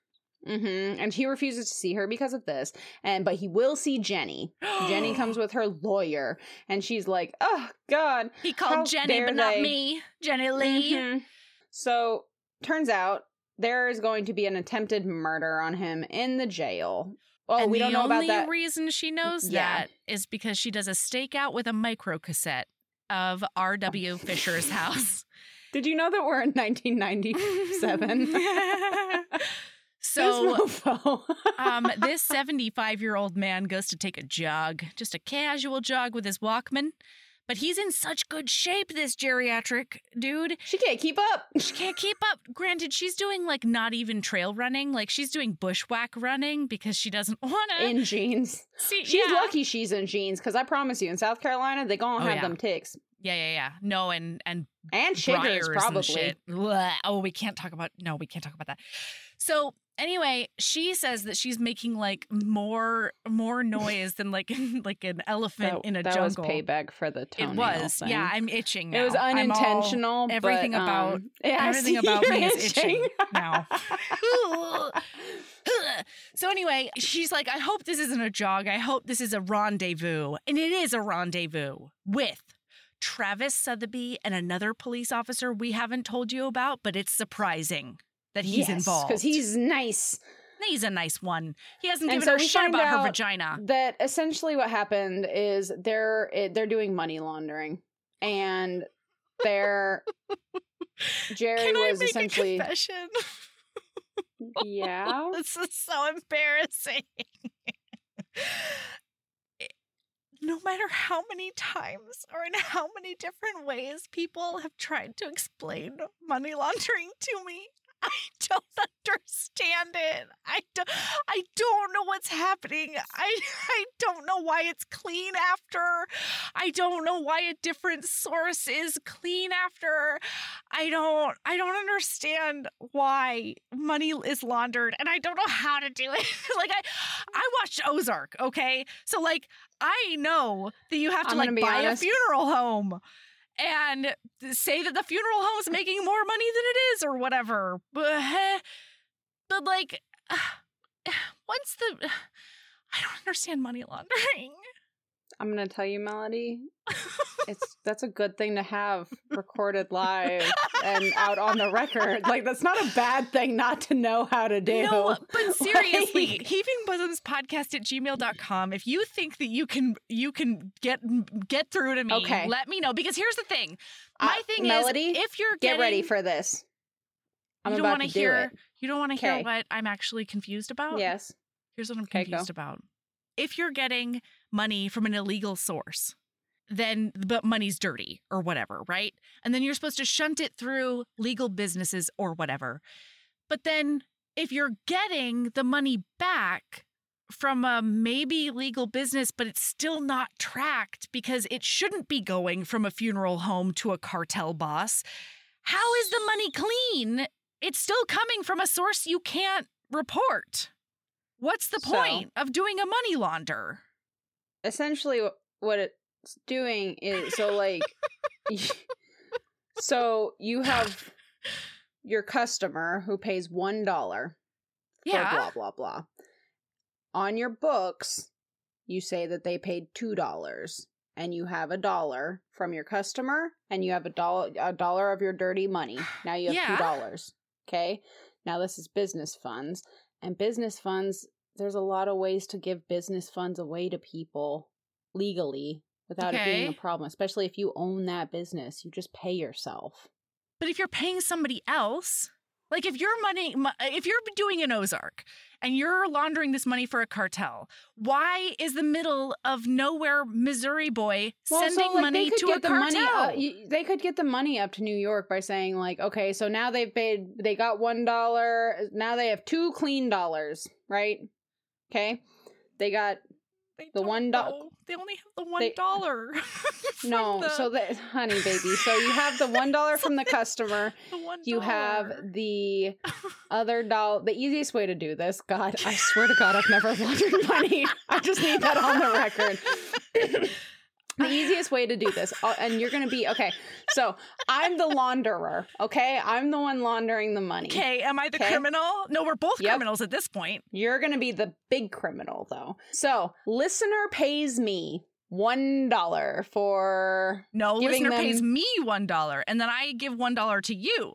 S1: hmm and he refuses to see her because of this. And but he will see Jenny. Jenny (gasps) comes with her lawyer, and she's like, "Oh God,
S2: He called Jenny, but not me. Jenny Lee.
S1: Mhm. So turns out there is going to be an attempted murder on him in the jail. Oh,
S2: and
S1: we
S2: the
S1: don't know
S2: only
S1: about that.
S2: The reason she knows
S1: Yeah.
S2: that is because she does a stakeout with a micro cassette of R.W. Fisher's house. (laughs)
S1: Did you know that we're in 1997? (laughs) (laughs)
S2: so um, this 75 year old man goes to take a jog, just a casual jog with his Walkman. But he's in such good shape, this geriatric dude.
S1: she can't keep up.
S2: She can't keep up. Granted, she's doing like not even trail running. Like she's doing bushwhack running because she doesn't want to
S1: In jeans.
S2: see.
S1: She's
S2: yeah.
S1: lucky she's in jeans because I promise you, in South Carolina, they gonna
S2: Oh,
S1: have
S2: yeah.
S1: them ticks
S2: Yeah, yeah, yeah. No, and and
S1: and chiggers
S2: and
S1: probably.
S2: shit. Oh, we can't talk about. No, we can't talk about that. So anyway, she says that she's making like more more noise than like (laughs) like an elephant
S1: That,
S2: in a
S1: that
S2: jungle.
S1: was payback for the
S2: It was.
S1: thing.
S2: Yeah, I'm itching. Now.
S1: It was
S2: I'm all-
S1: unintentional. but,
S2: everything about-
S1: um, (laughs) yeah,
S2: everything about me is itching now. (laughs) so anyway, she's like, I hope this isn't a jog. I hope this is a rendezvous. And it is a rendezvous with Travis Sotheby and another police officer we haven't told you about, but it's surprising that he's involved.
S1: because he's nice.
S2: he's a nice one. He hasn't
S1: And
S2: given
S1: so
S2: her shit about her vagina.
S1: That essentially what happened is they're they're doing money laundering, and they're (laughs) Jerry
S2: Can I
S1: was essentially (laughs) yeah.
S2: this is so embarrassing. (laughs) no matter how many times or in how many different ways people have tried to explain money laundering to me, I don't understand it. I don't, I don't know what's happening. I, (laughs) I don't know why it's clean after. I don't know why a different source is clean after. I don't I don't understand why money is laundered and I don't know how to do it. (laughs) like I I watched Ozark, okay? So like I know that you have to like buy
S1: honest.
S2: a funeral home and say that the funeral home is making more money than it is or whatever. But, (sighs) like (sighs) (sighs) what's the I don't understand money laundering.
S1: I'm gonna tell you, Melody. (laughs) It's that's a good thing to have recorded live and out on the record. (laughs) Like that's not a bad thing not to know how to do.
S2: No, but (laughs) seriously,
S1: Like-
S2: heaving bosoms podcast at gmail.com. If you think that you can you can get get through to me,
S1: Okay.
S2: let me know. Because here's the thing.
S1: Uh,
S2: My thing
S1: Melody,
S2: is if you're
S1: Get ready for this. I'm
S2: you don't wanna
S1: to do
S2: hear you don't want to hear what I'm actually confused about?
S1: Yes.
S2: Here's what I'm
S1: Okay,
S2: confused about. If you're getting money from an illegal source, then but money's dirty or whatever, right? And then you're supposed to shunt it through legal businesses or whatever. But then if you're getting the money back from a maybe legal business, but it's still not tracked because it shouldn't be going from a funeral home to a cartel boss, how is the money clean? It's still coming from a source you can't report. What's the
S1: So-
S2: point of doing a money launder?
S1: Essentially what it's doing is so like (laughs) so you have your customer who pays one dollar
S2: Yeah.
S1: blah blah blah on your books you say that they paid two dollars and you have a dollar from your customer and you have a dollar a dollar of your dirty money now you have
S2: Yeah.
S1: two dollars okay now this is business funds and business funds there's a lot of ways to give business funds away to people legally without it being a problem especially if you own that business you just pay yourself
S2: But if you're paying somebody else, Like if you're money, if you're doing an Ozark and you're laundering this money for a cartel, why is the middle of nowhere Missouri boy sending money to a
S1: the
S2: cartel?
S1: money. Uh, they could get the money up to New York by saying like, okay, so now they've paid. They got one dollar. Now they have two clean dollars, right? Okay, they got
S2: They
S1: the one do-
S2: They only have the one (laughs)
S1: no.
S2: the,
S1: So that, honey, baby. So you have the one dollar (laughs) from the customer. (laughs)
S2: the one
S1: You have the other dollar. The easiest way to do this, God, I swear to God, I've never laundered money. I just need that on the record. The easiest way to do this, uh, and you're going to be okay. So I'm the launderer, okay? I'm the one laundering the money.
S2: Okay, am I the
S1: 'Kay.
S2: criminal? No, we're both
S1: Yep.
S2: criminals at this point.
S1: You're going to be the big criminal, though. So listener pays me one dollar for.
S2: No, listener pays me one dollar, and then I give one dollar to you.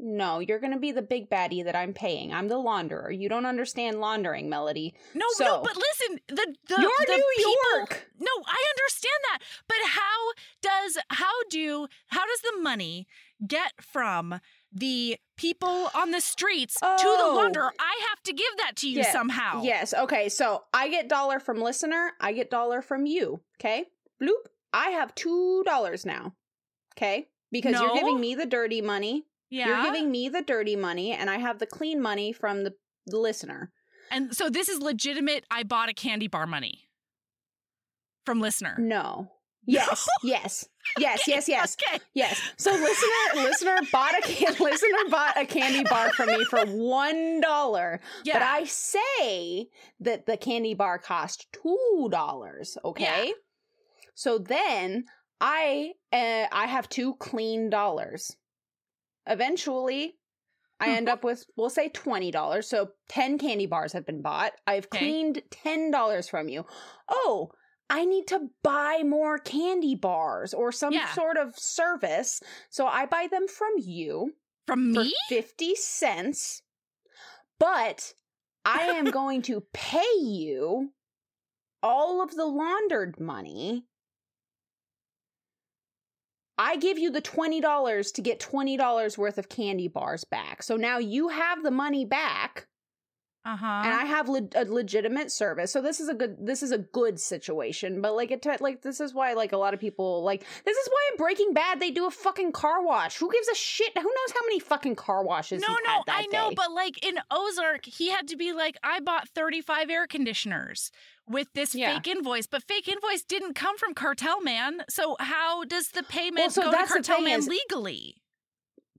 S1: No, you're going to be the big baddie that I'm paying. I'm the launderer. You don't understand laundering, Melody.
S2: No,
S1: So-
S2: no, but listen, the the
S1: You're
S2: the
S1: New
S2: people-
S1: York.
S2: No, I understand that, but how does how do how does the money get from the people on the streets to the
S1: Oh.
S2: launderer? I have to give that to you
S1: Yeah,
S2: somehow.
S1: Yes. Okay. So I get dollar from listener. I get dollar from you. Okay. Bloop. I have two dollars now. Okay. Because you're giving me the dirty money.
S2: Yeah.
S1: You're giving me the dirty money, and I have the clean money from the, the listener.
S2: and so this is legitimate. I bought a candy bar money from listener.
S1: No. (laughs) Yes. Yes. Yes. Yes. Yes.
S2: Okay.
S1: Yes. So listener, listener bought a can, (laughs) listener bought a candy bar from me for one dollar.
S2: Yeah.
S1: But I say that the candy bar cost two dollars. Okay. So then I uh, I have two clean dollars. Eventually, I end up with we'll say twenty dollars. So ten candy bars have been bought. I've
S2: Okay.
S1: cleaned ten dollars from you. Oh. I need to buy more candy bars or some
S2: Yeah.
S1: sort of service. So I buy them from you
S2: from
S1: for
S2: me?
S1: 50 cents, but I am (laughs) going to pay you all of the laundered money. I give you the $20 to get $20 worth of candy bars back. So now you have the money back
S2: Uh huh.
S1: and I have le- a legitimate service. So this is a good this is a good situation, but like it t- like this is why like a lot of people like this is why in Breaking Bad they do a fucking car wash. Who gives a shit? Who knows how many fucking car washes?
S2: no, no,
S1: had that
S2: I know, but like in Ozark, he had to be like, I bought 35 air conditioners with this
S1: Yeah.
S2: fake invoice, but fake invoice didn't come from Cartel Man. So how does the payment
S1: so
S2: go to Cartel Man
S1: is-
S2: legally?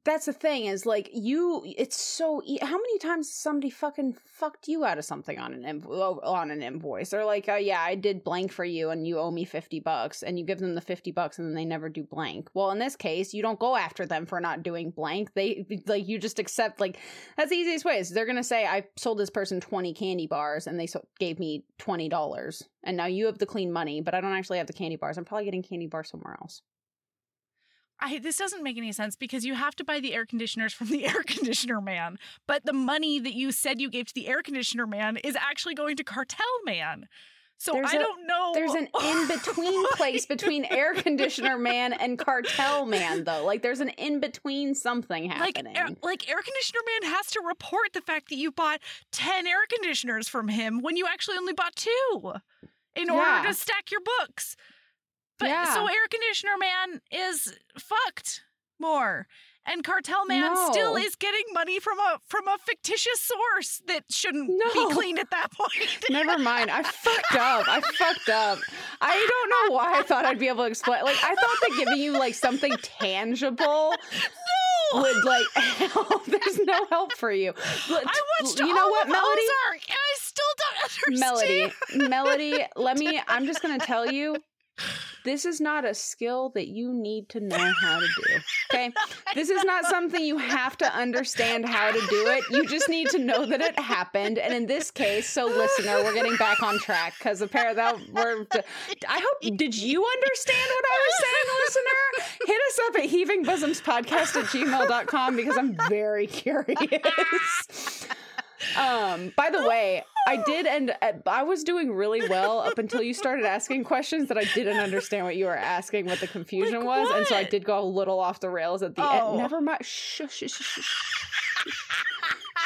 S1: That's the thing is like you. It's so how many times somebody fucking fucked you out of something on an on an invoice? They're like, oh yeah, I did blank for you, and you owe me fifty bucks, and you give them the fifty bucks, and then they never do blank. Well, in this case, you don't go after them for not doing blank. They like you just accept like that's the easiest way. Is they're gonna say I sold this person twenty candy bars, and they so- gave me twenty dollars, and now you have the clean money, but I don't actually have the candy bars. I'm probably getting candy bars somewhere else.
S2: I, this doesn't make any sense because you have to buy the air conditioners from the (laughs) air conditioner man, but the money that you said you gave to the air conditioner man is actually going to Cartel Man. So
S1: There's
S2: I
S1: a-
S2: don't know.
S1: There's an (laughs) in between place between air conditioner (laughs) man and cartel man, though. Like there's an in between something
S2: like
S1: happening.
S2: air, like air conditioner man has to report the fact that you bought 10 air conditioners from him when you actually only bought two in order to stack your books. But
S1: Yeah.
S2: so air conditioner man is fucked more. And cartel man still is getting money from a from a fictitious source that shouldn't
S1: No.
S2: be clean at that (laughs) point.
S1: Never mind. I fucked up. I fucked up. I don't know why I thought I'd be able to explain. Like I thought that giving you like something tangible
S2: no.
S1: would like (laughs) help. There's no help for you. Look,
S2: I watched
S1: You know
S2: all
S1: what,
S2: of
S1: Melody?
S2: Ozark, and I still don't understand.
S1: Melody, Melody, (laughs) let me, I'm just going to tell you this is not a skill that you need to know (laughs) how to do. Okay. This is not something you have to understand how to do it. You just need to know that it happened. And in this case, so listener, we're getting back on track because apparently that we're, (laughs) I hope, did you understand what I was saying, listener? Hit us up at heavingbosoms podcast at gmail.com because I'm very (laughs) curious. Um, by the way, I did and I was doing really well up until you started asking questions that I didn't understand what you were asking, what the confusion
S2: Like
S1: was, and so I did go a little off the rails at the
S2: Oh.
S1: end. Never mind. Shh, shh, shh, shh, shh.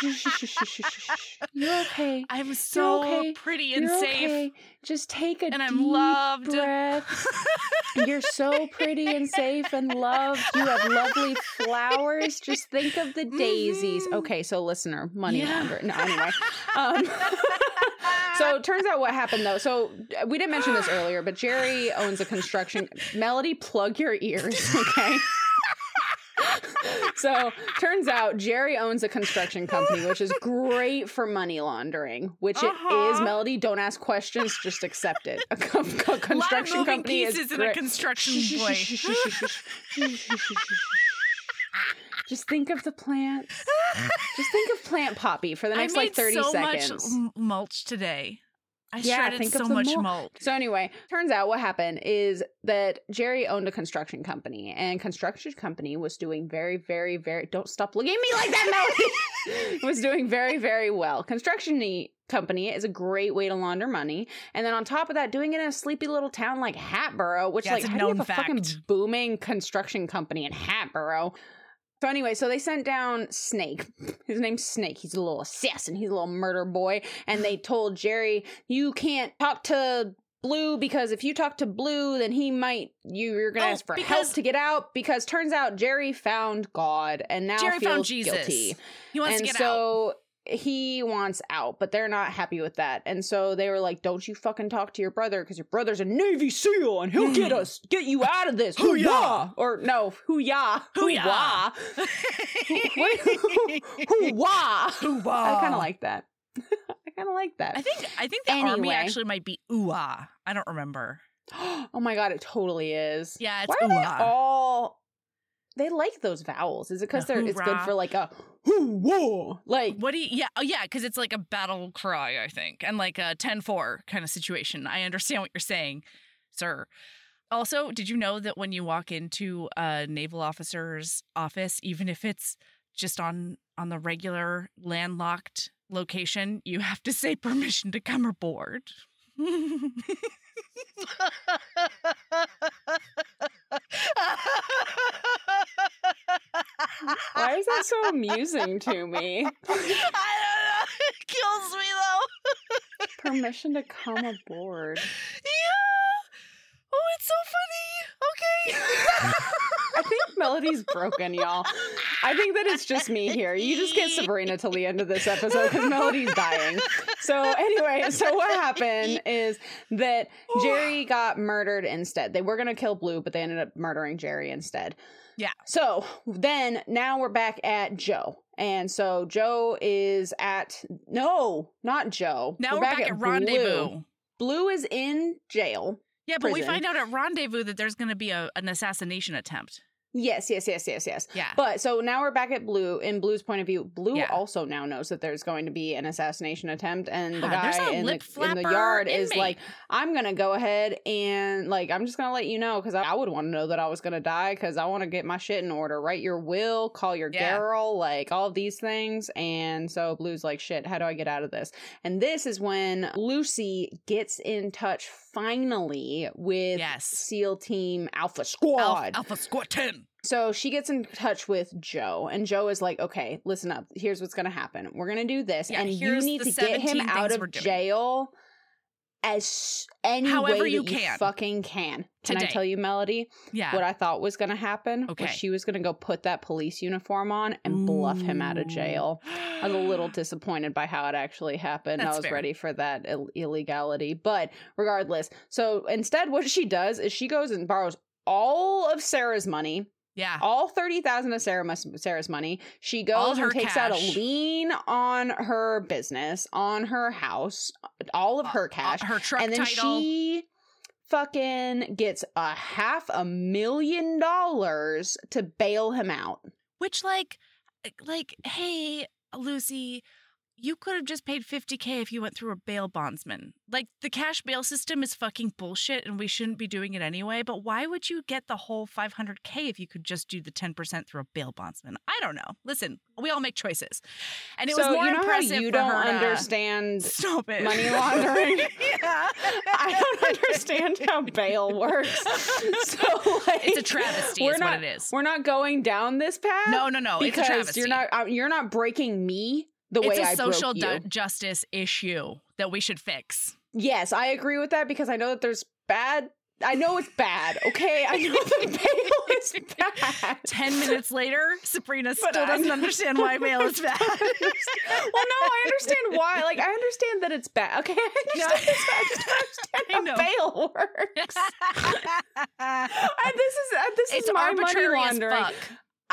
S1: (laughs) You're okay.
S2: I'm so
S1: okay.
S2: pretty and
S1: You're
S2: safe.
S1: okay. Just take a
S2: And I'm
S1: deep
S2: loved.
S1: breath. (laughs) You're so pretty and safe and loved. You have lovely flowers. Just think of the daisies.
S2: Mhm.
S1: Okay, so listener, money
S2: Yeah.
S1: laundering. No, anyway. (laughs) Um, so it turns out what happened though. So uh, we didn't mention this earlier, but Jerry owns a construction. Melody, plug your ears, okay? So turns out Jerry owns a construction company, which is great for money laundering. Which it is.
S2: Uh-huh.
S1: Melody, don't ask questions, just accept it. A, co- co- (laughs) construction
S2: of
S1: company is
S2: in a construction place.
S1: Just think of the plant. Just think of plant poppy for the next like 30
S2: so
S1: seconds.
S2: much mulch today. I
S1: Yeah,
S2: shredded
S1: think
S2: so much
S1: mul-
S2: mulch.
S1: So anyway, turns out what happened is that Jerry owned a construction company, and construction company was doing very, very, very. Don't stop looking at me like that, Melody. (laughs) (laughs) was doing very, very well. Construction company is a great way to launder money, and then on top of that, doing it in a sleepy little town like Hatboro, which
S2: Yeah,
S1: like how do you have
S2: known
S1: a fucking booming construction company in Hatboro? So anyway, so they sent down Snake. His name's Snake. He's a little assassin. He's a little murder boy. And they told Jerry, "You can't talk to Blue because if you talk to Blue, then he might you you're gonna
S2: Oh,
S1: ask for
S2: because-
S1: help to get out." Because turns out Jerry found God and now
S2: Jerry
S1: feels
S2: found Jesus.
S1: guilty.
S2: He wants
S1: and
S2: to get out.
S1: He wants out, but they're not happy with that. And so they were like, "Don't you fucking talk to your brother because your brother's a Navy SEAL and he'll get
S2: Hmm.
S1: us, get you out of this."
S2: Hoo-yah!
S1: Hoo-yah! Or no, hoo-yah,
S2: Hoo-yah!
S1: What? (laughs) Hoo-wah. I kind of like that. (laughs) I kind of like that.
S2: I think I think the army actually might be ooh-ah. I don't remember. (gasps)
S1: oh my god, it totally is.
S2: Yeah, it's
S1: Why are they
S2: ooh-ah.
S1: all? They like those vowels. Is it because
S2: The
S1: they're? It's good for like a hoo like
S2: What do you, yeah, oh yeah, because it's like a battle cry, I think, and like a 10-4 kind of situation. I understand what you're saying, sir. Also, did you know that when you walk into a naval officer's office, even if it's just on on the regular landlocked location, you have to say permission to come aboard? (laughs)
S1: Why is that so amusing to me? (laughs)
S2: I don't know. It kills me though.
S1: Permission to (laughs) come aboard.
S2: Yeah. Oh, it's so funny. Okay. (laughs)
S1: I think Melody's broken, y'all. I think that it's just me here. You just get Sabrina till the end of this episode because Melody's dying. So anyway, so what happened is that Jerry got murdered instead. They were gonna kill Blue, but they ended up murdering Jerry instead.
S2: Yeah.
S1: So then now we're back at Joe. And so Joe is at no, not Joe.
S2: Now we're, back, at, rendezvous.
S1: Blue. Blue is in jail.
S2: Yeah, but we find out at rendezvous that there's going to be a, an assassination attempt.
S1: Yes, yes, yes, yes, yes.
S2: Yeah.
S1: But so now we're back at Blue. In Blue's point of view, Blue
S2: Yeah.
S1: also now knows that there's going to be an assassination attempt, and the
S2: Ah,
S1: guy in the, in the yard is like, "I'm gonna go ahead and like, I'm just gonna let you know because I, I would want to know that I was gonna die because I want to get my shit in order. Write your will, call your
S2: Yeah.
S1: girl, like all of these things." And so Blue's like, "Shit, how do I get out of this?" And this is when Lucy gets in touch finally with
S2: Yes.
S1: SEAL Team Alpha
S2: Alpha,
S1: Squad.
S2: Alpha Squad 10.
S1: So she gets in touch with Joe, and Joe is like, "Okay, listen up. Here's what's going to happen. We're going to do this,
S2: Yeah,
S1: and you need to get him out of
S2: doing."
S1: jail as any
S2: However
S1: way
S2: you
S1: you
S2: can.
S1: fucking can." Can I tell you, Melody,
S2: Yeah.
S1: what I thought was going to happen?
S2: Okay.
S1: Was she was going to go put that police uniform on and bluff him out of jail. I was a little (gasps) disappointed by how it actually happened.
S2: That's I
S1: was
S2: fair.
S1: ready for that Ill- illegality. But regardless, so instead, what she does is she goes and borrows all of Sarah's money,
S2: Yeah.
S1: all 30,000 of Sarah Sarah's money. She goes and takes out a lien on her business, on her house, all of her
S2: Uh,
S1: cash.
S2: her truck
S1: and then
S2: title.
S1: she fucking gets a half a million dollars to bail him out.
S2: Which, like, like, hey, Lucy, you could have just paid 50K if you went through a bail bondsman. Like, the cash bail system is fucking bullshit and we shouldn't be doing it anyway. But why would you get the whole 500K if you could just do the 10% through a bail bondsman? I don't know. Listen, we all make choices. And it
S1: so
S2: was more
S1: you know
S2: impressive
S1: you don't
S2: her
S1: understand
S2: Stop it.
S1: money (laughs) laundering.
S2: yeah.
S1: I don't (laughs) understand how bail works. (laughs) So like,
S2: It's a travesty,
S1: We're
S2: is
S1: not,
S2: what it is.
S1: We're not going down this path.
S2: No, no, no. It's a
S1: because
S2: travesty.
S1: you're not uh, you're not breaking me the
S2: it's
S1: way
S2: a
S1: I
S2: social
S1: broke you.
S2: du- justice issue that we should fix.
S1: yes, I agree with that because I know that there's bad. I know it's bad. Okay, I know the (laughs) bail is bad.
S2: 10 minutes later, Sabrina still doesn't understand why bail is bad. (laughs)
S1: well, no, I understand why. Like, I understand that it's bad. Okay, I understand bad. I just don't (laughs) understand how bail works. And this is uh, this
S2: it's
S1: is my
S2: arbitrary
S1: money
S2: as
S1: laundering.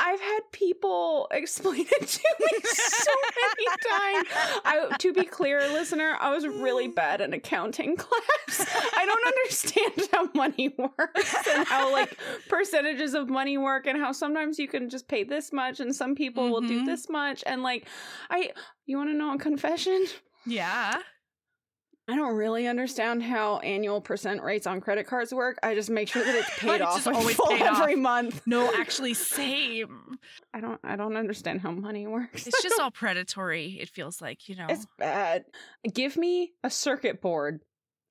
S1: I've had people (laughs) explain it to me so many (laughs) times. I, to be clear, listener, I was really bad in accounting (laughs) class. I don't understand how money works and how like percentages of money work and how sometimes you can just pay this much and some people will do
S2: Mhm.
S1: this much and like I you want to know a confession?
S2: Yeah.
S1: I don't really understand how annual percent rates on credit cards work. I just make sure that it's (laughs) paid off
S2: always paid off.
S1: every month.
S2: No, (laughs) actually, same.
S1: I don't I don't understand how money works.
S2: It's just (laughs) all predatory. It feels like you know.
S1: It's bad. Give me a circuit board.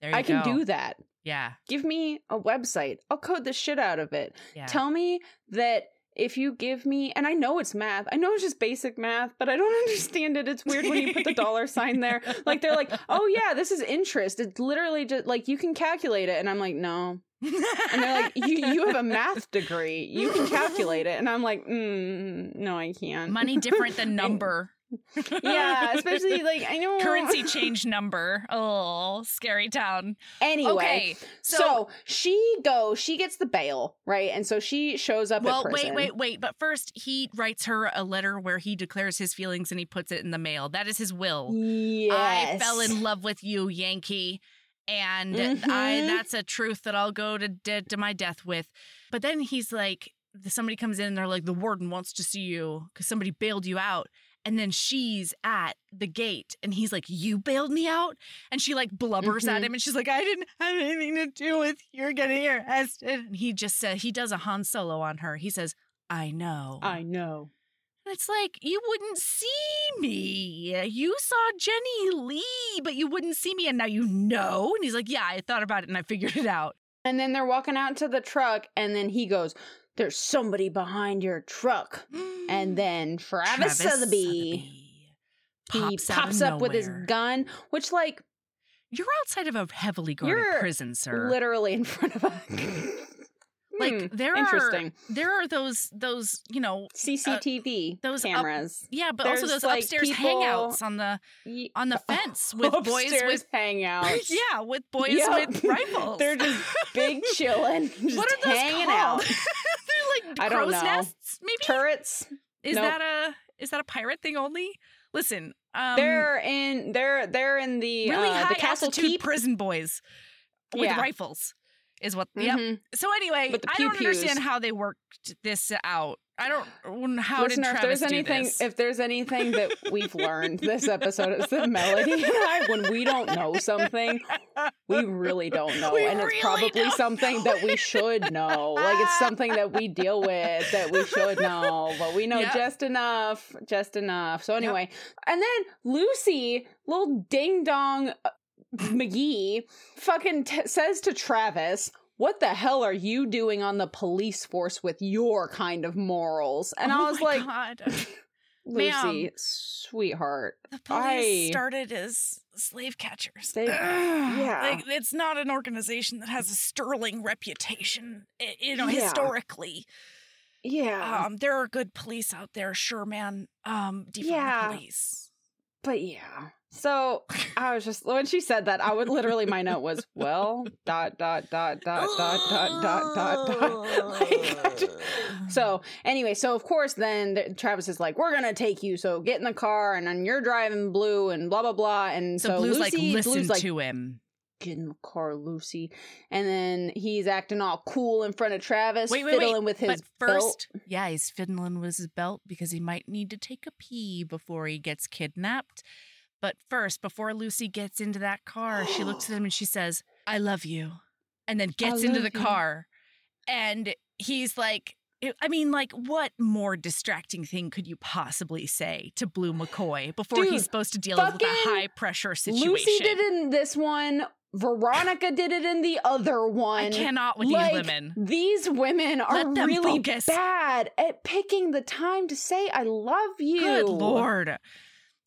S2: there you
S1: I can do that.
S2: Yeah.
S1: Give me a website. I'll code the shit out of it.
S2: Yeah.
S1: Tell me that if you give me, and I know it's math, I know it's just basic math, but I don't (laughs) understand it. It's weird when you put the dollar sign there. (laughs) Like they're like, oh yeah, this is interest. It's literally just like you can calculate it. And I'm like, no. And they're like, you, you have a math degree. You can calculate it. And I'm like, mm, no, I can't.
S2: money different than (laughs) number.
S1: Yeah, especially like, I know.
S2: currency change number. Oh, scary town.
S1: Anyway,
S2: Okay,
S1: so,
S2: so-
S1: she goes, she gets the bail, right? And so she shows up
S2: Well, wait, wait, wait. But first, he writes her a letter where he declares his feelings and he puts it in the mail. That is his will.
S1: Yes.
S2: I fell in love with you, Yankee. And I
S1: Mhm.
S2: that's a truth that I'll go to de- to my death with. But then he's like, somebody comes in and they're like, the warden wants to see you because somebody bailed you out. And then she's at the gate and he's like, You bailed me out? And she like blubbers at
S1: Mhm.
S2: him and she's like, I didn't have anything to do with you're getting arrested. And he just said, He does a Han Solo on her. He says, I know.
S1: I know.
S2: And it's like, you wouldn't see me. You saw Jenny Lee, but you wouldn't see me. And now you know. And he's like, Yeah, I thought about it and I figured it out.
S1: And then they're walking out to the truck, and then he goes, There's somebody behind your truck. And then Travis, Sotheby, he
S2: pops,
S1: pops up with his gun, which, like,
S2: You're outside of a heavily guarded prison, sir.
S1: literally in front of us. (laughs)
S2: like
S1: Hmm,
S2: there
S1: interesting.
S2: are there are those those you know
S1: CCTV
S2: those up-
S1: cameras.
S2: yeah, but also those
S1: like,
S2: upstairs
S1: people-
S2: hangouts on the on the (laughs) fence with boys with
S1: hangouts. (laughs)
S2: yeah with boys
S1: Yep.
S2: with rifles.
S1: They're just big chilling, just
S2: what are those
S1: hanging
S2: called?
S1: out.
S2: Like
S1: I don't
S2: crow's
S1: know.
S2: nests, maybe.
S1: Turrets.
S2: Is
S1: Nope.
S2: that a is that a pirate thing only? Listen, um,
S1: they're in. They're they're in the
S2: really
S1: uh,
S2: high
S1: the castle keep.
S2: prison boys with
S1: Yeah.
S2: rifles. Is what? Yep.
S1: Mhm.
S2: So anyway, I don't understand how they worked this out. I don't how did
S1: if
S2: Travis
S1: there's
S2: do
S1: anything,
S2: this?
S1: if there's anything that we've learned this episode is that Melody and I, when we don't know something, we really don't know,
S2: We
S1: and it's probably something
S2: know
S1: that we should know. Like it's something that we deal with that we should know, but we know
S2: Yep.
S1: just enough, just enough. So anyway, and then Lucy, little ding dong uh, McGee, fucking t- says to Travis. What the hell are you doing on the police force with your kind of morals? And
S2: Oh
S1: I was like,
S2: God. (laughs)
S1: Lucy,
S2: Ma'am.
S1: sweetheart.
S2: The police
S1: I-
S2: started as slave catchers.
S1: They- yeah.
S2: Like, it's not an organization that has a sterling reputation, you know,
S1: Yeah.
S2: historically.
S1: Yeah.
S2: Um, there are good police out there, sure, man. Um, defund
S1: Yeah.
S2: police.
S1: but yeah. So I was just when she said that, I would literally my note was well dot dot dot dot dot dot dot dot dot. (laughs) Like, just- (laughs) so anyway, so of course then the- Travis is like, "We're gonna take you. So get in the car, and then you're driving Blue, and blah blah blah." And
S2: So,
S1: so,
S2: Blue's like,
S1: Lucy,
S2: listen
S1: Blue's like,
S2: to him.
S1: "Get in the car, Lucy." And then he's acting all cool in front of Travis,
S2: Wait, wait, wait.
S1: fiddling with his
S2: but
S1: belt.
S2: first, yeah, he's fiddling with his belt because he might need to take a pee before he gets kidnapped. But first, before Lucy gets into that car, she looks at him and she (gasps) says, I love you. And then gets into the
S1: you.
S2: car. And he's like, I mean, like, what more distracting thing could you possibly say to Blue McCoy before
S1: Dude,
S2: he's supposed to deal with a high pressure situation?
S1: Lucy did it in this one. Veronica did it in the other one.
S2: I cannot with
S1: Like,
S2: these women.
S1: These women are really
S2: focus.
S1: bad at picking the time to say "I love you."
S2: Good lord.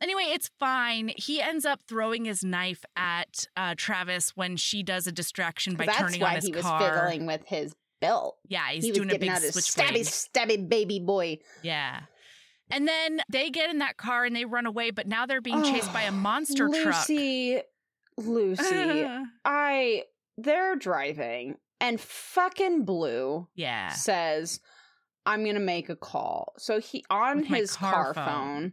S2: Anyway, it's fine. He ends up throwing his knife at uh, Travis when she does a distraction by
S1: That's
S2: turning on his car.
S1: That's why he was fiddling with his belt.
S2: Yeah, he's
S1: he was
S2: doing a
S1: getting
S2: big
S1: out his stabby, stabby baby boy.
S2: Yeah. And then they get in that car and they run away, but now they're being chased by a monster truck.
S1: Lucy, Lucy, (sighs) I they're driving and fucking Blue
S2: yeah.
S1: says, "I'm gonna make a call." So he on
S2: With
S1: his
S2: car
S1: car,
S2: phone.
S1: phone.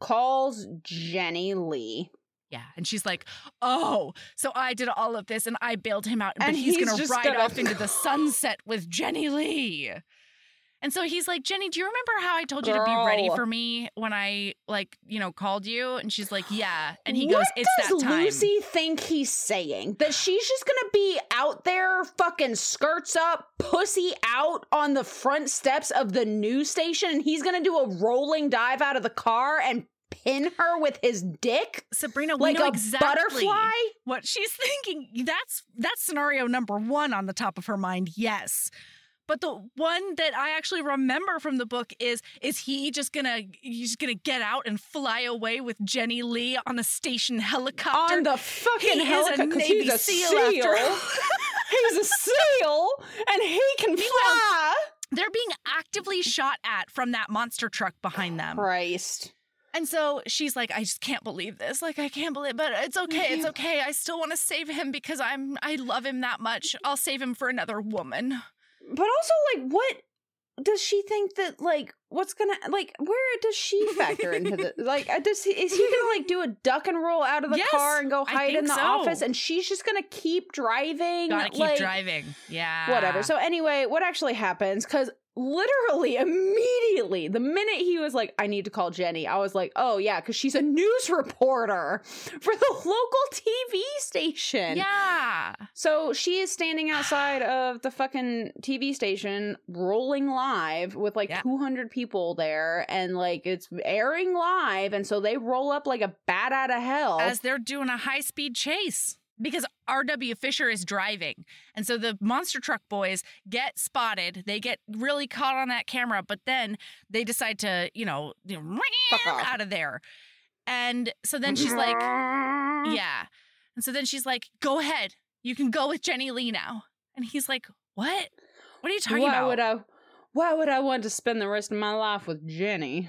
S1: Calls Jenny Lee,
S2: Yeah. And she's like, oh, so I did all of this and I bailed him out, but
S1: And
S2: he's,
S1: he's
S2: going to ride
S1: gonna-
S2: off into the sunset with Jenny Lee. And so he's like, Jenny, do you remember how I told you to be ready for me when I, like, you know, called you? And she's like, yeah. And he
S1: what
S2: goes, it's
S1: does
S2: that time.
S1: Lucy think he's saying? That she's just gonna be out there, fucking skirts up, pussy out on the front steps of the news station, and he's gonna do a rolling dive out of the car and pin her with his dick
S2: Sabrina, we
S1: like
S2: know
S1: a
S2: exactly
S1: butterfly?
S2: what she's thinking. That's that's scenario number one on the top of her mind. Yes. But the one that I actually remember from the book is is he just gonna he's gonna get out and fly away with Jenny Lee on a station helicopter?
S1: On the fucking
S2: He a Navy
S1: he's a
S2: SEAL
S1: seal. (laughs) he's a seal, and he can fly.
S2: They're being actively shot at from that monster truck behind them.
S1: Christ.
S2: And so she's like, I just can't believe this. Like, I can't believe, but it's okay. It's (laughs) okay. I still want to save him because I'm, I love him that much. I'll save him for another woman.
S1: But also, like, what does she think that, like, what's gonna, like, where does she factor into the, (laughs) like, uh, does he, is he gonna, like, do a duck and roll out of the
S2: Yes,
S1: car and go hide in the
S2: so.
S1: office and she's just gonna keep driving?
S2: Gotta keep
S1: like,
S2: driving. Yeah.
S1: Whatever. So, anyway, what actually happens, because literally immediately, the minute he was like, I need to call Jenny, I was like, oh, yeah, because she's a news reporter for the local TV station.
S2: yeah.
S1: So she is standing outside of the fucking TV station, rolling live with like
S2: Yeah.
S1: 200 people there, and like it's airing live. And so they roll up like a bat out of hell.
S2: As they're doing a high speed chase. Because R.W. Fisher is driving. And so the monster truck boys get spotted. They get really caught on that camera, but then they decide to, you know, you (laughs) know,
S1: Fuck off.
S2: out of there. And so then she's like, (laughs) Yeah. And so then she's like, go ahead. You can go with Jenny Lee now. And he's like, what? What are you talking
S1: why
S2: about?
S1: would I? Why would I want to spend the rest of my life with Jenny?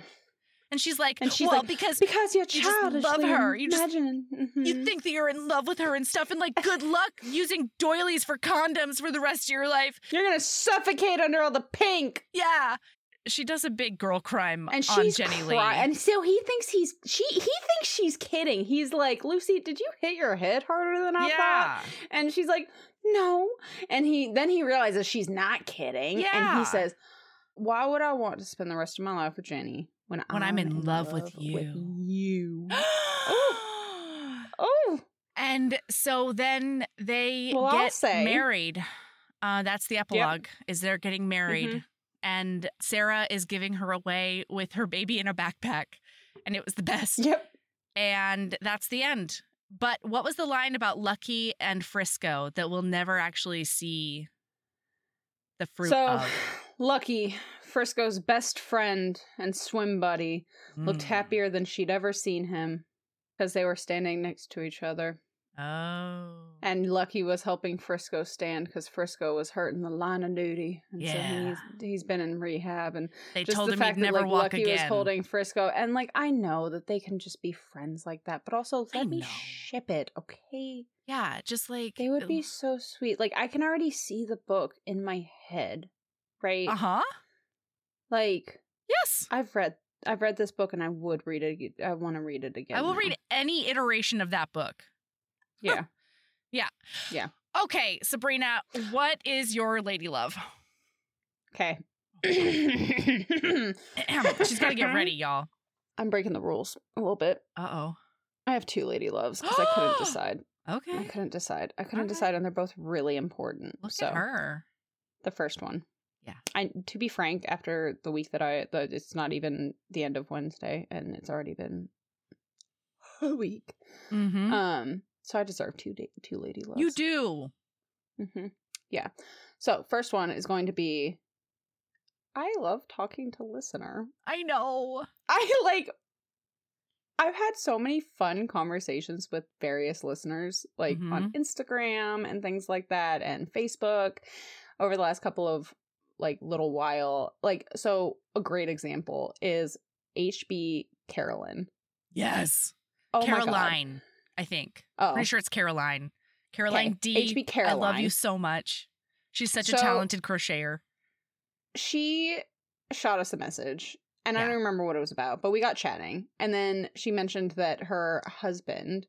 S2: And she's like,
S1: And she's
S2: well,
S1: like,
S2: because
S1: Because you're
S2: you just love her. You just-
S1: imagine-
S2: you
S1: mm-hmm.
S2: think that you're in love with her and stuff. And like, (laughs) good luck using doilies for condoms for the rest of your life.
S1: you're gonna suffocate under all the pink.
S2: Yeah. She does a big girl crime
S1: and
S2: on
S1: she's
S2: Jenny
S1: cry-
S2: Lee.
S1: and so he thinks he's she he thinks she's kidding. He's like, Lucy, did you hit your head harder than I thought? And she's like, no. And he then he realizes she's not kidding. And he says, Why would I want to spend the rest of my life with Jenny when,
S2: When I'm in love with you?"
S1: you. (gasps) Oh,
S2: And so then they
S1: Well,
S2: get married. Uh, that's the epilogue. Is they're getting married,
S1: Mhm.
S2: and Sarah is giving her away with her baby in a backpack, and it was the best.
S1: yep.
S2: And that's the end. But what was the line about Lucky and Frisco that we'll never actually see the fruit
S1: So
S2: of? (sighs)
S1: Lucky, Frisco's best friend and swim buddy, looked
S2: Mm.
S1: happier than she'd ever seen him because they were standing next to each other.
S2: Oh.
S1: And Lucky was helping Frisco stand because Frisco was hurt in the line of duty, and so
S2: Yeah.
S1: he's he's been in rehab. And
S2: They
S1: just
S2: told
S1: the
S2: him
S1: fact
S2: he'd never
S1: that like
S2: walk
S1: Lucky
S2: again.
S1: was holding Frisco, and like I know that they can just be friends like that, but also
S2: I
S1: let me
S2: know.
S1: ship it, okay?
S2: yeah, just like
S1: They would be so sweet. Like I can already see the book in my head, right?
S2: Uh huh.
S1: Like
S2: Yes.
S1: I've read I've read this book and I would read it. I want to read it again.
S2: I will
S1: now.
S2: read any iteration of that book.
S1: Yeah. (laughs) Yeah. Yeah.
S2: Okay, Sabrina, what is your lady love?
S1: Okay. (coughs)
S2: She's got to get ready, y'all. (coughs)
S1: I'm breaking the rules a little bit.
S2: Uh oh.
S1: I have two lady loves because I couldn't (gasps) decide.
S2: Okay.
S1: I couldn't decide. I couldn't
S2: Okay.
S1: decide, and they're both really important.
S2: Look
S1: so
S2: at her.
S1: the first one.
S2: Yeah.
S1: I to be frank, after the week that I the, it's not even the end of Wednesday and it's already been (laughs) a week.
S2: Mm-hmm.
S1: Um so I deserve two da- two lady loves.
S2: you do.
S1: hmm Yeah. So first one is going to be I love talking to listener.
S2: I know. (laughs)
S1: I like I've had so many fun conversations with various listeners, like on Instagram and things like that, and Facebook over the last couple of like little while. Like, so a great example is HB Carolyn.
S2: Yes.
S1: Oh.
S2: Caroline, I think.
S1: Oh,
S2: Pretty sure it's Caroline. Caroline D.
S1: HB Caroline.
S2: I love you so much. She's such a talented crocheter.
S1: she shot us a message and I don't remember what it was about, but we got chatting. And then she mentioned that her husband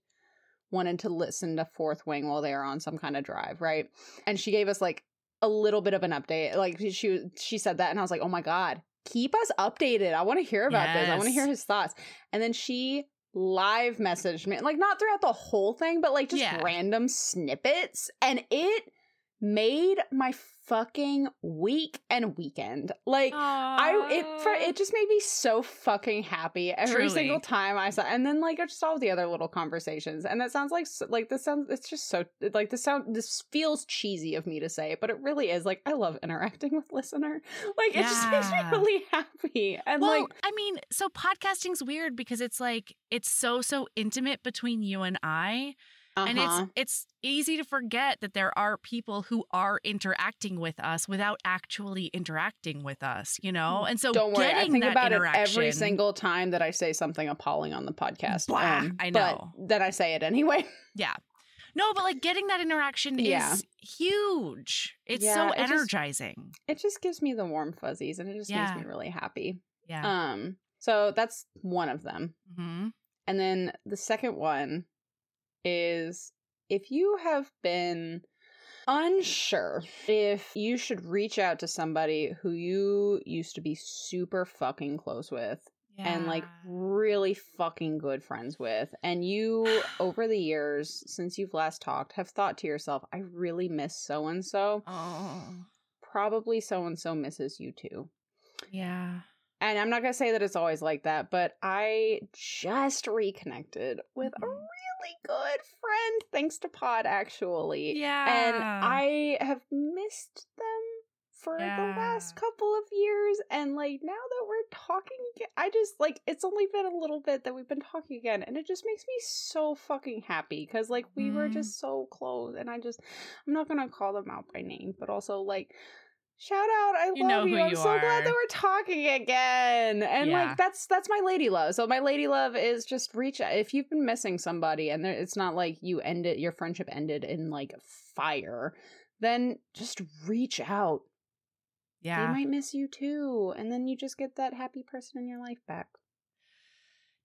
S1: wanted to listen to Fourth Wing while they were on some kind of drive, right? And she gave us like a little bit of an update. Like she she said that and I was like, "Oh my god, keep us updated. I want to hear about this. I want to hear his thoughts." And then she live messaged me, like not throughout the whole thing, but like just
S2: Yeah.
S1: random snippets and it made my fucking week and weekend. Like I it for it just made me so fucking happy every
S2: Truly.
S1: single time I saw, and then like I just all the other little conversations, and that sounds like like this sounds it's just so like this sound this feels cheesy of me to say, but it really is. Like I love interacting (laughs) with listener, like it just makes me really happy, and
S2: well,
S1: like
S2: I mean, so podcasting's weird because it's like it's so so intimate between you and I, and
S1: uh-huh.
S2: it's it's easy to forget that there are people who are interacting with us without actually interacting with us, you know. And so
S1: don't worry, I think about it every single time that I say something appalling on the podcast. um,
S2: Blah, I know.
S1: but then I say it anyway. (laughs)
S2: Yeah. No, but like getting that interaction
S1: Yeah.
S2: is huge. It's
S1: Yeah,
S2: so
S1: it just-
S2: energizing.
S1: It just gives me the warm fuzzies, and it just
S2: Yeah.
S1: makes me really happy.
S2: yeah.
S1: Um, so that's one of them.
S2: hmm
S1: And then the second one is if you have been unsure if you should reach out to somebody who you used to be super fucking close with and like really fucking good friends with, and you (sighs) over the years since you've last talked have thought to yourself, I really miss so and so.
S2: Oh.
S1: Probably so and so misses you too.
S2: Yeah.
S1: And I'm not going to say that it's always like that, but I just reconnected with a
S2: Mhm.
S1: Really good friend thanks to Pod, actually.
S2: Yeah.
S1: And I have missed them for the last couple of years. And like now that we're talking again, I just like it's only been a little bit that we've been talking again. And it just makes me so fucking happy because like we were
S2: Mhm.
S1: just so close. And I just, I'm not going to call them out by name, but also like, Shout out! I
S2: You
S1: love you. I'm
S2: you
S1: so glad that we're talking again. And
S2: Yeah.
S1: like that's that's my lady love. So my lady love is just reach out if you've been missing somebody, and there, it's not like you ended your friendship ended in like fire. Then just reach out.
S2: Yeah.
S1: They might miss you too, and then you just get that happy person in your life back.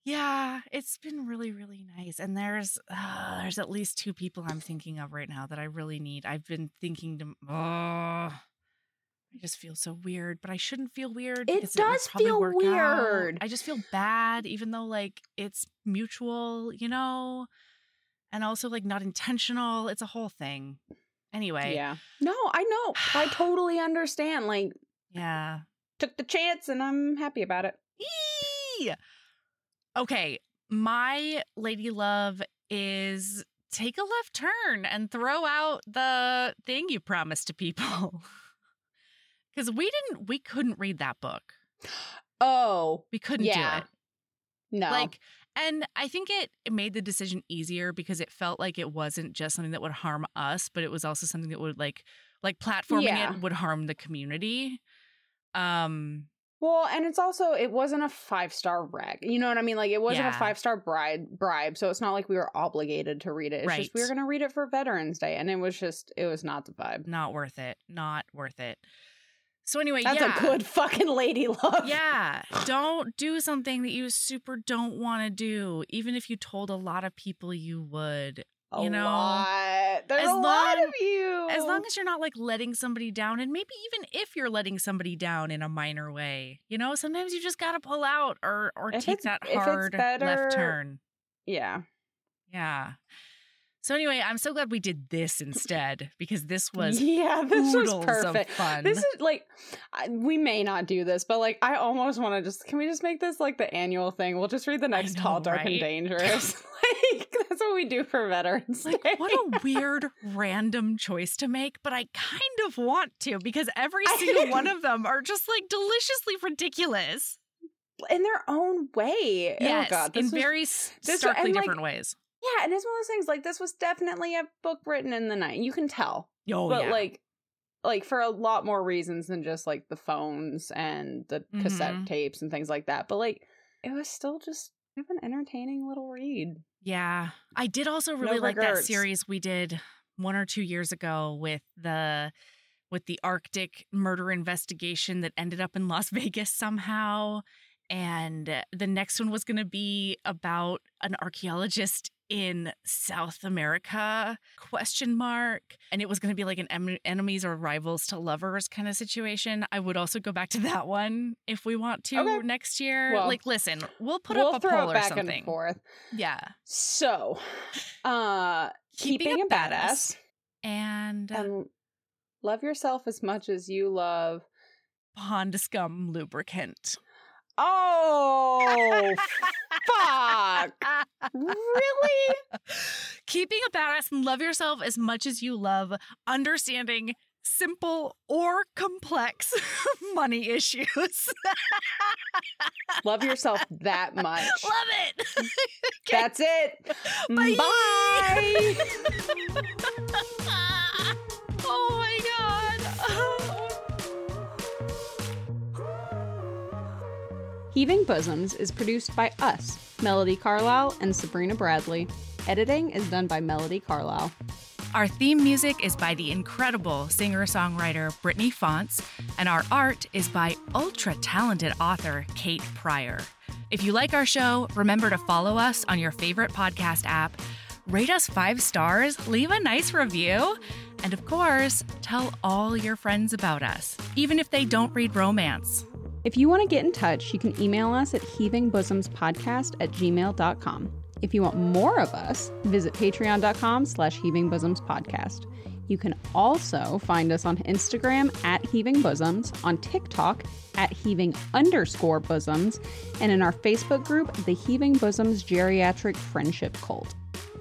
S2: Yeah, it's been really, really nice. And there's uh, there's at least two people I'm thinking of right now that I really need. I've been thinking to. Oh, I just feel so weird, but I shouldn't feel weird.
S1: It does
S2: probably
S1: feel
S2: work out.
S1: weird.
S2: I just feel bad, even though like it's mutual, you know, and also like not intentional. It's a whole thing. Anyway,
S1: Yeah. No, I know. I (sighs) totally understand. Like
S2: yeah.
S1: took the chance, and I'm happy about it.
S2: Eee! Okay, my lady love is take a left turn and throw out the thing you promised to people. (laughs) Cuz we didn't we couldn't read that book.
S1: Oh
S2: We couldn't
S1: Yeah.
S2: do it.
S1: no!
S2: Like and I think it, it made the decision easier because it felt like it wasn't just something that would harm us, but it was also something that would like like platforming
S1: Yeah.
S2: it would harm the community. Um
S1: Well, and it's also it wasn't a five star rag. You know what I mean? Like it wasn't
S2: Yeah.
S1: a five star bribe bribe, so it's not like we were obligated to read it. It's just we were gonna read it for Veterans Day, and it was just it was not the vibe.
S2: not worth it. Not worth it. So anyway,
S1: That's
S2: yeah.
S1: a good fucking lady (laughs) love.
S2: Yeah, don't do something that you super don't want to do, even if you told a lot of people you would.
S1: a
S2: you know,
S1: lot. There's
S2: as
S1: a lot
S2: long-
S1: of you.
S2: As long as you're not like letting somebody down, and maybe even if you're letting somebody down in a minor way, you know, sometimes you just got to pull out or or
S1: If
S2: take that hard
S1: better-
S2: left turn.
S1: yeah,
S2: Yeah. So anyway, I'm so glad we did this instead because this (laughs) was
S1: yeah, this was perfect.
S2: fun.
S1: This is like I, we may not do this, but like I almost want to just can we just make this like the annual thing? We'll just read the next
S2: know,
S1: Tall, Dark, and? Dangerous. (laughs) like that's what we do for Veterans
S2: like
S1: Day.
S2: what a (laughs) weird random choice to make, but I kind of want to because every single one of them are just like deliciously ridiculous.
S1: in their own way.
S2: Oh, yes,
S1: oh God,
S2: in
S1: was-
S2: very starkly
S1: and, like,
S2: different ways.
S1: Yeah, and it's one of those things like this was definitely a book written in the night. You can tell,
S2: Oh
S1: but
S2: yeah.
S1: like. Like for a lot more reasons than just like the phones and the cassette
S2: Mhm.
S1: tapes and things like that. But like it was still just kind of an entertaining little read.
S2: Yeah. I did also really like that series we did one or two years ago with the with the Arctic murder investigation that ended up in Las (laughs) Vegas somehow. And the next one was going to be about an archaeologist in South America question mark and it was going to be like an em- enemies or rivals to lovers kind of situation. I would also go back to that one if we want to
S1: Okay.
S2: next year.
S1: Well,
S2: like listen, we'll put
S1: we'll
S2: up a
S1: throw
S2: poll or
S1: back
S2: something.
S1: and forth.
S2: Yeah.
S1: So, (sighs) uh, keeping, a badass,
S2: and
S1: and love yourself as much as you love.
S2: pond scum lubricant.
S1: Oh, fuck! Really?
S2: Keeping a badass and love yourself as much as you love understanding simple or complex (laughs) money issues.
S1: Love yourself that (laughs) much.
S2: love it. (laughs)
S1: That's it.
S2: Bye.
S1: Bye. Heaving Bosoms is produced by us, Melody Carlisle and Sabrina Bradley. Editing is done by Melody Carlisle.
S2: Our theme music is by the incredible singer songwriter Brittany Fonts, and our art is by ultra talented author Kate Pryor. If you like our show, remember to follow us on your favorite podcast app, rate us five stars, leave a nice review, and of course, tell all your friends about us, even if they don't read romance.
S1: If you want to get in touch, you can email us at heavingbosoms.podcast at gmail.com. If you want more of us, visit patreon.com slash heavingbosomspodcast. You can also find us on Instagram at Heaving Bosoms, on TikTok at Heaving underscore bosoms, and in our Facebook group, the Heaving Bosoms Geriatric Friendship Cult.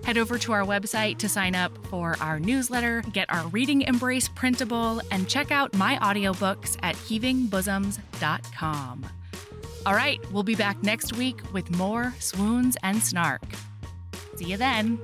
S2: Head over to our website to sign up for our newsletter, get our Reading Embrace printable, and check out my audiobooks at heavingbosoms.com. All right, we'll be back next week with more swoons and snark. See you then.